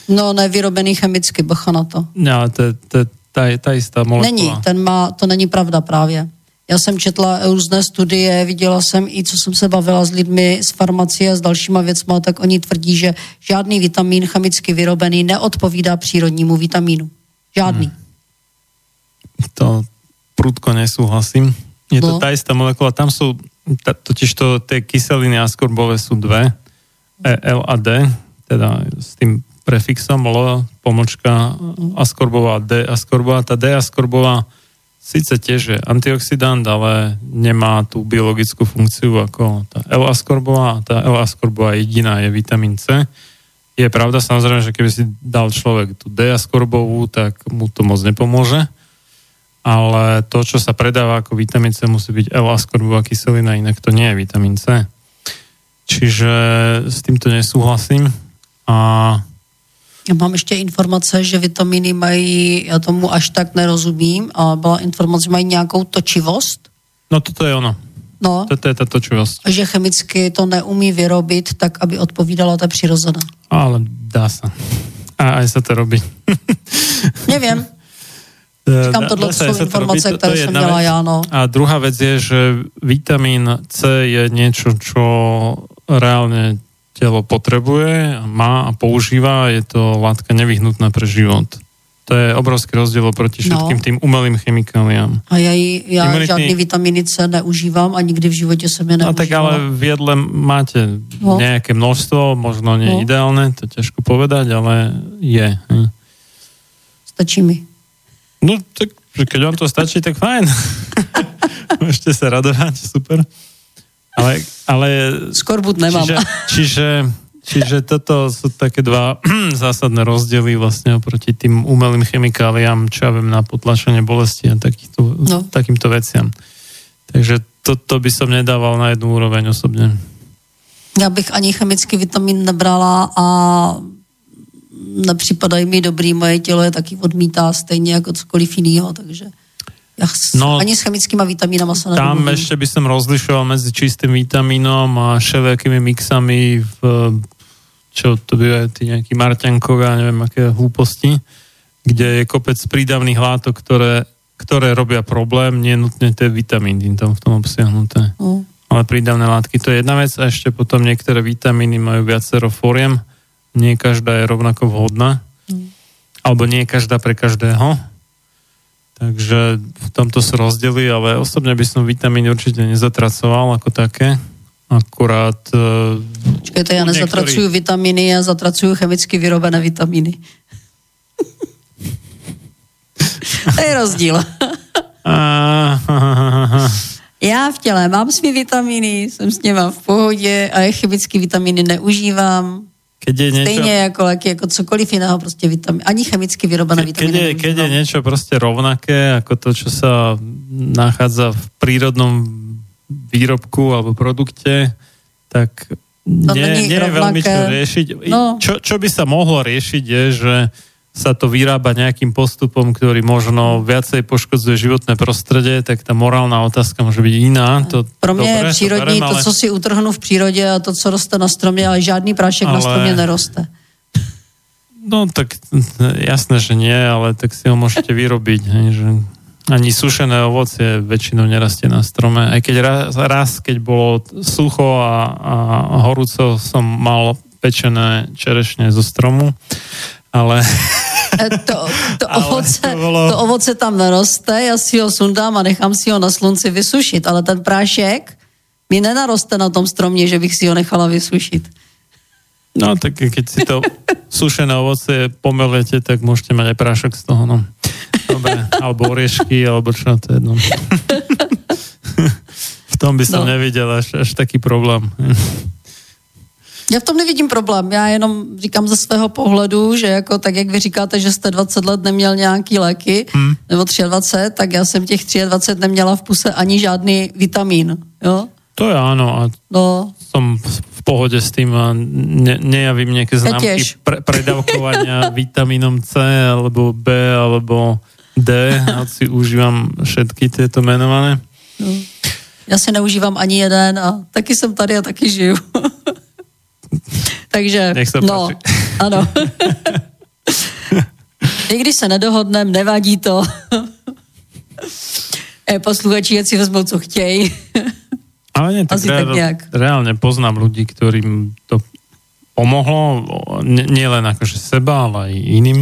No, nevyrobený chemicky, bacha na to. No, to je to je tá, tá istá molekula. Není, ten má, to není pravda právě. Já jsem četla různé studie, viděla jsem i, co jsem se bavila s lidmi z farmacie a s dalšíma věcma, tak oni tvrdí, že žádný vitamín chemicky vyrobený neodpovídá přírodnímu vitamínu. Žádný. Hmm. To prudko nesúhlasím. Je to No. tá istá molekula. Tam sú, ta, totiž to, tie kyseliny askorbové sú dve. E, L a D, teda s tým prefixom L, pomočka askorbová, D askorbová. Tá D askorbová síce tiež je antioxidant, ale nemá tú biologickú funkciu ako tá L askorbová. Tá L askorbová jediná je vitamín C. Je pravda samozrejme, že keby si dal človek tú D askorbovú, tak mu to moc nepomôže ale to, čo sa predáva ako vitamín C, musí byť L-askorbová kyselina, inak to nie je vitamín C. Čiže s týmto nesúhlasím. A Já mám ještě informace, že vitamíny mají, já tomu až tak nerozumím, ale byla informace, že mají nějakou točivost, no toto je ono. no, Toto je tá točivosť. a že chemicky to neumí vyrobit tak, aby odpovídala té přirozené. Ale dá sa. A aj sa to robí. Nevím. Říkám, tohle jsou informace, to, které jsem měla já, no. A druhá věc je, že vitamín C je něco, čo reálně tělo potřebuje, má a používá, je to látka nevyhnutná pro život. To je obrovský rozdíl oproti no. všetkým no. tým umelým chemikáliám. A já, já Imunitný... žádný vitamíny C neužívám a nikdy v životě jsem je neužívala. No tak ale v jedle máte no. nějaké množstvo, možno nie no. ideálne, to těžko povedať, ale je. Hm. Stačí mi. No tak, keď vám to stačí, tak fajn. Môžete sa radovať, super. Ale, ale... Skorbut nemám. Čiže, čiže Čiže toto sú také dva zásadné rozdiely vlastne oproti tým umelým chemikáliám, čo ja viem, na potlačenie bolesti a takýchto, no. takýmto veciam. Takže toto by som nedával na jednu úroveň osobně. Já bych ani chemický vitamin nebrala a nepřipadají mi dobrý, moje tělo je taky odmítá stejně jako cokoliv jiného, takže no, ani s chemickými vitamínami sa Tam nedomluvím. ešte by som rozlišoval medzi čistým vitamínom a všelijakými mixami v čo to bývajú tí nejakí Marťankové a neviem aké hlúposti, kde je kopec prídavných látok, ktoré, ktoré robia problém, nie nutne tie vitamíny tam v tom obsiahnuté. Mm. Ale prídavné látky, to je jedna vec a ešte potom niektoré vitamíny majú viacero fóriem, nie každá je rovnako vhodná, mm. alebo nie každá pre každého. Takže v tomto sú rozdiely, ale osobne by som vitamíny určite nezatracoval ako také. Akurát... Uh, Počkejte, já nezatracuju některý... vitamíny, já zatracuju chemicky vyrobené vitamíny. to je rozdíl. já v těle mám svý vitamíny, jsem s něma v pohodě a chemické vitamíny neužívám. Keď je niečo... Stejně jako léky, jako cokoliv jiného, prostě vitamin, ani chemicky vyrobené Ke, vitamíny. Keď je, keď je niečo prostě rovnaké, jako to, čo sa nachádza v prírodnom výrobku alebo produkte, tak nie, nie je veľmi čo riešiť. No. Čo, čo by sa mohlo riešiť je, že sa to vyrába nejakým postupom, ktorý možno viacej poškodzuje životné prostredie, tak ta morálna otázka může být jiná. To, Pro mě dobré, je přírodní to, berem, ale... to, co si utrhnu v přírodě a to, co roste na stromě, ale žádný prášek ale... na stromě neroste. No tak jasné, že nie, ale tak si ho můžete vyrobit. Hej, že ani sušené ovocie väčšinou nerastie na strome. Aj keď raz, raz keď bolo sucho a, a horúco, som mal pečené čerešne zo stromu, ale... E, to, to, ovoce, to, bolo... to ovoce tam neroste, já si ho sundám a nechám si ho na slunci vysušit, ale ten prášek mi nenaroste na tom stromě, že bych si ho nechala vysušit. No, tak keď si to sušené ovoce pomelete, tak môžete mať aj prášok z toho, no. Dobre, alebo oriešky, alebo čo, to je jedno. v tom by som no. neviděl až, až taký problém. Já v tom nevidím problém, já jenom říkám ze svého pohledu, že jako tak, jak vy říkáte, že jste 20 let neměl nějaký léky, hmm. nebo 23, tak já jsem těch 23 neměla v puse ani žádný vitamín, jo? To je áno a no. som v pohode s tým a ne, nejavím nejaké známky pre, predávkovania vitamínom C alebo B alebo D, si užívám všetky tyto jmenované. No. Já si neužívám ani jeden a taky jsem tady a taky žiju. Takže, Nech se no, ano. I když se nedohodneme, nevadí to. E, posluchači, ať si vezmou, co chtějí. Ale nie, tak, Asi tak nejak. reálne poznám ľudí, ktorým to pomohlo, nielen akože seba, ale aj iným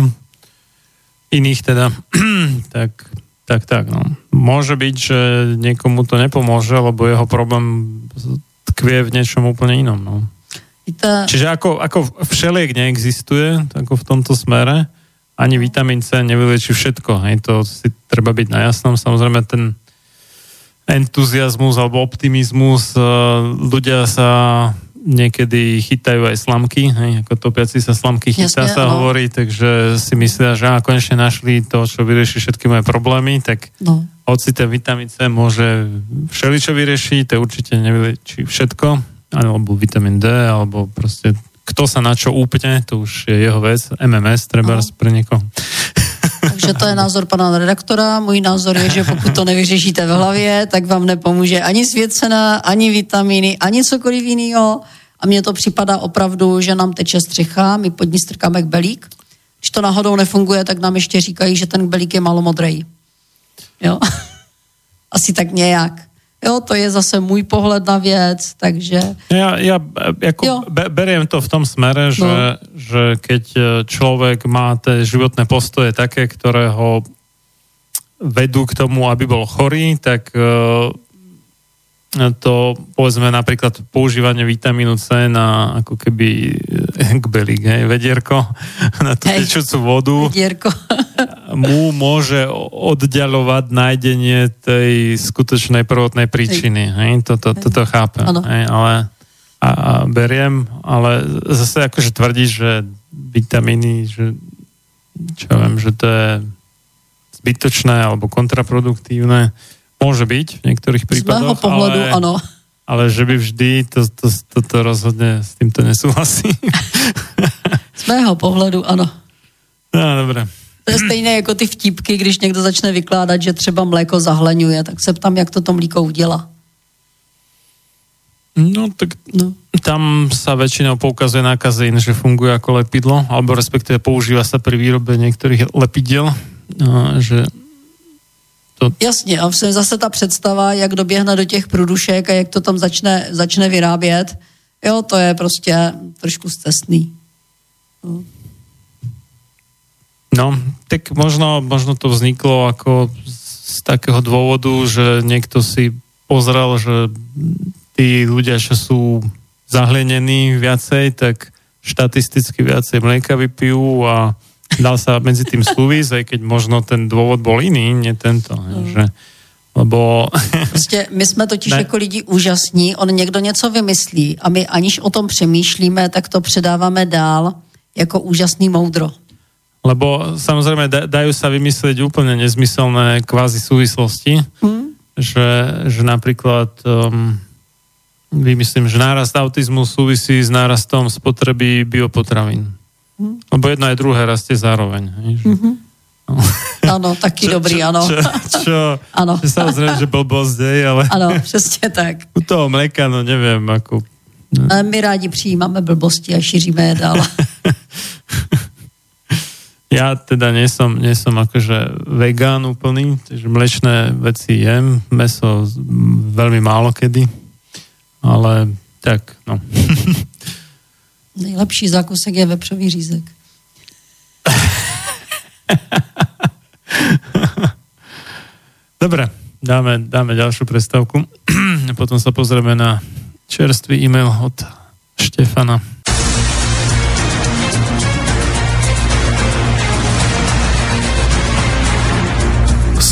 iných teda, tak, tak, tak, no. Môže byť, že niekomu to nepomôže, lebo jeho problém tkvie v niečom úplne inom, no. Ta... Čiže ako, ako všeliek neexistuje, ako v tomto smere, ani vitamín C nevylieči všetko. Hej, to si treba byť na jasnom. Samozrejme ten entuziasmus alebo optimizmus, eh, ľudia sa niekedy chytajú aj slamky, hej, ako topiaci sa slamky chytá Jasne, sa no. hovorí, takže si myslia, že á, konečne našli to, čo vyrieši všetky moje problémy, tak no. hoci ten vitamín C môže všeličo vyriešiť, to určite nevylieči všetko, alebo vitamín D, alebo proste kto sa na čo úplne, to už je jeho vec, MMS, treba no. pre niekoho. Takže to je názor pana redaktora. Můj názor je, že pokud to nevyřešíte v hlavě, tak vám nepomůže ani svěcena, ani vitamíny, ani cokoliv jiného. A mně to připadá opravdu, že nám teče střecha, my pod ní strkáme belík. Když to náhodou nefunguje, tak nám ještě říkají, že ten kbelík je malomodrej. Jo? Asi tak nějak. Jo, to je zase můj pohled na věc, takže... Ja, ja jako be, beriem to v tom smere, že, no. že keď e, človek má tie životné postoje také, ktoré ho vedú k tomu, aby bol chorý, tak uh, to povedzme napríklad používanie vitamínu C na ako keby kbelík, hej, vedierko na tú tečúcu vodu vedierko. Mu môže oddialovať nájdenie tej skutočnej prvotnej príčiny. Hej, toto, toto chápem. Hej, ale a, a beriem, ale zase akože tvrdí, že vitamíny, že čo viem, že to je zbytočné alebo kontraproduktívne Môže byť v niektorých prípadoch, Z pohľadu, ale, áno. ale že by vždy, to, to, to, to rozhodne s týmto nesúhlasí. Z mého pohledu, ano. No, dobré. To je stejné jako ty vtipky, když někdo začne vykládat, že třeba mléko zahleňuje, tak se ptám, jak to to mlíko udělá. No, tak no. tam sa väčšinou poukazuje na kazín, že funguje ako lepidlo, alebo respektíve používa sa pri výrobe niektorých lepidiel, no, že to... Jasně, a zase ta představa, jak doběhne do těch průdušek a jak to tam začne, začne vyrábět, jo, to je prostě trošku stesný. No. No, tak možno, možno to vzniklo ako z takého dôvodu, že niekto si pozrel, že tí ľudia, čo sú zahlienení viacej, tak štatisticky viacej mlieka vypijú a dal sa medzi tým súvis, aj keď možno ten dôvod bol iný, nie tento. Mm. Že, lebo... Prostě my jsme totiž ne. jako lidi úžasní, on někdo něco vymyslí a my aniž o tom přemýšlíme, tak to předáváme dál jako úžasný moudro. Lebo samozrejme dajú sa vymyslieť úplne nezmyselné kvázi súvislosti, hmm. že, že napríklad um, vymyslím, že nárast autizmu súvisí s nárastom spotreby biopotravín. Mm. Lebo jedno aj druhé rastie zároveň. Mm-hmm. No. Ano, taky čo, dobrý, ano. Čo, čo, ano. čo samozrejme, že blbosť, ale... Ano, přesně tak. U toho mleka, no neviem, ako... No. Ale my rádi přijímáme blbosti a šíříme je dál. ja teda nie som, nie som akože vegán úplný, takže mlečné veci jem, meso veľmi málo kedy, ale tak, no. Nejlepší zákusek je vepřový řízek. Dobre, dáme, dáme ďalšiu prestávku. Potom sa pozrieme na čerstvý e-mail od Štefana.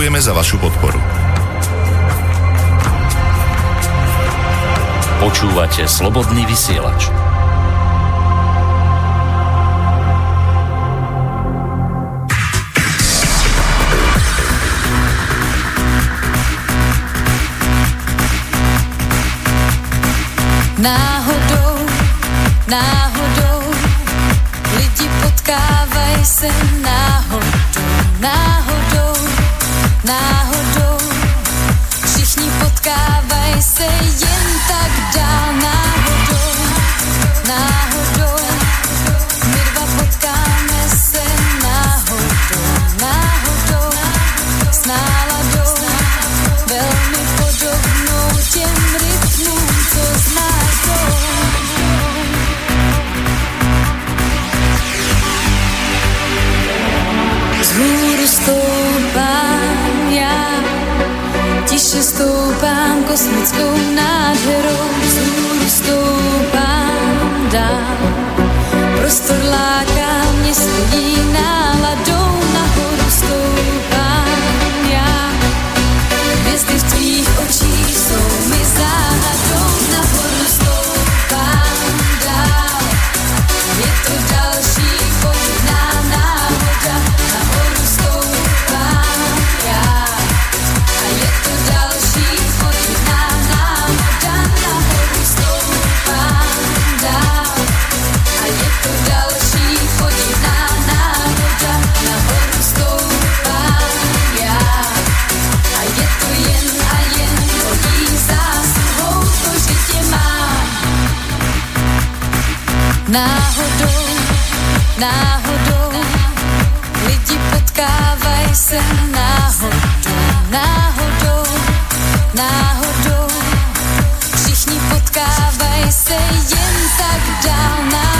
Děkujeme za vašu podporu. Počúvate slobodný vysielač. Náhodou, náhodou, lidi potkávají se náhodou Nedávej se jen tak dál náhodou, náhodou. My dva potkáme se náhodou, náhodou. S náladou velmi podobnou těm rytmům, co znáš Z výše stoupám kosmickou nádherou, vzhůru stoupám dál. Prostor láká mě svojí nádherou. stali se náhodou, náhodou, náhodou. Všichni potkávají se jen tak dál náhodou.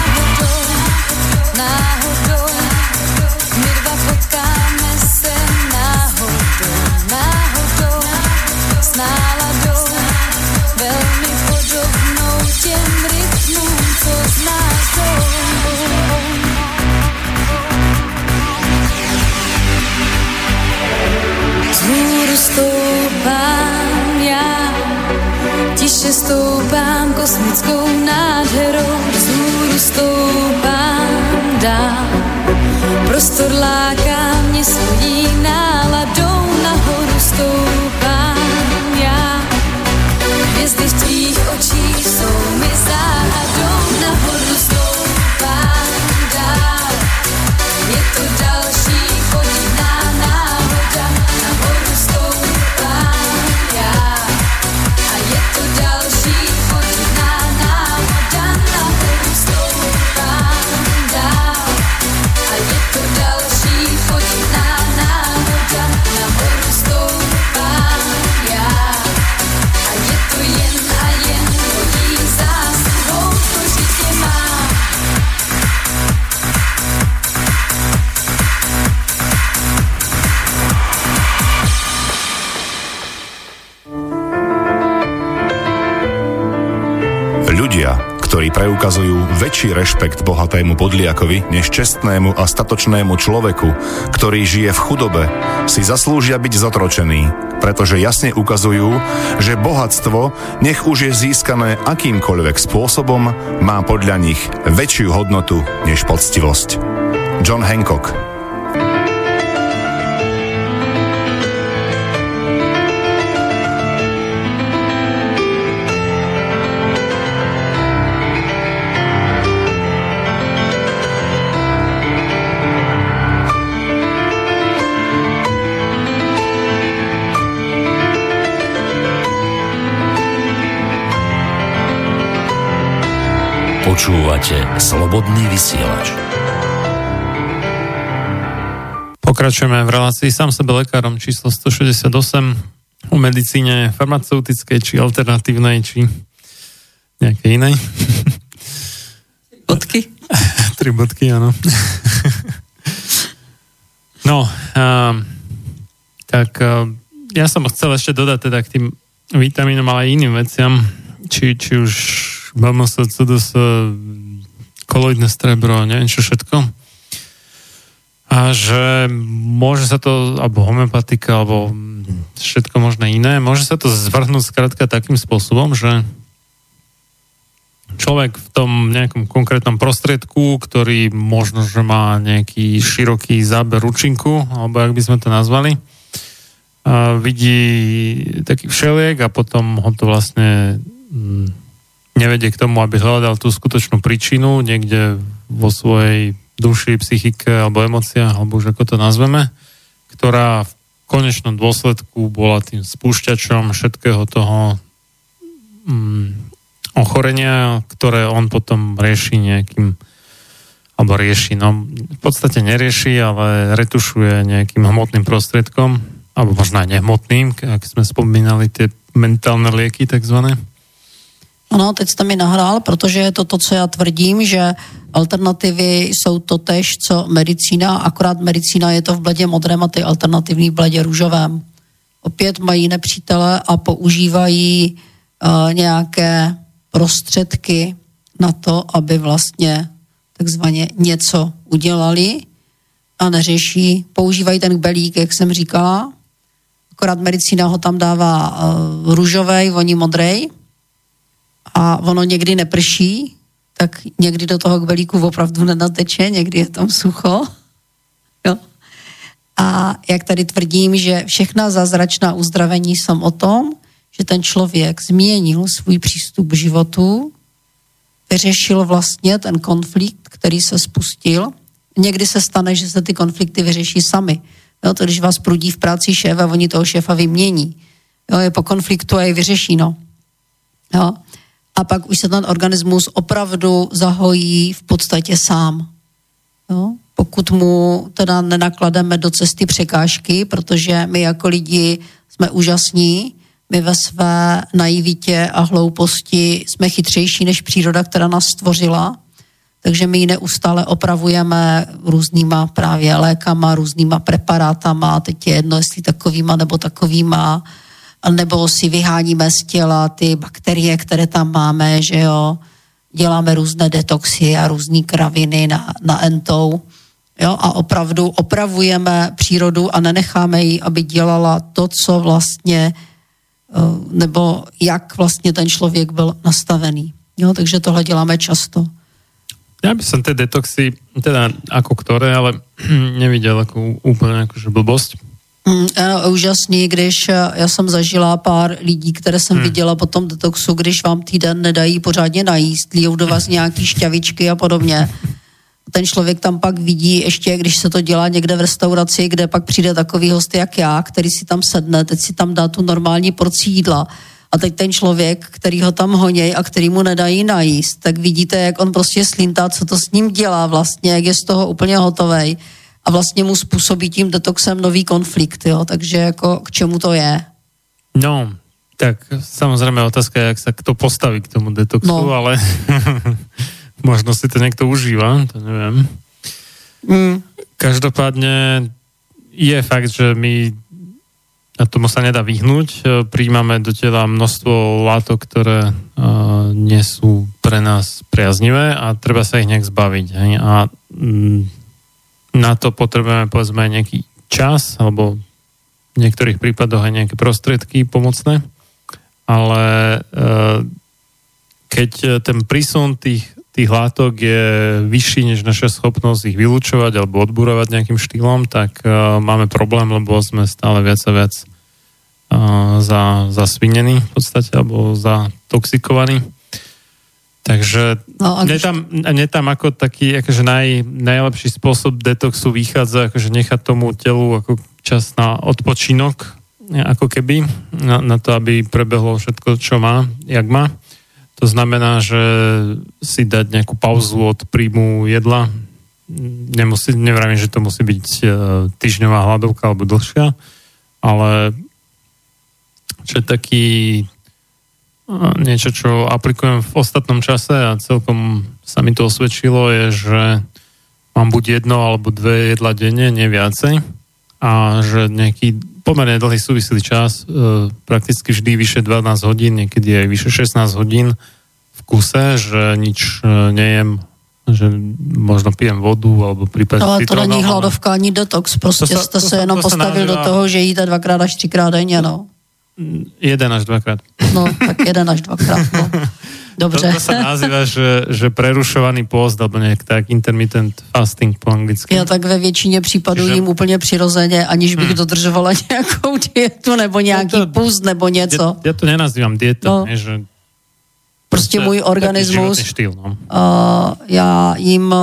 Väčší rešpekt bohatému podliakovi než čestnému a statočnému človeku, ktorý žije v chudobe, si zaslúžia byť zotročený, pretože jasne ukazujú, že bohatstvo, nech už je získané akýmkoľvek spôsobom, má podľa nich väčšiu hodnotu než poctivosť. John Hancock Počúvate Slobodný vysielač. Pokračujeme v relácii sám sebe lekárom číslo 168 o medicíne farmaceutickej, či alternatívnej, či nejakej inej. Bodky? Tri bodky, áno. no, um, tak um, ja som chcel ešte dodať teda k tým vitamínom, ale aj iným veciam, či, či už BMS, CDS, koloidné strebro, neviem čo všetko. A že môže sa to, alebo homeopatika, alebo všetko možné iné, môže sa to zvrhnúť skrátka takým spôsobom, že človek v tom nejakom konkrétnom prostriedku, ktorý možno, že má nejaký široký záber účinku, alebo jak by sme to nazvali, vidí taký všeliek a potom ho to vlastne nevedie k tomu, aby hľadal tú skutočnú príčinu niekde vo svojej duši, psychike alebo emóciách, alebo už ako to nazveme, ktorá v konečnom dôsledku bola tým spúšťačom všetkého toho mm, ochorenia, ktoré on potom rieši nejakým alebo rieši, no v podstate nerieši, ale retušuje nejakým hmotným prostriedkom, alebo možno aj nehmotným, ak sme spomínali tie mentálne lieky takzvané. Ano, teď jste mi nahrál, protože je to to, co já tvrdím, že alternativy jsou to tež, co medicína, akorát medicína je to v bledě modrém a ty alternativní v bledě růžovém. Opět mají nepřítele a používají uh, nějaké prostředky na to, aby vlastně takzvaně něco udělali a neřeší, používají ten kbelík, jak jsem říkala, akorát medicína ho tam dává uh, růžovej, voní modrej, a ono někdy neprší, tak někdy do toho kbelíku opravdu nenateče, někdy je tam sucho. Jo. A jak tady tvrdím, že všechna zázračná uzdravení jsou o tom, že ten člověk změnil svůj přístup k životu, vyřešil vlastně ten konflikt, který se spustil. Někdy se stane, že se ty konflikty vyřeší sami. Jo, to když vás prudí v práci šéf a oni toho šéfa vymění. Jo, je po konfliktu a je vyřeší, no. Jo a pak už se ten organismus opravdu zahojí v podstatě sám. Jo? Pokud mu teda nenaklademe do cesty překážky, protože my jako lidi jsme úžasní, my ve své naivitě a hlouposti jsme chytřejší než příroda, která nás stvořila, takže my ji neustále opravujeme různýma právě lékama, různýma preparátama, teď je jedno, jestli takovýma nebo takovýma, nebo si vyháníme z těla ty bakterie, které tam máme, že jo, děláme různé detoxy a různé kraviny na, na entou, jo, a opravdu opravujeme přírodu a nenecháme ji, aby dělala to, co vlastně, eh, nebo jak vlastně ten člověk byl nastavený. Jo, takže tohle děláme často. Ja by som tie detoxy, teda ako ktoré, ale nevidel ako úplne akože blbosť Mm, úžasný, když eh, já jsem zažila pár lidí, které jsem hmm. viděla po tom detoxu, když vám týden nedají pořádně najíst, lijou do vás nějaký šťavičky a podobně. Ten člověk tam pak vidí, ještě když se to dělá někde v restauraci, kde pak přijde takový host jak já, který si tam sedne, teď si tam dá tu normální porci jídla a teď ten člověk, který ho tam honěj a který mu nedají najíst, tak vidíte, jak on prostě slintá, co to s ním dělá vlastně, jak je z toho úplně hotovej a vlastně mu způsobí tím detoxem nový konflikt, jo, takže jako k čemu to je? No, tak samozřejmě otázka je, jak se kto postaví k tomu detoxu, no. ale možno si to někdo užívá, to nevím. Mm. Každopádně je fakt, že my a tomu sa nedá vyhnúť. Príjmame do tela množstvo látok, ktoré uh, nie sú pre nás priaznivé a treba sa ich nejak zbaviť. Hej? A mm, na to potrebujeme povedzme aj nejaký čas, alebo v niektorých prípadoch aj nejaké prostriedky pomocné, ale e, keď ten prísun tých, tých látok je vyšší než naša schopnosť ich vylúčovať alebo odburovať nejakým štýlom, tak e, máme problém, lebo sme stále viac a viac e, za, zasvinení v podstate, alebo zatoxikovaní. Takže no, mne, tam, mne tam ako taký akože naj, najlepší spôsob detoxu vychádza akože nechať tomu telu ako čas na odpočinok, ako keby, na, na to, aby prebehlo všetko, čo má, jak má. To znamená, že si dať nejakú pauzu od príjmu jedla. Nemusí, nevravím, že to musí byť e, týždňová hladovka alebo dlhšia, ale čo je taký niečo, čo aplikujem v ostatnom čase a celkom sa mi to osvedčilo, je, že mám buď jedno alebo dve jedla denne, nie viacej a že nejaký pomerne dlhý súvislý čas, e, prakticky vždy vyše 12 hodín, niekedy aj vyše 16 hodín v kuse, že nič e, nejem že možno pijem vodu alebo prípadne Ale to není hladovka ani detox, prostě to sa, jste to se jenom to postavil nazýva... do toho, že jíte dvakrát až třikrát denně, no. Jeden až dvakrát. No, tak jeden až dvakrát, no. Dobře. To, to sa nazýva, že, že prerušovaný post, alebo nejak tak intermittent fasting po anglicky. Já tak ve většině případů že... jim úplně přirozeně, aniž bych hmm. dodržovala nějakou dietu nebo nějaký no to, půst nebo něco. Já, já to nenazývám dieta, no. ne, že prostě můj organismus, štýl, no. uh, já jim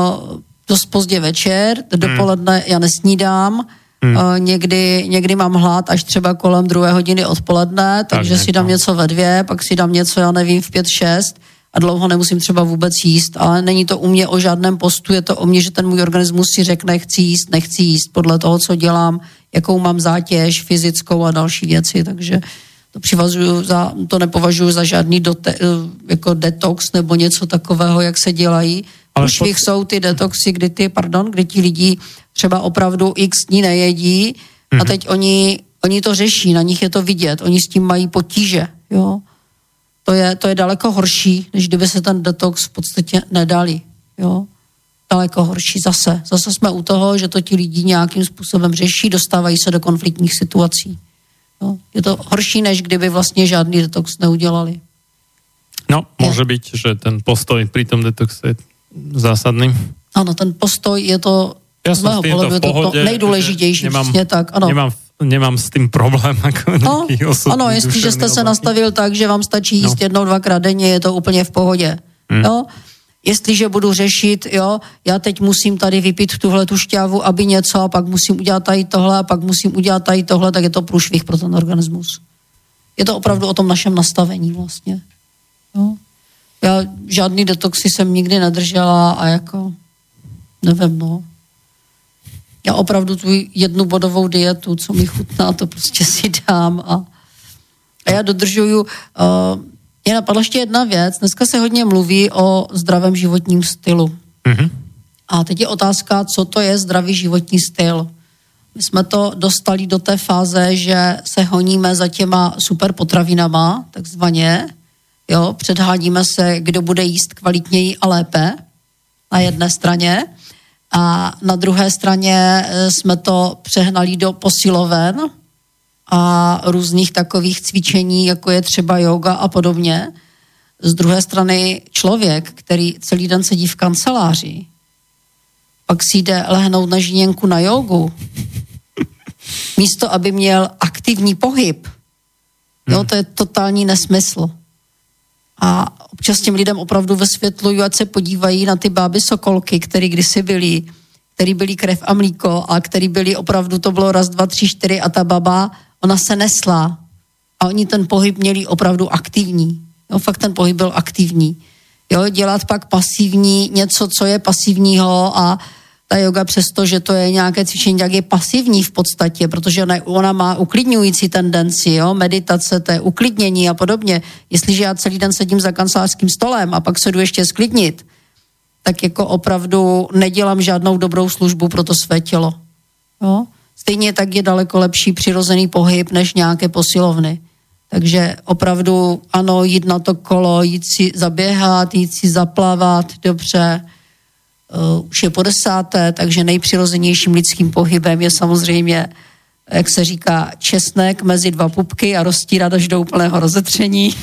dost pozdě večer, dopoledne hmm. já nesnídám, Hmm. Uh, někdy, někdy mám hlad až třeba kolem druhé hodiny odpoledne, takže tak, si dám no. něco ve dvě, pak si dám něco, já nevím, v pět, šest a dlouho nemusím třeba vůbec jíst, ale není to u mě o žádném postu, je to o mě, že ten můj organismus si řekne, chci jíst, nechci jíst, podle toho, co dělám, jakou mám zátěž fyzickou a další věci, takže to přivazuju za, to nepovažuji za žádný dote, eh, jako detox nebo něco takového, jak se dělají. Už pod... jsou ty detoxy, kdy ty, pardon, kdy ti lidi třeba opravdu x dní nejedí mm-hmm. a mhm. teď oni, oni to řeší, na nich je to vidět, oni s tím mají potíže, jo. To je, to je daleko horší, než kdyby se ten detox v podstatě nedali, jo. Daleko horší zase. Zase jsme u toho, že to ti lidi nějakým způsobem řeší, dostávají se do konfliktních situací. Jo. Je to horší, než kdyby vlastně žádný detox neudělali. No, může být, že ten postoj při tom detoxe je zásadný. Ano, ten postoj je to ja z mého pohledu je to, to nejdůležitější, nemám, přesně tak. Ano. Nemám, nemám s tím problém. Jako no, ano, jestliže jste se nastavil tak, že vám stačí jíst no. jednou, dvakrát denně, je to úplně v pohodě. Hmm. Jo? Jestliže budu řešit, jo, já teď musím tady vypít tuhle tu šťávu, aby něco, a pak musím udělat tady tohle, a pak musím udělat tady tohle, tak je to průšvih pro ten organismus. Je to opravdu o tom našem nastavení vlastně. Jo? Já žádný detoxy jsem nikdy nedržela a jako, nevím, no. Já opravdu tu jednu bodovou dietu, co mi chutná, to prostě si dám a, a já dodržuju. Uh, mě napadla ještě jedna věc. Dneska se hodně mluví o zdravém životním stylu. Mm-hmm. A teď je otázka, co to je zdravý životní styl. My jsme to dostali do té fáze, že se honíme za těma super potravinama, takzvaně, Jo, předhádíme se, kdo bude jíst kvalitněji a lépe na jedné straně. A na druhé straně eh, jsme to přehnali do posiloven a různých takových cvičení, jako je třeba yoga a podobně. Z druhé strany člověk, který celý den sedí v kanceláři, pak si jde lehnout na žíněnku na jogu, místo, aby měl aktivní pohyb. Jo, to je totální nesmysl. A občas těm lidem opravdu vysvětluju, ať se podívají na ty báby sokolky, které kdysi byly, který byly krev a mlíko a který byly opravdu, to bylo raz, dva, tři, čtyři a ta baba, ona se nesla a oni ten pohyb měli opravdu aktivní. Jo, fakt ten pohyb byl aktivní. Jo, dělat pak pasivní, něco, co je pasivního a ta yoga přesto, že to je nějaké cvičení, tak je pasivní v podstatě, protože ona, ona má uklidňující tendenci, jo? meditace, to je uklidnění a podobně. Jestliže já celý den sedím za kancelářským stolem a pak se jdu ještě sklidnit, tak jako opravdu nedělám žádnou dobrou službu pro to své tělo. Jo? Stejně tak je daleko lepší přirozený pohyb než nějaké posilovny. Takže opravdu ano, jít na to kolo, jít si zaběhat, jít si zaplavat, dobře. Uh, už je po desáté, takže nejpřirozenějším lidským pohybem je samozřejmě, jak se říká, česnek mezi dva pupky a roztírat až do úplného rozetření.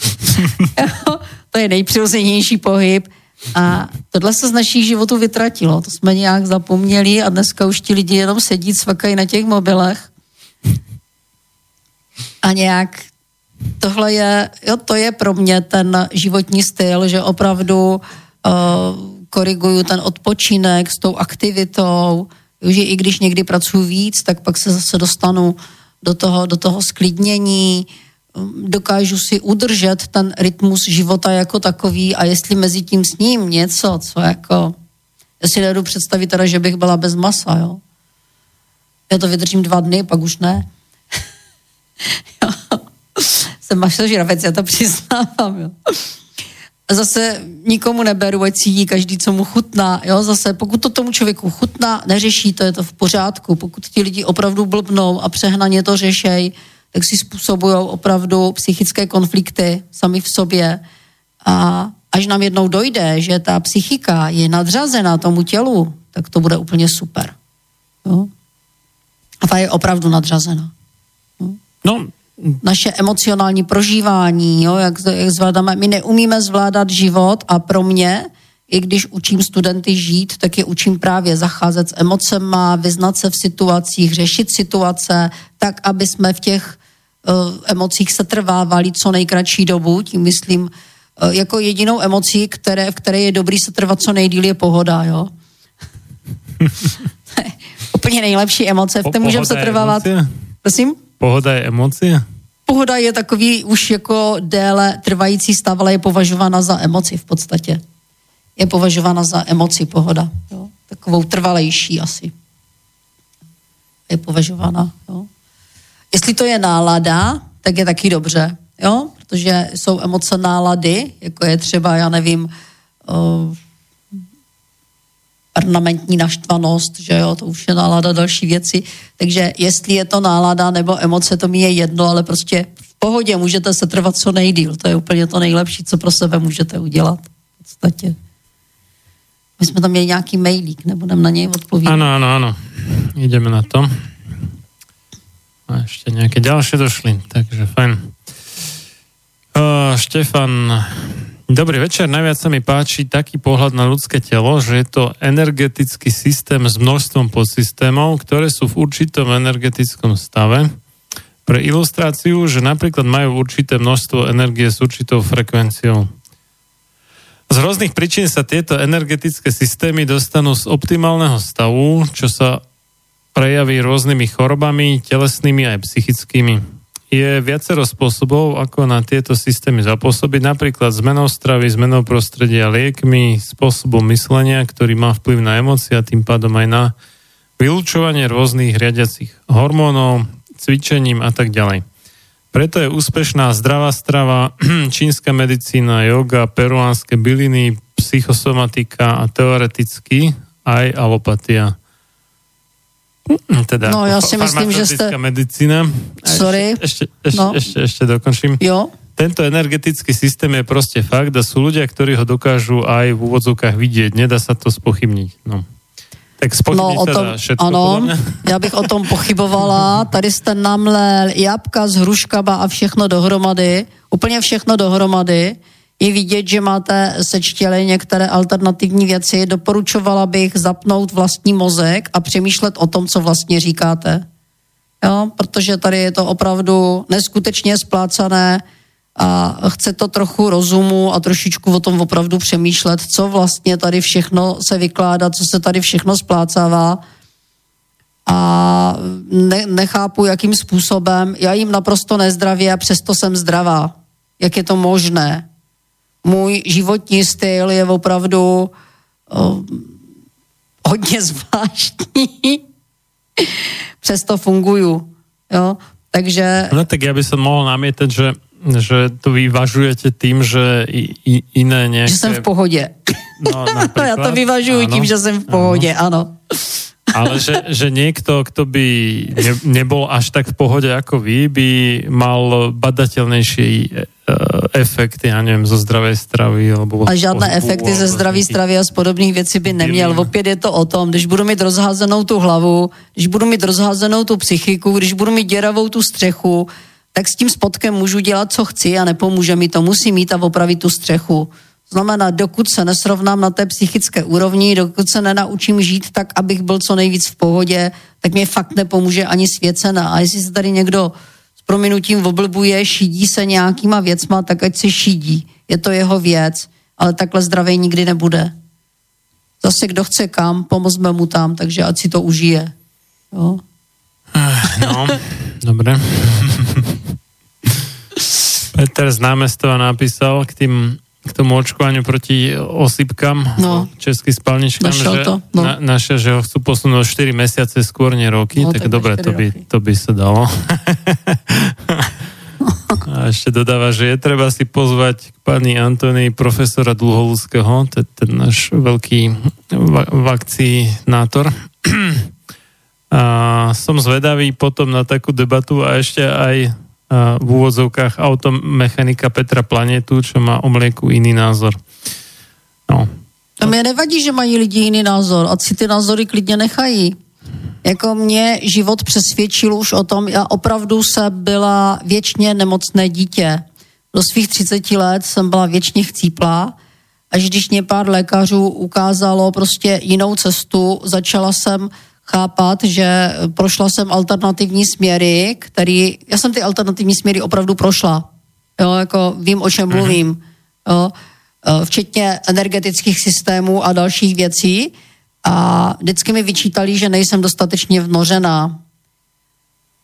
to je nejpřirozenější pohyb. A tohle se z našich životů vytratilo. To jsme nějak zapomněli a dneska už ti lidi jenom sedí, cvakají na těch mobilech. A nějak tohle je, jo, to je pro mě ten životní styl, že opravdu uh, koriguju ten odpočinek s tou aktivitou, že i když někdy pracuji víc, tak pak se zase dostanu do toho, do toho sklidnění, dokážu si udržet ten rytmus života jako takový a jestli mezi tím s ním něco, co jako, já si nedu představit teda, že bych byla bez masa, jo. Já to vydržím dva dny, pak už ne. Jsem masožravec, já to přiznávám, jo. Zase nikomu neberu, ať si jí každý, co mu chutná. Jo? Zase pokud to tomu člověku chutná, neřeší to, je to v pořádku. Pokud ti lidi opravdu blbnou a přehnaně to řešej, tak si způsobují opravdu psychické konflikty sami v sobě. A až nám jednou dojde, že ta psychika je nadřazena tomu tělu, tak to bude úplně super. Jo? A ta je opravdu nadřazena. Jo? No, naše emocionální prožívání, jo, jak, jak zvládáme. My neumíme zvládat život a pro mě, i když učím studenty žít, tak je učím právě zacházet s emocema, vyznat se v situacích, řešit situace, tak, aby jsme v těch uh, emocích se trvávali co nejkratší dobu, tím myslím, uh, jako jedinou emocí, které, v které je dobrý se trvat co nejdíl, je pohoda, jo. Úplně nejlepší emoce, v té můžeme se trvávat. Prosím? Pohoda je emoce? Pohoda je takový už jako déle trvající stav, ale je považována za emoci v podstatě. Je považována za emoci pohoda. Jo? Takovou trvalejší asi. Je považována. Jo? Jestli to je nálada, tak je taky dobře, jo? protože jsou emoce nálady, jako je třeba, já nevím, uh, permanentní naštvanost, že jo, to už je nálada další věci. Takže jestli je to nálada nebo emoce, to mi je jedno, ale prostě v pohodě můžete se trvat co nejdíl. To je úplně to nejlepší, co pro sebe můžete udělat. V podstatě. My jsme tam měli nějaký mailík, nebudem na něj odpovídat. Ano, ano, ano. Jdeme na to. A ještě nějaké další došly, takže fajn. Uh, Štefan Dobrý večer, najviac sa mi páči taký pohľad na ľudské telo, že je to energetický systém s množstvom podsystémov, ktoré sú v určitom energetickom stave. Pre ilustráciu, že napríklad majú určité množstvo energie s určitou frekvenciou. Z rôznych príčin sa tieto energetické systémy dostanú z optimálneho stavu, čo sa prejaví rôznymi chorobami, telesnými aj psychickými je viacero spôsobov, ako na tieto systémy zapôsobiť, napríklad zmenou stravy, zmenou prostredia, liekmi, spôsobom myslenia, ktorý má vplyv na emócie a tým pádom aj na vylúčovanie rôznych riadiacich hormónov, cvičením a tak ďalej. Preto je úspešná zdravá strava, čínska medicína, yoga, peruánske byliny, psychosomatika a teoreticky aj alopatia. Hm, teda no, já si myslím, že jste... medicína. Sorry. Ešte, ešte, no. ešte, ešte dokončím. Jo. Tento energetický systém je prostě fakt a sú ľudia, ktorí ho dokážu aj v úvodzovkách vidieť. Nedá sa to spochybniť. No. Tak no, o tom, všetko, ano, já bych o tom pochybovala. Tady jste namlel jabka s hruškama a všechno dohromady. Úplně všechno dohromady je vidět, že máte sečtěli některé alternativní věci. Doporučovala bych zapnout vlastní mozek a přemýšlet o tom, co vlastně říkáte. Jo, protože tady je to opravdu neskutečně splácané a chce to trochu rozumu a trošičku o tom opravdu přemýšlet, co vlastně tady všechno se vykládá, co se tady všechno splácává a ne, nechápu, jakým způsobem. Já jim naprosto nezdravě a přesto jsem zdravá. Jak je to možné? Můj životní styl je opravdu o, hodně zvláštní. Přesto funguju. Jo? Takže... No tak já bych se mohl namietat, že že to vyvažujete tím, že i, i, iné nějaké... Že jsem v pohodě. No, já to vyvažuji ano. tím, že jsem v pohodě, ano. ano. Ale že, že niekto, kto by ne, nebol až tak v pohode ako vy, by mal badateľnejší e, efekt, já nevím, zo zdravé stravy. Alebo a žádné pohybu, efekty ze zdraví stravy a z podobných věcí by neměl. Opět je to o tom, když budu mít rozházenou tu hlavu, když budu mít rozházenou tu psychiku, když budu mít děravou tu střechu, tak s tím spotkem můžu dělat, co chci a nepomůže mi to. Musím mít a opravit tu střechu. Znamená, dokud se nesrovnám na té psychické úrovni, dokud se nenaučím žít tak, abych byl co nejvíc v pohodě, tak mě fakt nepomůže ani svěcena. A jestli se tady někdo s prominutím oblbuje, šídí se nějakýma věcma, tak ať si šídí. Je to jeho věc, ale takhle zdravý nikdy nebude. Zase kdo chce kam, pomozme mu tam, takže ať si to užije. Jo? No, dobré. Peter z námestova napísal k tým k tomu očkovaniu proti osypkám, no. českým spalničkám, že, to, no. na, naše, že ho chcú posunúť 4 mesiace skôr, nie roky, no, tak, tak dobre, to by, to by sa dalo. A ešte dodáva, že je treba si pozvať k pani Antonii profesora Dlholúského, to je ten náš veľký va- vakcinátor. A som zvedavý potom na takú debatu a ešte aj v úvodzovkách automechanika Petra Planetu, čo má o mlieku iný názor. No. A mě nevadí, že mají lidi jiný názor, ať si ty názory klidně nechají. Jako mě život přesvědčil už o tom, já opravdu se byla věčně nemocné dítě. Do svých 30 let jsem byla věčně chcíplá, až když mě pár lékařů ukázalo prostě jinou cestu, začala jsem chápat, že prošla jsem alternativní směry, který, já jsem ty alternativní směry opravdu prošla. Jo, jako vím, o čem mhm. mluvím. Jo, e, včetně energetických systémů a dalších věcí. A vždycky mi vyčítali, že nejsem dostatečně vnořená.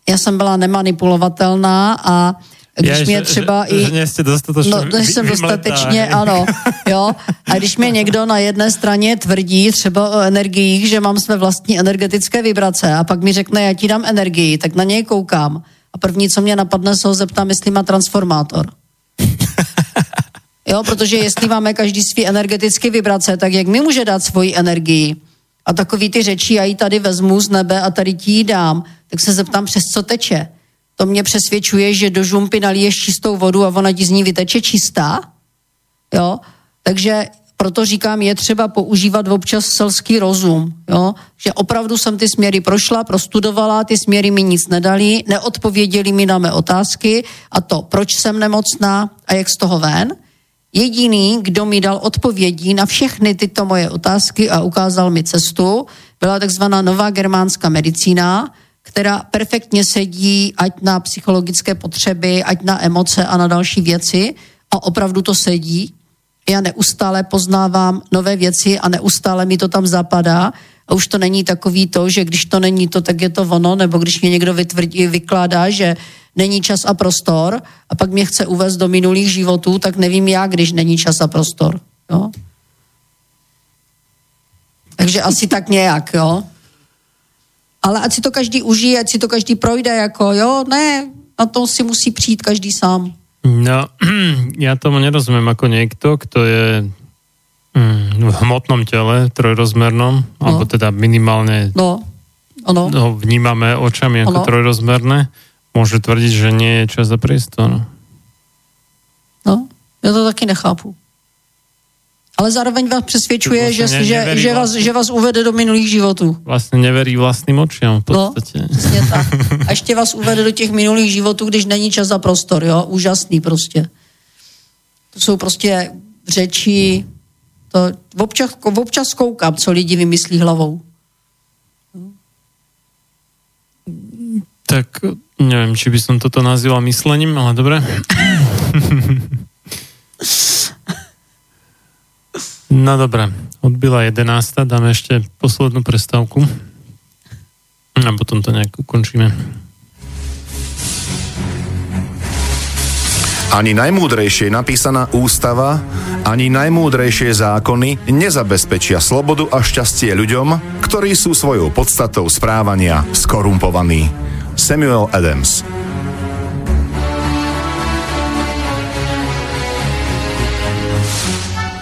Já jsem byla nemanipulovatelná a když mě třeba že, i... Že jste dostatečně No, když jsem dostatečně, ano, jo. A když mě někdo na jedné straně tvrdí třeba o energiích, že mám své vlastní energetické vibrace a pak mi řekne, já ti dám energii, tak na něj koukám. A první, co mě napadne, se ho zeptám, jestli má transformátor. Jo, protože jestli máme každý svý energetické vibrace, tak jak mi může dát svoji energii? A takový ty řeči, já ji tady vezmu z nebe a tady ti ji dám, tak se zeptám, přes co teče to mě přesvědčuje, že do žumpy naliješ čistou vodu a ona ti z ní vyteče čistá. Jo? Takže proto říkám, je třeba používat občas selský rozum, jo? že opravdu jsem ty směry prošla, prostudovala, ty směry mi nic nedali, neodpověděli mi na mé otázky a to, proč jsem nemocná a jak z toho ven. Jediný, kdo mi dal odpovědi na všechny tyto moje otázky a ukázal mi cestu, byla takzvaná nová germánská medicína, která perfektně sedí ať na psychologické potřeby, ať na emoce a na další věci a opravdu to sedí. Já neustále poznávám nové věci a neustále mi to tam zapadá a už to není takový to, že když to není to, tak je to ono, nebo když mě někdo vytvrdí, vykládá, že není čas a prostor a pak mě chce uvést do minulých životů, tak nevím já, když není čas a prostor. Jo? Takže asi tak nějak, jo ale ať si to každý užije, ať si to každý projde, jako jo, ne, na to si musí přijít každý sám. No, já tomu nerozumím jako někdo, kto je mm, v hmotnom těle, trojrozmernom, no. alebo teda minimálně no. Ono. ho vnímame očami jako trojrozmerné, může tvrdit, že nie je čas a priestor. No, já to taky nechápu ale zároveň vás přesvědčuje, vlastně že, že, že, vás, že vás uvede do minulých životů. Vlastně neverí vlastním očím v no, podstatě. No, přesně tak. A ještě vás uvede do těch minulých životů, když není čas a prostor, jo? Úžasný prostě. To jsou prostě řeči, to občas, občas koukám, co lidi vymyslí hlavou. Tak nevím, či by som toto nazýval myslením, ale dobré. No dobré, odbyla 11. Dáme ještě poslednou prestávku a potom to nějak ukončíme. Ani najmúdrejšie napísaná ústava, ani najmúdrejšie zákony nezabezpečia slobodu a šťastie ľuďom, ktorí sú svojou podstatou správania skorumpovaní. Samuel Adams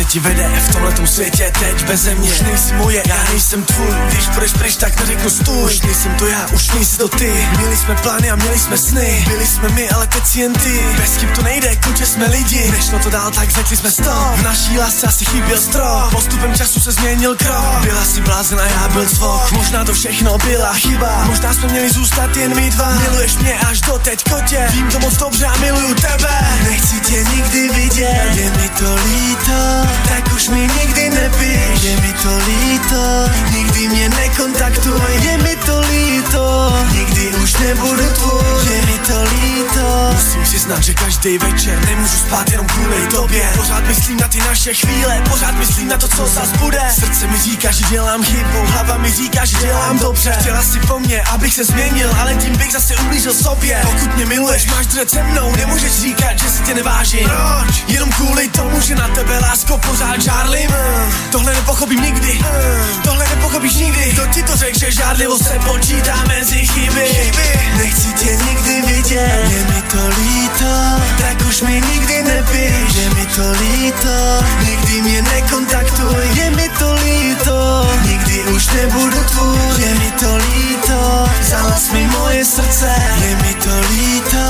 Ti vede v tomhletom světě teď beze mě. Už nejsi moje, já nejsem tvůj. Když půjdeš pryč, tak neřeknu stůj. Už nejsem to já, už nejsi to ty. Měli jsme plány a měli jsme sny. Byli jsme my, ale teď si jen ty. Bez kým to nejde, kluče jsme lidi. Než to dál, tak řekli jsme stop. V naší lásce asi chyběl strop. Postupem času se změnil krok. Byla si blázen a já byl cvok. Možná to všechno byla chyba. Možná jsme měli zůstat jen my dva. Miluješ mě až do teď kotě. Vím to moc dobře a miluju tebe. Nechci tě nikdy vidět. Je mi to líto Tak už mi nikdy nepíš Je mi to líto. Nikdy mě nekontaktuj Je mi to líto. Nikdy už nebudu tvůj Je mi to líto. Musím přiznat, že každý večer Nemůžu spát jenom kvůli tobě. Pořád myslím na ty naše chvíle Pořád myslím na to, co zas bude. Srdce mi říká, že dělám chybu Hlava mi říká, že dělám dobře. Chtěla si po mně, abych se změnil Ale tím bych zase ublížil sobě. Pokud mě miluješ, máš držet se mnou Nemůžeš říkat, že si tě nevážím. Proč? Jenom kvůli tomu, že na tebe lásko pořád žárlim Tohle nepochopím nikdy. Tohle nepochopíš nikdy. Kdo ti to řekl, že žárlivost se počítá mezi chyby? Nechci tě nikdy vidět. Je mi to líto. Tak už mi nikdy nepíš Je mi to líto. Nikdy mě nekontaktuj. Je mi to líto. Nikdy už nebudu tvůj Je mi to líto. Zalas mi moje srdce Je mi to líto.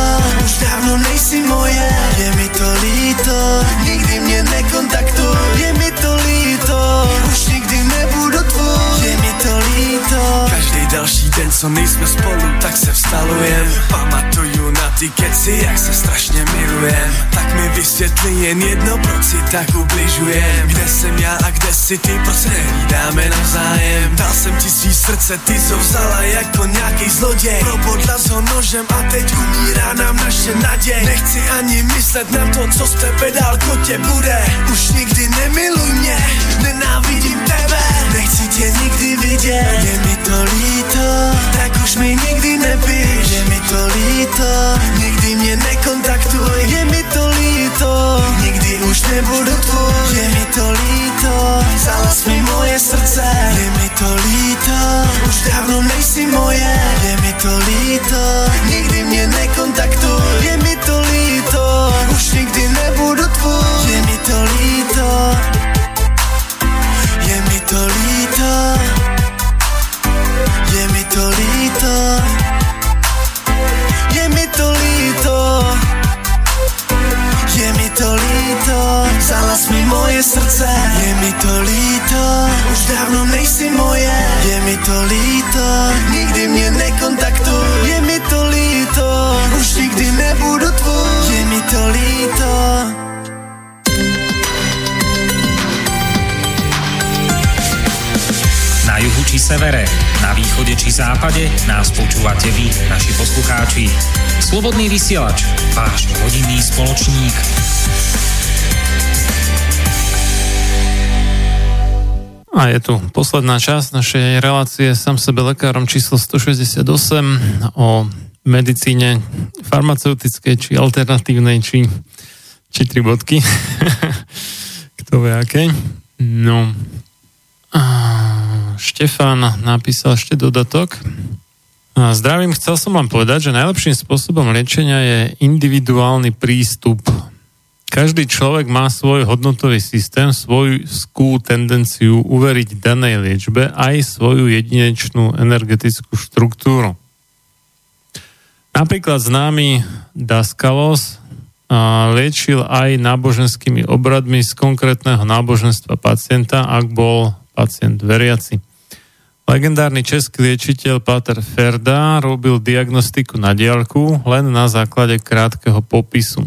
Už dávno nejsi moje Je mi to líto. Nikdy mě nekontaktuj Je mi to líto. Už nikdy nebudu tvůj Je mi to líto další den, co nejsme spolu, tak se vstalujem Pamatuju na ty keci, jak se strašně milujem. Tak mi vysvětli jen jedno, proč si tak ubližujem. Kde jsem já a kde jsi ty, proč se nehlídáme navzájem? Dal jsem ti svý srdce, ty co vzala jako nějaký zloděj. Probodla s ho nožem a teď umírá nám naše naděj. Nechci ani myslet na to, co z tebe dál kotě bude. Už nikdy nemiluj mě, nenávidím tebe Nechci tě nikdy vidět, je mi to líto Tak už mi nikdy nepíš, je mi to líto Nikdy mě nekontaktuj, je mi to líto Nikdy už nebudu tvůj, je mi to líto Zalas mi moje srdce, je mi to líto Už dávno nejsi moje, je mi to líto Nikdy mě nekontaktuj, je mi to líto Už nikdy nebudu tvůj, je mi to líto to líto. Je mi to líto. Je mi to líto. Je mi to líto. Zalas mi moje srdce. Je mi to líto. Už dávno nejsi moje. Je mi to líto. Nikdy mě nekontaktuj. Je mi to líto. Už nikdy nebudu tvůj. Je mi to líto či severe, na východe či západe nás počúvate vy, naši poslucháči. Slobodný vysielač, váš rodinný spoločník. A je tu posledná časť našej relácie Sam sebe lekárom číslo 168 o medicíne farmaceutickej, či alternatívnej, či, či tri bodky. Kto vie aké. No. Štefan napísal ešte dodatok. Zdravím, chcel som vám povedať, že najlepším spôsobom liečenia je individuálny prístup. Každý človek má svoj hodnotový systém, svoju skú tendenciu uveriť danej liečbe aj svoju jedinečnú energetickú štruktúru. Napríklad známy Daskalos liečil aj náboženskými obradmi z konkrétneho náboženstva pacienta, ak bol pacient veriaci. Legendárny český liečiteľ Pater Ferda robil diagnostiku na diaľku len na základe krátkeho popisu.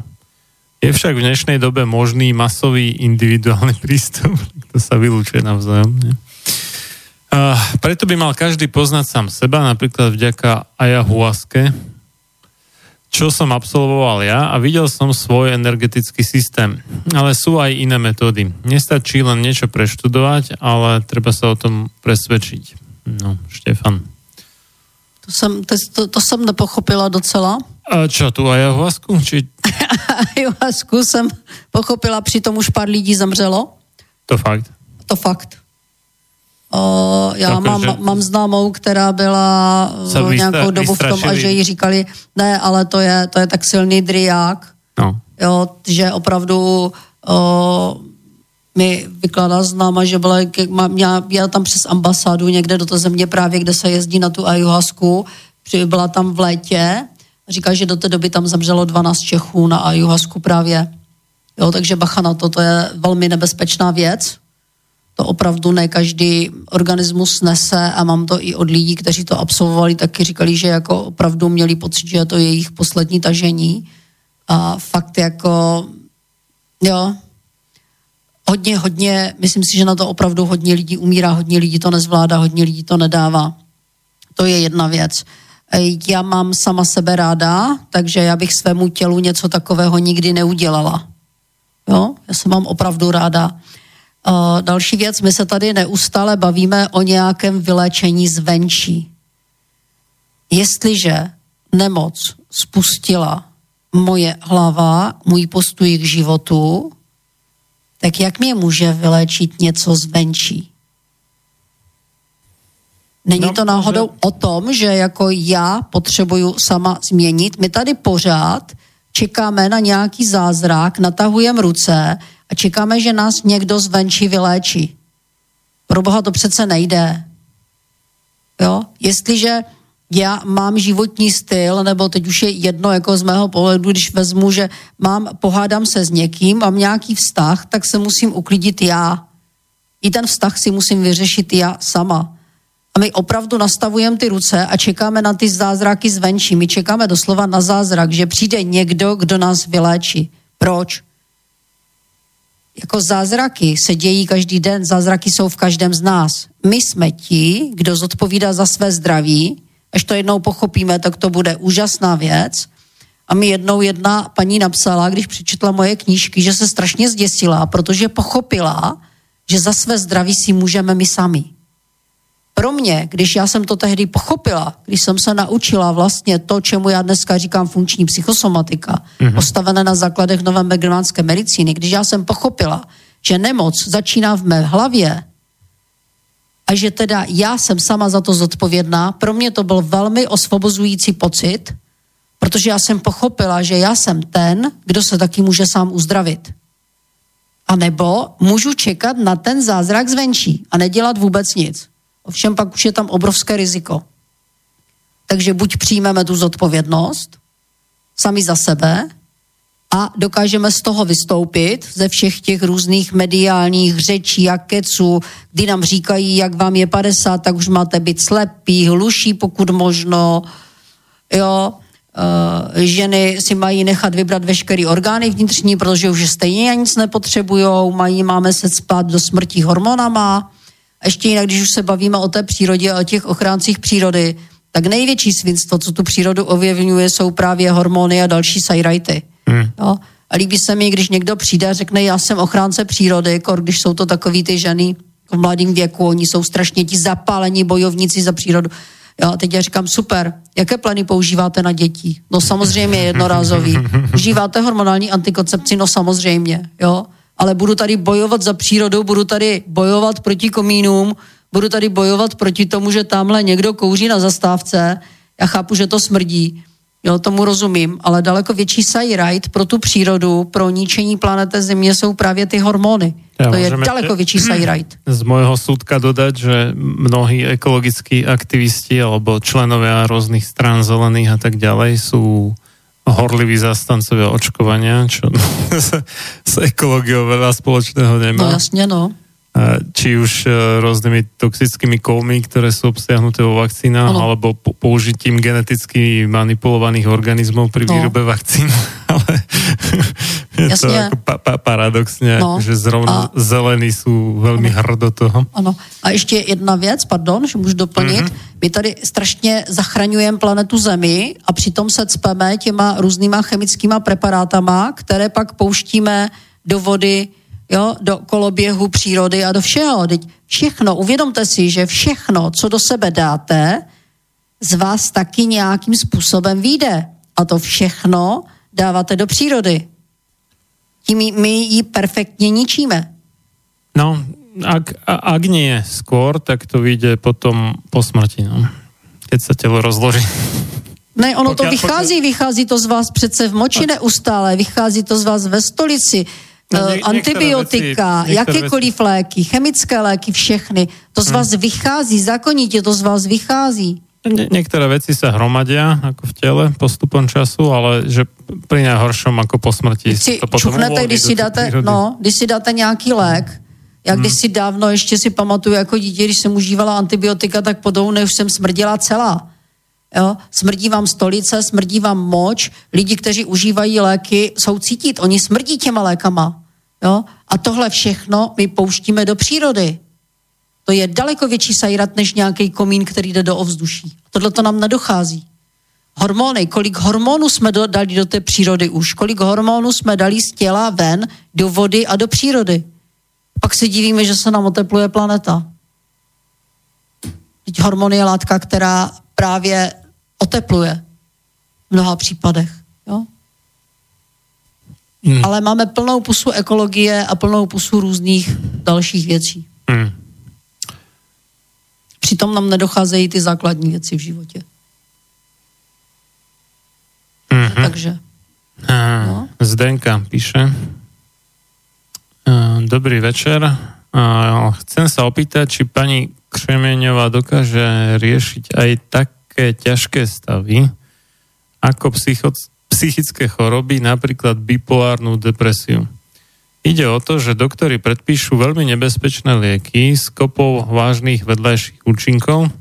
Je však v dnešnej dobe možný masový individuálny prístup, to sa vylúčuje navzájom. Nie? Preto by mal každý poznať sám seba, napríklad vďaka ayahuaske, čo som absolvoval ja a videl som svoj energetický systém. Ale sú aj iné metódy. Nestačí len niečo preštudovať, ale treba sa o tom presvedčiť. No, Štefan. To jsem, to, to, to jsem nepochopila docela. A čo, tu ayahuasku? Či... Ayahuasku jsem pochopila, přitom už pár lidí zemřelo. To fakt. To fakt. O, já Jako, mám, mám známou, která byla o, vystra- nějakou dobu v tom a že jí říkali, ne, ale to je, to je tak silný driák, No. jo, že opravdu o, mi vykládá známa, že byla, měla, měla tam přes ambasádu někde do té země právě, kde se jezdí na tu ayahuasku, při- byla tam v létě a říká, že do té doby tam zemřelo 12 Čechů na ayahuasku právě. Jo, takže bacha na to, to je velmi nebezpečná věc. To opravdu ne každý organismus nese a mám to i od lidí, kteří to absolvovali, taky říkali, že jako opravdu měli pocit, že je to jejich poslední tažení. A fakt jako, jo, hodně, hodně, myslím si, že na to opravdu hodně lidí umírá, hodně lidí to nezvládá, hodně lidí to nedává. To je jedna věc. Já mám sama sebe ráda, takže já bych svému tělu něco takového nikdy neudělala. Jo, já se mám opravdu ráda. Uh, další věc, my se tady neustále bavíme o nějakém vyléčení zvenčí. Jestliže nemoc spustila moje hlava, můj postoj k životu, tak jak mě může vyléčit něco zvenčí? Není No, to náhodou o tom, že jako já potřebuju sama změnit? My tady pořád čekáme na nějaký zázrak, natahujeme ruce a čekáme, že nás někdo zvenčí vyléčí. Pro boha to přece nejde. Jo? Jestliže já mám životní styl, nebo teď už je jedno jako z mého pohledu, když vezmu, že mám, pohádám se s někým, mám nějaký vztah, tak se musím uklidit já. I ten vztah si musím vyřešit já sama. A my opravdu nastavujeme ty ruce a čekáme na ty zázraky zvenčí. My čekáme doslova na zázrak, že přijde někdo, kdo nás vyléčí. Proč? Jako zázraky se dějí každý den, zázraky jsou v každém z nás. My jsme ti, kdo zodpovídá za své zdraví, až to jednou pochopíme, tak to bude úžasná věc. A mi jednou jedna paní napsala, když přečetla moje knížky, že se strašně zděsila, protože pochopila, že za své zdraví si můžeme my sami pro mě, když já jsem to tehdy pochopila, když jsem se naučila vlastně to, čemu já dneska říkám funkční psychosomatika, mm-hmm. postavené na základech nové germánské medicíny, když já jsem pochopila, že nemoc začíná v mé hlavě a že teda já jsem sama za to zodpovědná, pro mě to byl velmi osvobozující pocit, protože já jsem pochopila, že já jsem ten, kdo se taky může sám uzdravit. A nebo můžu čekat na ten zázrak zvenčí a nedělat vůbec nic. Ovšem pak už je tam obrovské riziko. Takže buď přijmeme tu zodpovědnost sami za sebe a dokážeme z toho vystoupit ze všech těch různých mediálních řečí a keců, kdy nám říkají, jak vám je 50, tak už máte být slepí, hluší pokud možno, jo, Uh, ženy si mají nechat vybrat veškeré orgány vnitřní, protože už stejně nic nepotřebujou, mají, máme se spát do smrti hormonama. Ještě jinak, když už se bavíme o té přírodě a o těch ochráncích přírody, tak největší svinstvo, co tu přírodu ovlivňuje, jsou právě hormony a další sajrajty. Hmm. Jo? A líbí se mi, když někdo přijde a řekne, já jsem ochránce přírody, kor, když jsou to takový ty ženy v mladém věku, oni jsou strašně ti zapálení bojovníci za přírodu. Jo, teď já říkám, super, jaké pleny používáte na děti? No samozřejmě jednorázový. Užíváte hormonální antikoncepci? No samozřejmě, jo. Ale budu tady bojovat za přírodu, budu tady bojovat proti komínům, budu tady bojovat proti tomu, že tamhle někdo kouří na zastávce. Já chápu, že to smrdí, jo, tomu rozumím, ale daleko větší sajrajt pro tu přírodu, pro ničení planety Země jsou právě ty hormony. Ja, to je daleko větší sajrajt. z môjho súdka dodať, že mnohí ekologickí aktivisti alebo členovia rôznych strán zelených a tak ďalej sú horliví zastancovia očkovania, čo s ekológiou veľa spoločného nemá. No jasně, no. A či už e, rôznymi toxickými kovmi, ktoré sú obsiahnuté vo vakcínach, Áno. alebo po- použitím geneticky manipulovaných organizmov pri No. výrobe vakcín. Ale je to Jasne. ako pa- pa- paradoxne, No. že zrovna A- zelení sú veľmi hrdo toho. Ano. A ještě jedna věc, pardon, že můžu doplnit. Mm-hmm. My tady strašně zachraňujeme planetu Zemi a přitom se cpeme těma různýma chemickýma preparátama, které pak pouštíme do vody, jo, do koloběhu přírody a do všeho. Teď všechno, uvědomte si, že všechno, co do sebe dáte, z vás taky nějakým způsobem vyjde. A to všechno dáváte do přírody. Tím my ji perfektně ničíme. No, ak, a, ak nie skôr, tak to vyjde potom po smrti, no. Keď sa telo rozloží. Ne, ono to vychází, vychází to z vás přece v moči neustále, vychází to z vás ve stolici, No, eh, antibiotika, veci, jakékoliv léky, chemické léky, všechny. To z vás hmm. vychází, zákonitě to z vás vychází. Nie, niektoré veci sa hromadia ako v tele postupom času, ale že pri najhoršom ako po smrti si to potom čuchnete, když si, dáte, no, když si dáte nějaký lék, já když hmm. si dávno ještě si pamatuju jako dítě, když jsem užívala antibiotika, tak po už jsem smrdila celá. Jo? Smrdí vám stolice, smrdí vám moč, lidi, kteří užívají léky, jsou cítit, oni smrdí těma lékama. Jo? A tohle všechno my pouštíme do přírody. To je daleko větší sajrat než nějaký komín, který jde do ovzduší. Tohle to nám nedochází. Hormony, kolik hormonů jsme dali do té přírody už, kolik hormonů jsme dali z těla ven, do vody a do přírody. Pak se divíme, že se nám otepluje planeta. Teď hormon je látka, která právě otepluje v mnoha případech. Jo? Hmm. Ale máme plnou pusu ekologie a plnou pusu různých dalších věcí. Hmm. Přitom nám nedocházejí ty základní věci v životě. Mm-hmm. Takže. No. Zdenka píše. Dobrý večer. Chcem sa opýtať, či pani Křemeňová dokáže riešiť aj také ťažké stavy, ako psycho- psychické choroby, napríklad bipolárnu depresiu. Ide o to, že doktori predpíšu veľmi nebezpečné lieky s kopou vážnych vedľajších účinkov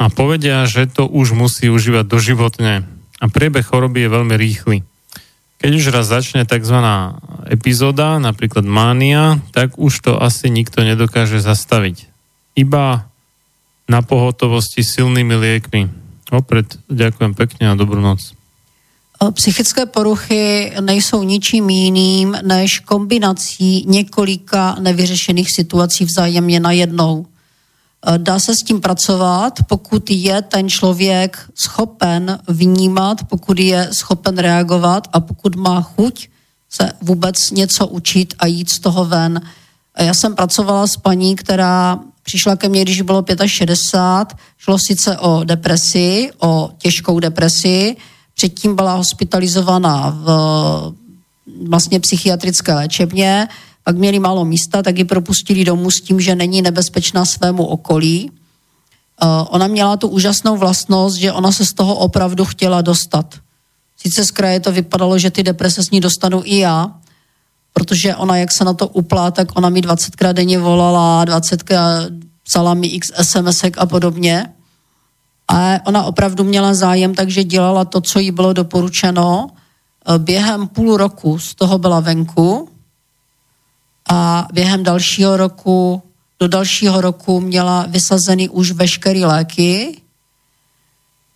a povedia, že to už musí užívať doživotne a priebeh choroby je veľmi rýchly. Keď už raz začne tzv. epizóda, napríklad mánia, tak už to asi nikto nedokáže zastaviť. Iba na pohotovosti silnými liekmi. Opred ďakujem pekne a dobrú noc. Psychické poruchy nejsou ničím jiným než kombinací několika nevyřešených situací vzájemně najednou. Dá se s tím pracovat, pokud je ten člověk schopen vnímat, pokud je schopen reagovat a pokud má chuť se vůbec něco učit a jít z toho ven. Já jsem pracovala s paní, která přišla ke mně, když bylo 65, šlo sice o depresi, o těžkou depresi, Předtím byla hospitalizovaná v vlastně psychiatrické léčebně, pak měli málo místa, tak ji propustili domů s tím, že není nebezpečná svému okolí. Uh, ona měla tu úžasnou vlastnost, že ona se z toho opravdu chtěla dostat. Sice z kraje to vypadalo, že ty deprese s ní dostanu i já, protože ona, jak se na to uplá, tak ona mi 20krát denně volala, 20krát psala mi x sms a podobně. A ona opravdu měla zájem, takže dělala to, co jí bylo doporučeno. E, během půl roku z toho byla venku a během dalšího roku, do dalšího roku měla vysazený už veškerý léky.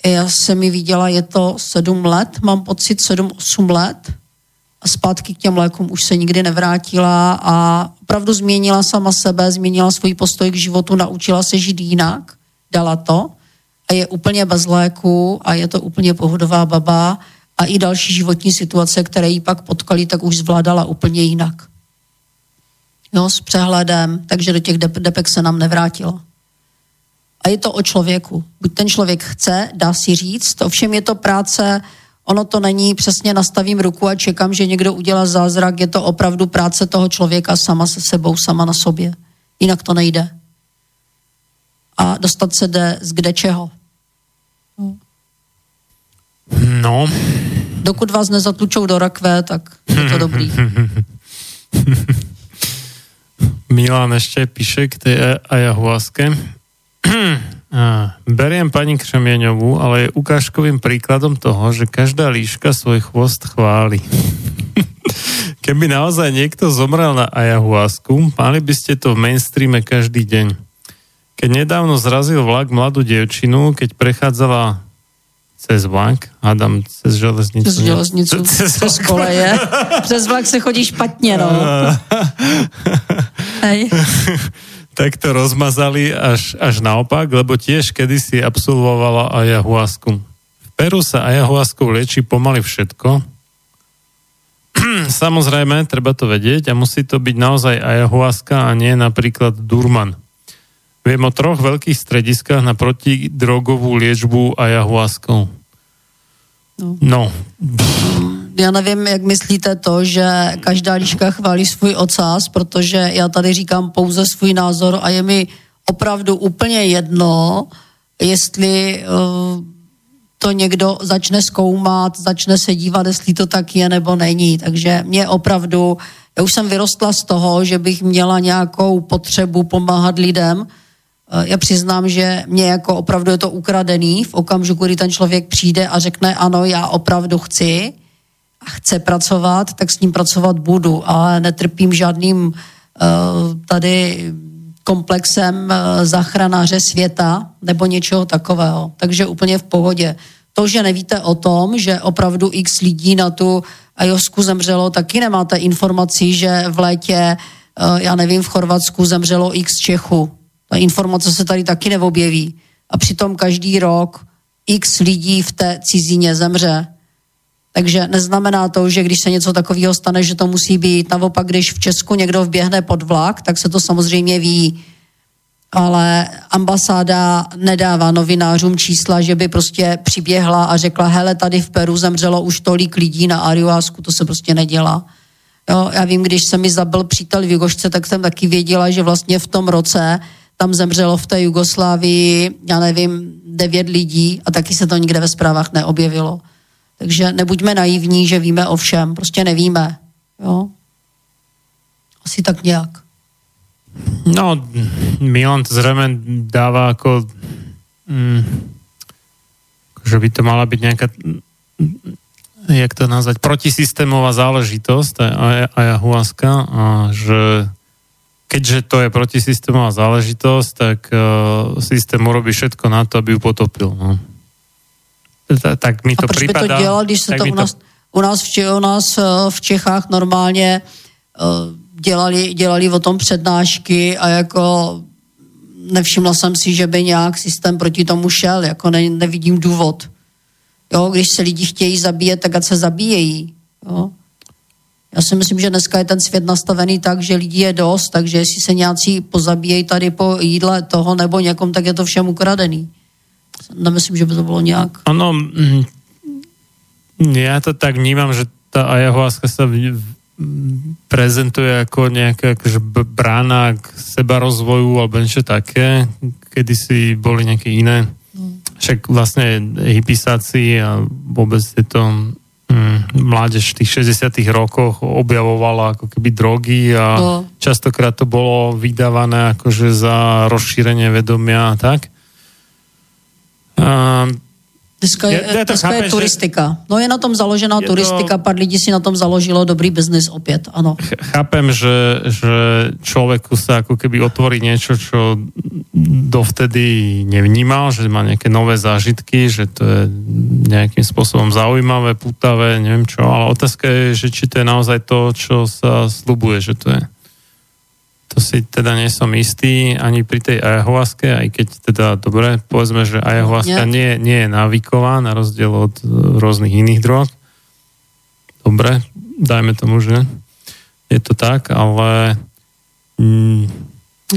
Já jsem mi viděla, je to sedm let, mám pocit sedm, osm let zpátky k těm lékům už se nikdy nevrátila a opravdu změnila sama sebe, změnila svůj postoj k životu, naučila se žít jinak, dala to a je úplně bez léku a je to úplně pohodová baba a i další životní situace, které jí pak potkali, tak už zvládala úplně jinak. Jo, s přehledem, takže do těch depek se nám nevrátilo. A je to o člověku. Buď ten člověk chce, dá si říct, ovšem je to práce, ono to není přesně nastavím ruku a čekám, že někdo udělá zázrak, je to opravdu práce toho člověka sama se sebou, sama na sobě. Jinak to nejde. A dostat se jde z kde čeho. No. Dokud vás nezatlučou do rakve, tak je to dobrý. Milan ešte píše k tej ayahuaske. Beriem pani Křemieňovú, ale je ukážkovým príkladom toho, že každá líška svoj chvost chváli. Keby naozaj niekto zomrel na ayahuasku, mali by ste to v mainstreame každý deň. Keď nedávno zrazil vlak mladú dievčinu, keď prechádzala cez vlak, hádám cez železnicu. Cez železnicu, cez, cez koleje. Přes vlak se chodí špatně, no. Hej. Tak to rozmazali až, až naopak, lebo tiež kedysi absolvovala ayahuasku. V Peru sa ayahuaskou lieči pomaly všetko. Samozrejme, treba to vedieť a musí to byť naozaj ayahuaska a nie napríklad durman. Viem o troch veľkých strediskách na protidrogovú liečbu ayahuaskou. No. no. já nevím, jak myslíte to, že každá liška chválí svůj ocas, protože já tady říkám pouze svůj názor a je mi opravdu úplně jedno, jestli uh, to někdo začne zkoumat, začne se dívat, jestli to tak je nebo není. Takže mě opravdu, já už jsem vyrostla z toho, že bych měla nějakou potřebu pomáhat lidem. Eh, já přiznám, že mě jako opravdu je to ukradený v okamžiku, kdy ten člověk přijde a řekne ano, já opravdu chci a chce pracovat, tak s ním pracovat budu, ale netrpím žádným uh, tady komplexem eh, záchranáře světa nebo něčeho takového. Takže úplně v pohodě. To, že nevíte o tom, že opravdu x lidí na tu Ajosku zemřelo, taky nemáte informací, že v létě, eh, já nevím, v Chorvatsku zemřelo x Čechu. Ta informace se tady taky neobjeví. A přitom každý rok x lidí v té cizině zemře. Takže neznamená to, že když se něco takového stane, že to musí být. Naopak, když v Česku někdo vběhne pod vlak, tak se to samozřejmě ví. Ale ambasáda nedává novinářům čísla, že by prostě přiběhla a řekla, hele, tady v Peru zemřelo už tolik lidí na Ariuásku, to se prostě nedělá. Jo, já vím, když se mi zabil přítel v Jugošce, tak jsem taky věděla, že vlastně v tom roce tam zemřelo v té Jugoslávii, já nevím, devět lidí a taky se to nikde ve zprávách neobjevilo. Takže nebuďme naivní, že víme o všem. Prostě nevíme. Jo? Asi tak nějak. No, Milan to zřejmě dává jako mm, že by to mala byť nejaká jak to nazvať, protisystémová záležitosť a ayahuasca a že keďže to je protisystémová záležitosť, tak uh, systém urobí všetko na to, aby ju potopil. No tak mi to a proč připadá... by to dělal, když se to u nás, to... u nás, v, u nás eh, v Čechách normálně uh, dělali, dělali o tom přednášky a jako nevšimla jsem si, že by nějak systém proti tomu šel, jako ne, nevidím důvod. Jo, když se lidi chtějí zabíjet, tak ať se zabíjejí. Jo. Já si myslím, že dneska je ten svět nastavený tak, že lidí je dost, takže jestli se nějací pozabíjejí tady po jídle toho nebo někom, tak je to všem ukradený nemyslím, že by to bylo nějak... Ono, mm, já to tak vnímám, že ta ayahuasca sa prezentuje ako nejaká akože brána k seba rozvoju alebo niečo také. Kedy si boli nejaké iné. Však vlastne hypisáci a vôbec je to mm, mládež v tých 60 rokoch objavovala ako keby drogy a no. častokrát to bolo vydávané akože za rozšírenie vedomia a tak. Um, Dneska je, je, dneska je turistika. No je na tom založená turistika, to... pár lidí si na tom založilo dobrý biznis opět, ano. Chápem, že, že človeku sa ako keby otvorí niečo, čo dovtedy nevnímal, že má nejaké nové zážitky, že to je nejakým spôsobom zaujímavé, putavé, neviem čo, ale otázka je, že či to je naozaj to, čo sa slubuje, že to je. To si teda nie som istý ani pri tej ayahuaske, aj keď teda dobre, povedzme, že ayahuaska nie, nie je návyková na rozdiel od e, rôznych iných drog. Dobre, dajme tomu, že je to tak, ale... Mm,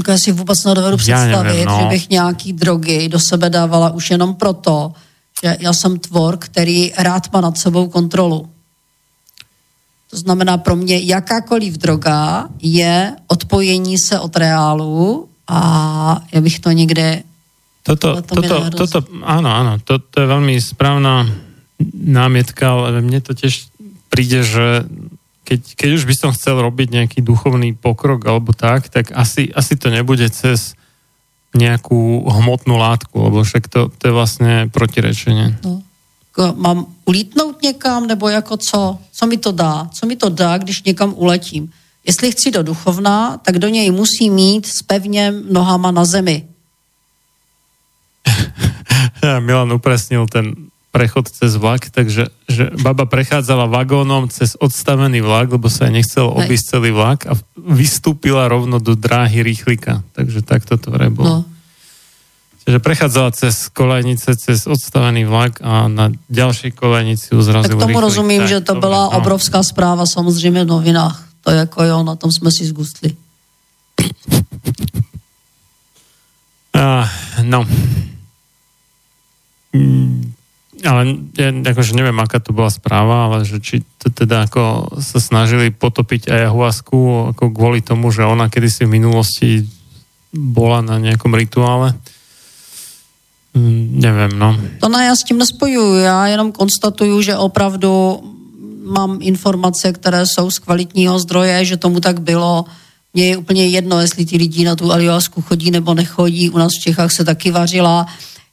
já si vůbec nedovedu představit, no. že bych nějaký drogy do sebe dávala už jenom proto, že já jsem tvor, který rád má nad sebou kontrolu. To znamená pro mě jakákoliv droga je odpojení se od reálu a já bych to někde... Toto, to toto, toto, áno, áno, to, to je veľmi správna námietka, ale mne to tiež príde, že keď, keď už by som chcel robiť nejaký duchovný pokrok alebo tak, tak asi, asi to nebude cez nejakú hmotnú látku, lebo však to, to je vlastne protirečenie. No mám ulítnout někam, nebo jako co? Co mi to dá? Co mi to dá, když někam uletím? Jestli chci do duchovna, tak do něj musí mít s pevně nohama na zemi. Milan upresnil ten prechod cez vlak, takže že baba prechádzala vagónom cez odstavený vlak, lebo sa nechcel obísť celý vlak a vystúpila rovno do dráhy rýchlika. Takže takto to bolo. No. Čiže prechádzala cez kolejnice, cez odstavený vlak a na ďalšej kolejnici uzrazil Tak tomu rozumím, tak, že to byla no. obrovská zpráva samozřejmě v novinách. To jako jo, na tom jsme si zgustli. Uh, no. Mm, ale ja akože neviem, aká to bola správa, ale že či to teda ako sa snažili potopiť ayahuasku ako kvôli tomu, že ona kedysi v minulosti bola na nejakom rituále. Mm, nevím, no. To ne, já s tím nespojuju, já jenom konstatuju, že opravdu mám informace, které jsou z kvalitního zdroje, že tomu tak bylo. Mně je úplně jedno, jestli ty lidi na tu aliasku chodí nebo nechodí. U nás v Čechách se taky vařila.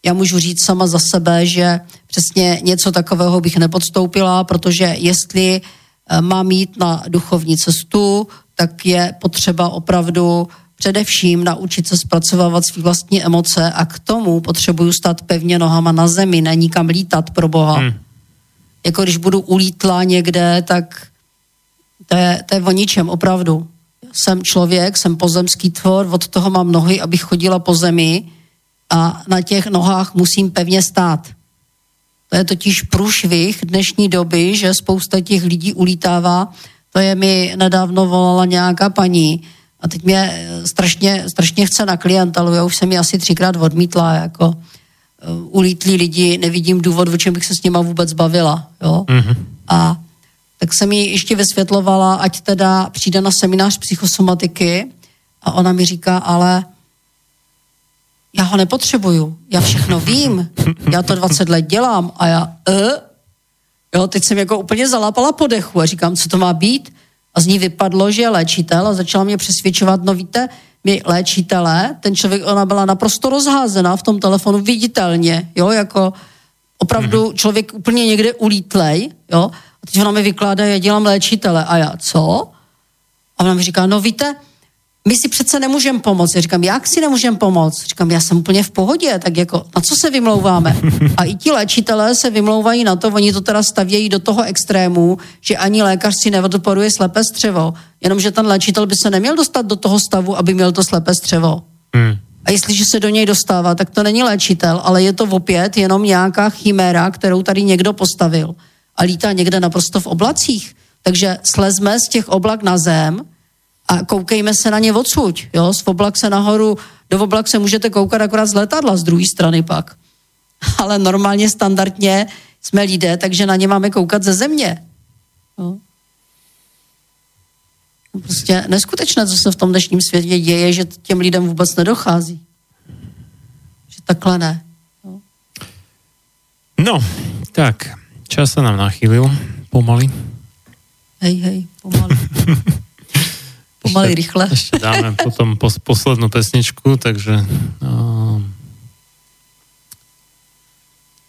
Já můžu říct sama za sebe, že přesně něco takového bych nepodstoupila, protože jestli eh, mám jít na duchovní cestu, tak je potřeba opravdu především naučit se zpracovávat svý vlastní emoce a k tomu potřebuju stát pevně nohama na zemi, není kam lítat pro Boha. Hmm. Jako když budu ulítla někde, tak to je, to je o ničem, opravdu. Jsem člověk, jsem pozemský tvor, od toho mám nohy, abych chodila po zemi a na těch nohách musím pevně stát. To je totiž průšvih dnešní doby, že spousta těch lidí ulítává. To je mi nedávno volala nějaká paní, a teď mě eh, strašně, strašně chce na klientelu, já už jsem ji asi třikrát odmítla, jako uh, ulítlí lidi, nevidím důvod, o čem bych se s nima vůbec bavila, jo. Mm-hmm. A tak jsem jí ještě vysvětlovala, ať teda přijde na seminář psychosomatiky a ona mi říká, ale já ho nepotřebuju, já všechno vím, já to 20 let dělám a já, uh, jo, teď jsem jako úplně zalápala po dechu a říkám, co to má být? A z ní vypadlo, že je léčitel a začala mě přesvědčovat, no víte, my léčitelé, ten člověk, ona byla naprosto rozházená v tom telefonu viditelně, jo, jako opravdu mm-hmm. člověk úplně někde ulítlej, jo, a teď ona mi vykládá, já dělám léčitele a já, co? A ona mi říká, no víte, my si přece nemůžeme pomoct. Já říkám, jak si nemůžeme pomoct? Říkám, já jsem úplně v pohodě, tak jako, na co se vymlouváme? A i ti léčitelé se vymlouvají na to, oni to teda stavějí do toho extrému, že ani lékař si neodporuje slepé střevo, jenomže ten léčitel by se neměl dostat do toho stavu, aby měl to slepé střevo. Hmm. A jestliže se do něj dostává, tak to není léčitel, ale je to opět jenom nějaká chiméra, kterou tady někdo postavil a lítá někde naprosto v oblacích. Takže slezme z těch oblak na zem, a koukejme se na ně odsuť. Jo? Z oblak se nahoru, do oblak se můžete koukat akorát z letadla, z druhé strany pak. Ale normálně, standardně jsme lidé, takže na ně máme koukat ze země. Jo? No prostě neskutečné, co se v tom dnešním světě děje, že těm lidem vůbec nedochází. Že takhle ne. Jo? No, tak, čas se nám nachýlil, pomaly. Hej, hej, pomaly. Pomaly rychle. Ešte dáme potom pos, poslednú pesničku, takže... Uh,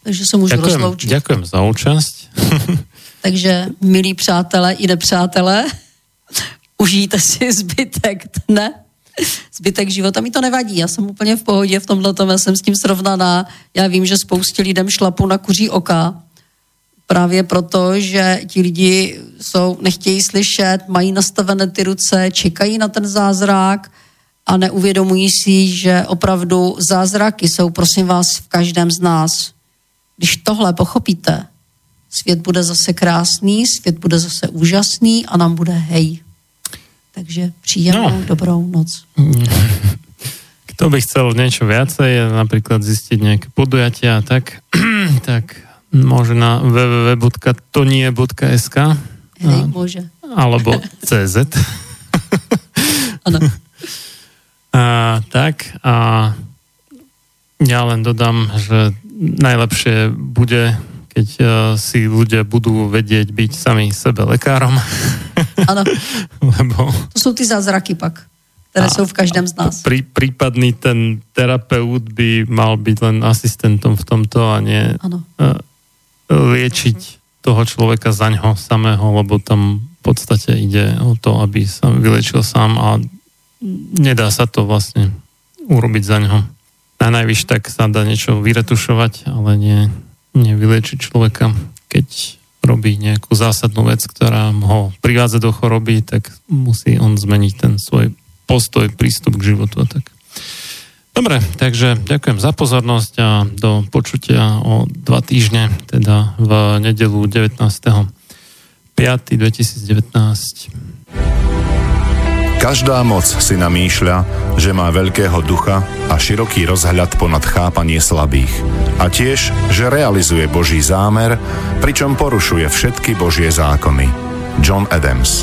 takže se můžu ďakujem, rozloučit. Ďakujem za účast. takže, milí přátelé i nepřátelé, užijte si zbytek dne, zbytek života. Mi to nevadí, já jsem úplně v pohodě v tomhle tom, já jsem s tím srovnaná. Já vím, že spoustě lidem šlapu na kuří oka, právě proto, že ti lidi jsou, nechtějí slyšet, mají nastavené ty ruce, čekají na ten zázrak a neuvědomují si, že opravdu zázraky jsou, prosím vás, v každém z nás. Když tohle pochopíte, svět bude zase krásný, svět bude zase úžasný a nám bude hej. Takže příjemnou no. dobrou noc. Kto by chcel niečo viacej, napríklad zistiť nejaké podujatia, tak, tak Môže na www.tonie.sk Hej, môže. Alebo CZ. Ano. A, tak a ja len dodám, že najlepšie bude, keď uh, si ľudia budú vedieť byť sami sebe lekárom. Áno. Lebo... To sú tí zázraky pak, ktoré a, sú v každém z nás. Prí, prípadný ten terapeut by mal byť len asistentom v tomto a nie uh, liečiť toho človeka za ňo samého, lebo tam v podstate ide o to, aby sa vylečil sám a nedá sa to vlastne urobiť za ňo. Na najvyš tak sa dá niečo vyretušovať, ale nie, vyliečiť človeka. Keď robí nejakú zásadnú vec, ktorá ho privádza do choroby, tak musí on zmeniť ten svoj postoj, prístup k životu a tak. Dobre, takže ďakujem za pozornosť a do počutia o dva týždne, teda v nedelu 19. 5. 2019. Každá moc si namýšľa, že má veľkého ducha a široký rozhľad ponad chápanie slabých. A tiež, že realizuje Boží zámer, pričom porušuje všetky Božie zákony. John Adams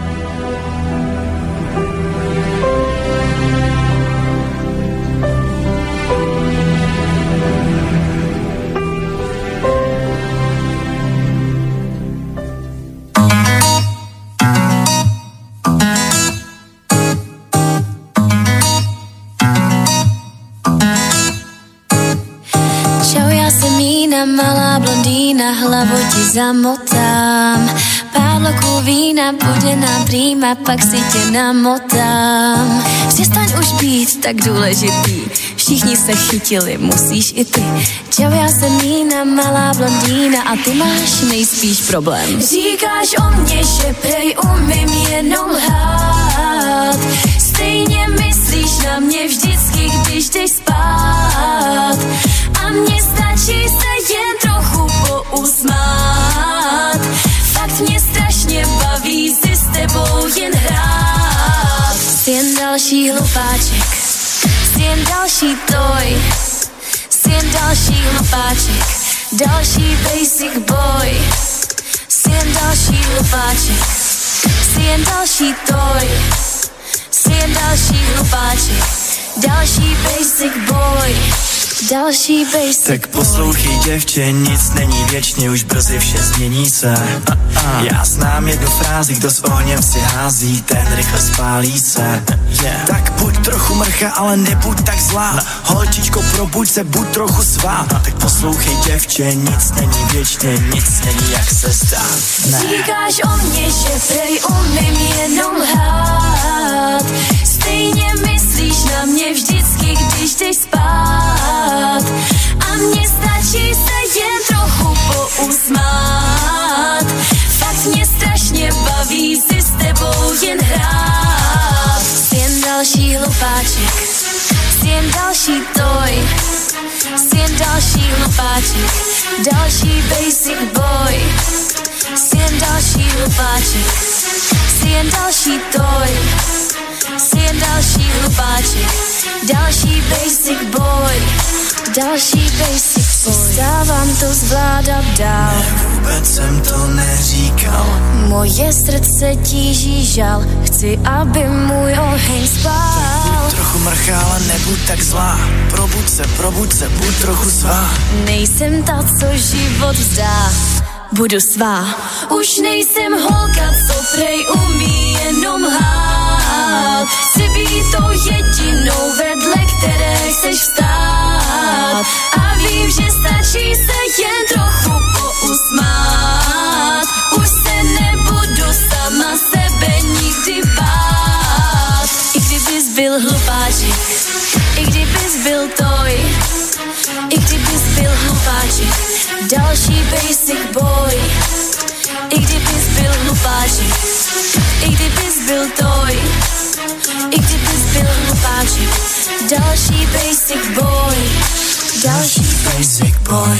Zamotám. Pár vína bude nám prýma, pak si tě namotám. Přestaň už být tak důležitý, všichni se chytili, musíš i ty. Čau, já jsem Mína, malá blondýna a ty máš nejspíš problém. Říkáš o mně, že prej umím jenom lhát, stejně myslíš na mě vždycky, když jdeš spát. A mně stačí se jen pousmát. Fakt mě strašně baví si s tebou jen hrát. Jsi jen další hlupáček, jsi jen další toj, jsi jen další hlupáček, další basic boy. Jsi jen další hlupáček, jsi jen další toj, jsi jen další hlupáček, další basic boy. Další basic Tak poslouchej děvče, nic není věčně, už brzy vše změní se. Já znám jednu frázi, kdo s ohněm si hází, ten rychle spálí se. Tak buď trochu mrcha, ale nebuď tak zlá. Holčičko, probuď se, buď trochu svá. Tak poslouchej děvče, nic není věčně, nic není jak se zdá. Ne. Říkáš o mně, že prej umím jenom lhát Stejně myslíš na mě vždycky, když jdeš spát. A mně stačí se jen trochu pousmát. Fakt mě strašně baví si s tebou jen hrát. Jsi jen další hlupáček, jsi jen další toj. Jsi jen další hlupáček, další basic boy. Jsi jen další hlupáček, jsi jen další toj, jsi jen další hlupáček, další basic boy, další basic boy. Stávám to zvládat dál, Vůbec jsem to neříkal. moje srdce tíží žal, chci, aby můj oheň spál. Trochu mrcha, ale nebuď tak zlá. Probuď se, probuď se, buď trochu svá. Nejsem ta, co život vzdá, budu svá. Už nejsem holka, co prej umí jenom hát. Chci být tou jedinou, vedle které chceš vstát. A vím, že stačí se jen trochu pousmát. Už se nebudu sama sebe nikdy bát. I kdybys byl hlupáček, i kdybys byl toj, i kdybys byl hlupáček, Další basic boy. I kdybys byl hlupáček I kdybys byl toj I kdybys byl hlupáček. Další basic boy Další basic boy.